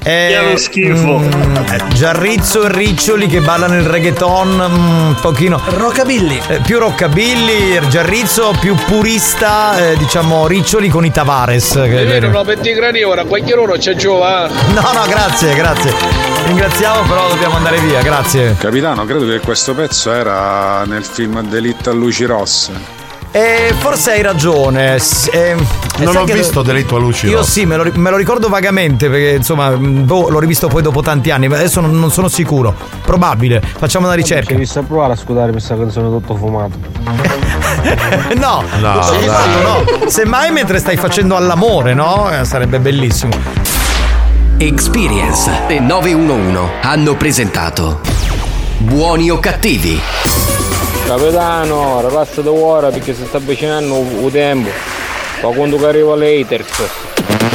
Eh, Che lo schifo. mm, eh, Giarrizzo e Riccioli che ballano il reggaeton mm, un pochino. Rockabilly. eh, più rockabilly, Giarrizzo più purista, eh, diciamo Riccioli con i Tavares. che è vero. No, per ti credi ora, qualche ora c'è giova. No, no, grazie, grazie. Ringraziamo, però dobbiamo andare via, grazie. Capitano, credo che questo pezzo era nel film Delitto a luci rosse. E forse hai ragione. eh, Non sai ho visto Delitto a luci Io sì, me lo, me lo ricordo vagamente perché insomma mh, boh, l'ho rivisto poi dopo tanti anni, ma adesso non, non sono sicuro. Probabile, facciamo una ricerca. mi sta provare a scudare questa canzone tutto fumato. *laughs* no, No, dai. fatto, no. Semmai mentre stai facendo all'amore, no? Eh, Sarebbe bellissimo. Experience e 911 hanno presentato Buoni o cattivi? Capitano, ragazzi da ora perché si sta avvicinando il tempo. Ma quando che arriva l'haters.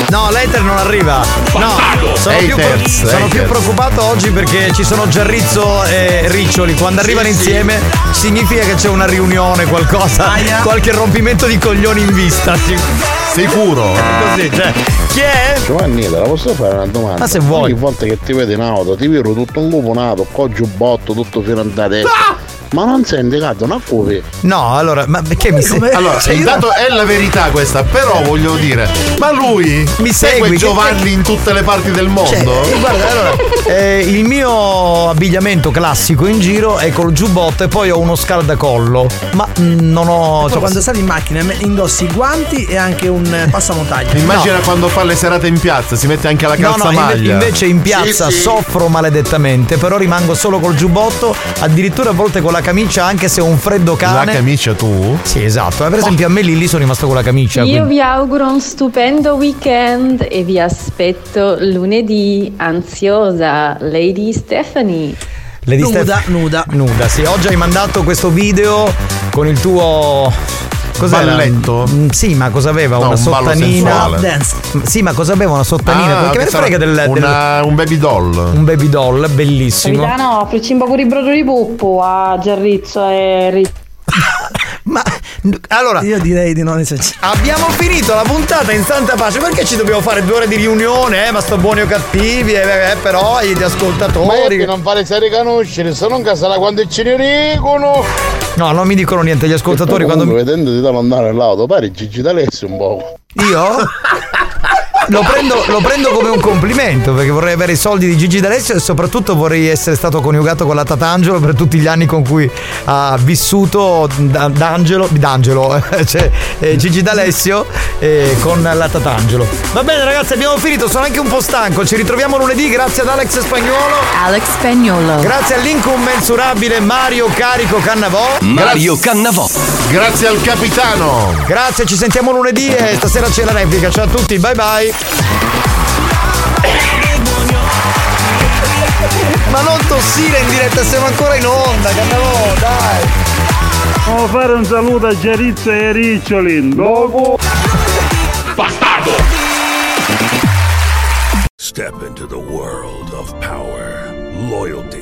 No, l'Ether non arriva. No, sono, più, sono più preoccupato oggi perché ci sono Giarrizzo e Riccioli. Quando arrivano sì. insieme significa che c'è una riunione, qualcosa, qualche rompimento di coglioni in vista. Sicuro? Così, cioè. Chi è? Giovanni, te la posso fare una domanda? Ma se vuoi. Ogni volta che ti vedo in auto ti vedo tutto un cuponato, con giubbotto, tutto fino a testa. Ma non sei indicato una cupi. No, allora, ma perché mi *laughs* sei Allora, Cioè, io- intanto è la verità questa, però voglio dire, ma lui Mi segue segui? Giovanni in tutte le parti del mondo? Cioè, guarda, allora, eh, il mio abbigliamento classico in giro è col giubbotto e poi ho uno scaldacollo. Ma mm, non ho. Poi cioè, quando sali in macchina indossi i guanti e anche un passamontagna. Immagina quando fa le serate in piazza, si mette anche la No, no, calzamaglia. invece in piazza Sì, sì. soffro maledettamente, però rimango solo col giubbotto, addirittura a volte con la camicia, anche se ho un freddo La cane. camicia tu? Sì, esatto. Eh, Per esempio, a me lì, lì sono rimasto con la camicia. Io quindi- vi auguro un stupendo weekend e vi aspetto lunedì ansiosa, Lady Stephanie. Lady Nuda, Steph- nuda. Nuda, sì. Oggi hai mandato questo video con il tuo. Cos'era? Balletto? Mm, Sì, ma cosa aveva? No, una un sottanina. Dance. Sì, ma cosa aveva? Una sottanina? Ah, Perché me ne frega del, del- una- un baby doll. un baby doll bellissimo. Capitano, fricimba pure i brodo di puppo a Giarrizzo e Riccio. *laughs* Ma allora Io direi di non esagerare. *laughs* abbiamo finito la puntata in santa pace. Perché ci dobbiamo fare due ore di riunione? Eh, ma sto buoni o cattivi, eh, eh, però gli Ma ascoltatori. io non fare se riconoscere, se non casala quando ce ne dicono. No, non mi dicono niente gli ascoltatori quando mi. vedendo di devo andare all'auto, pare Gigi D'Alessio un po'. Io? *laughs* Lo prendo, lo prendo come un complimento perché vorrei avere i soldi di Gigi D'Alessio e soprattutto vorrei essere stato coniugato con la Tatangelo per tutti gli anni con cui ha vissuto da- D'Angelo, D'Angelo *laughs* cioè eh, Gigi D'Alessio eh, con la Tatangelo. Va bene ragazzi abbiamo finito, sono anche un po' stanco, ci ritroviamo lunedì, grazie ad Alex Spagnuolo, Alex Spagnolo. grazie all'incommensurabile Mario Carico Cannavò, Mario Cannavò. Grazie al capitano. grazie, ci sentiamo lunedì e stasera c'è la replica, ciao a tutti, bye bye. Ma non tossire in diretta, siamo ancora in onda, Cannavò, dai. Devo fare un saluto a Giarizzo e Riccioli. Dopo. Step into the world of power, loyalty,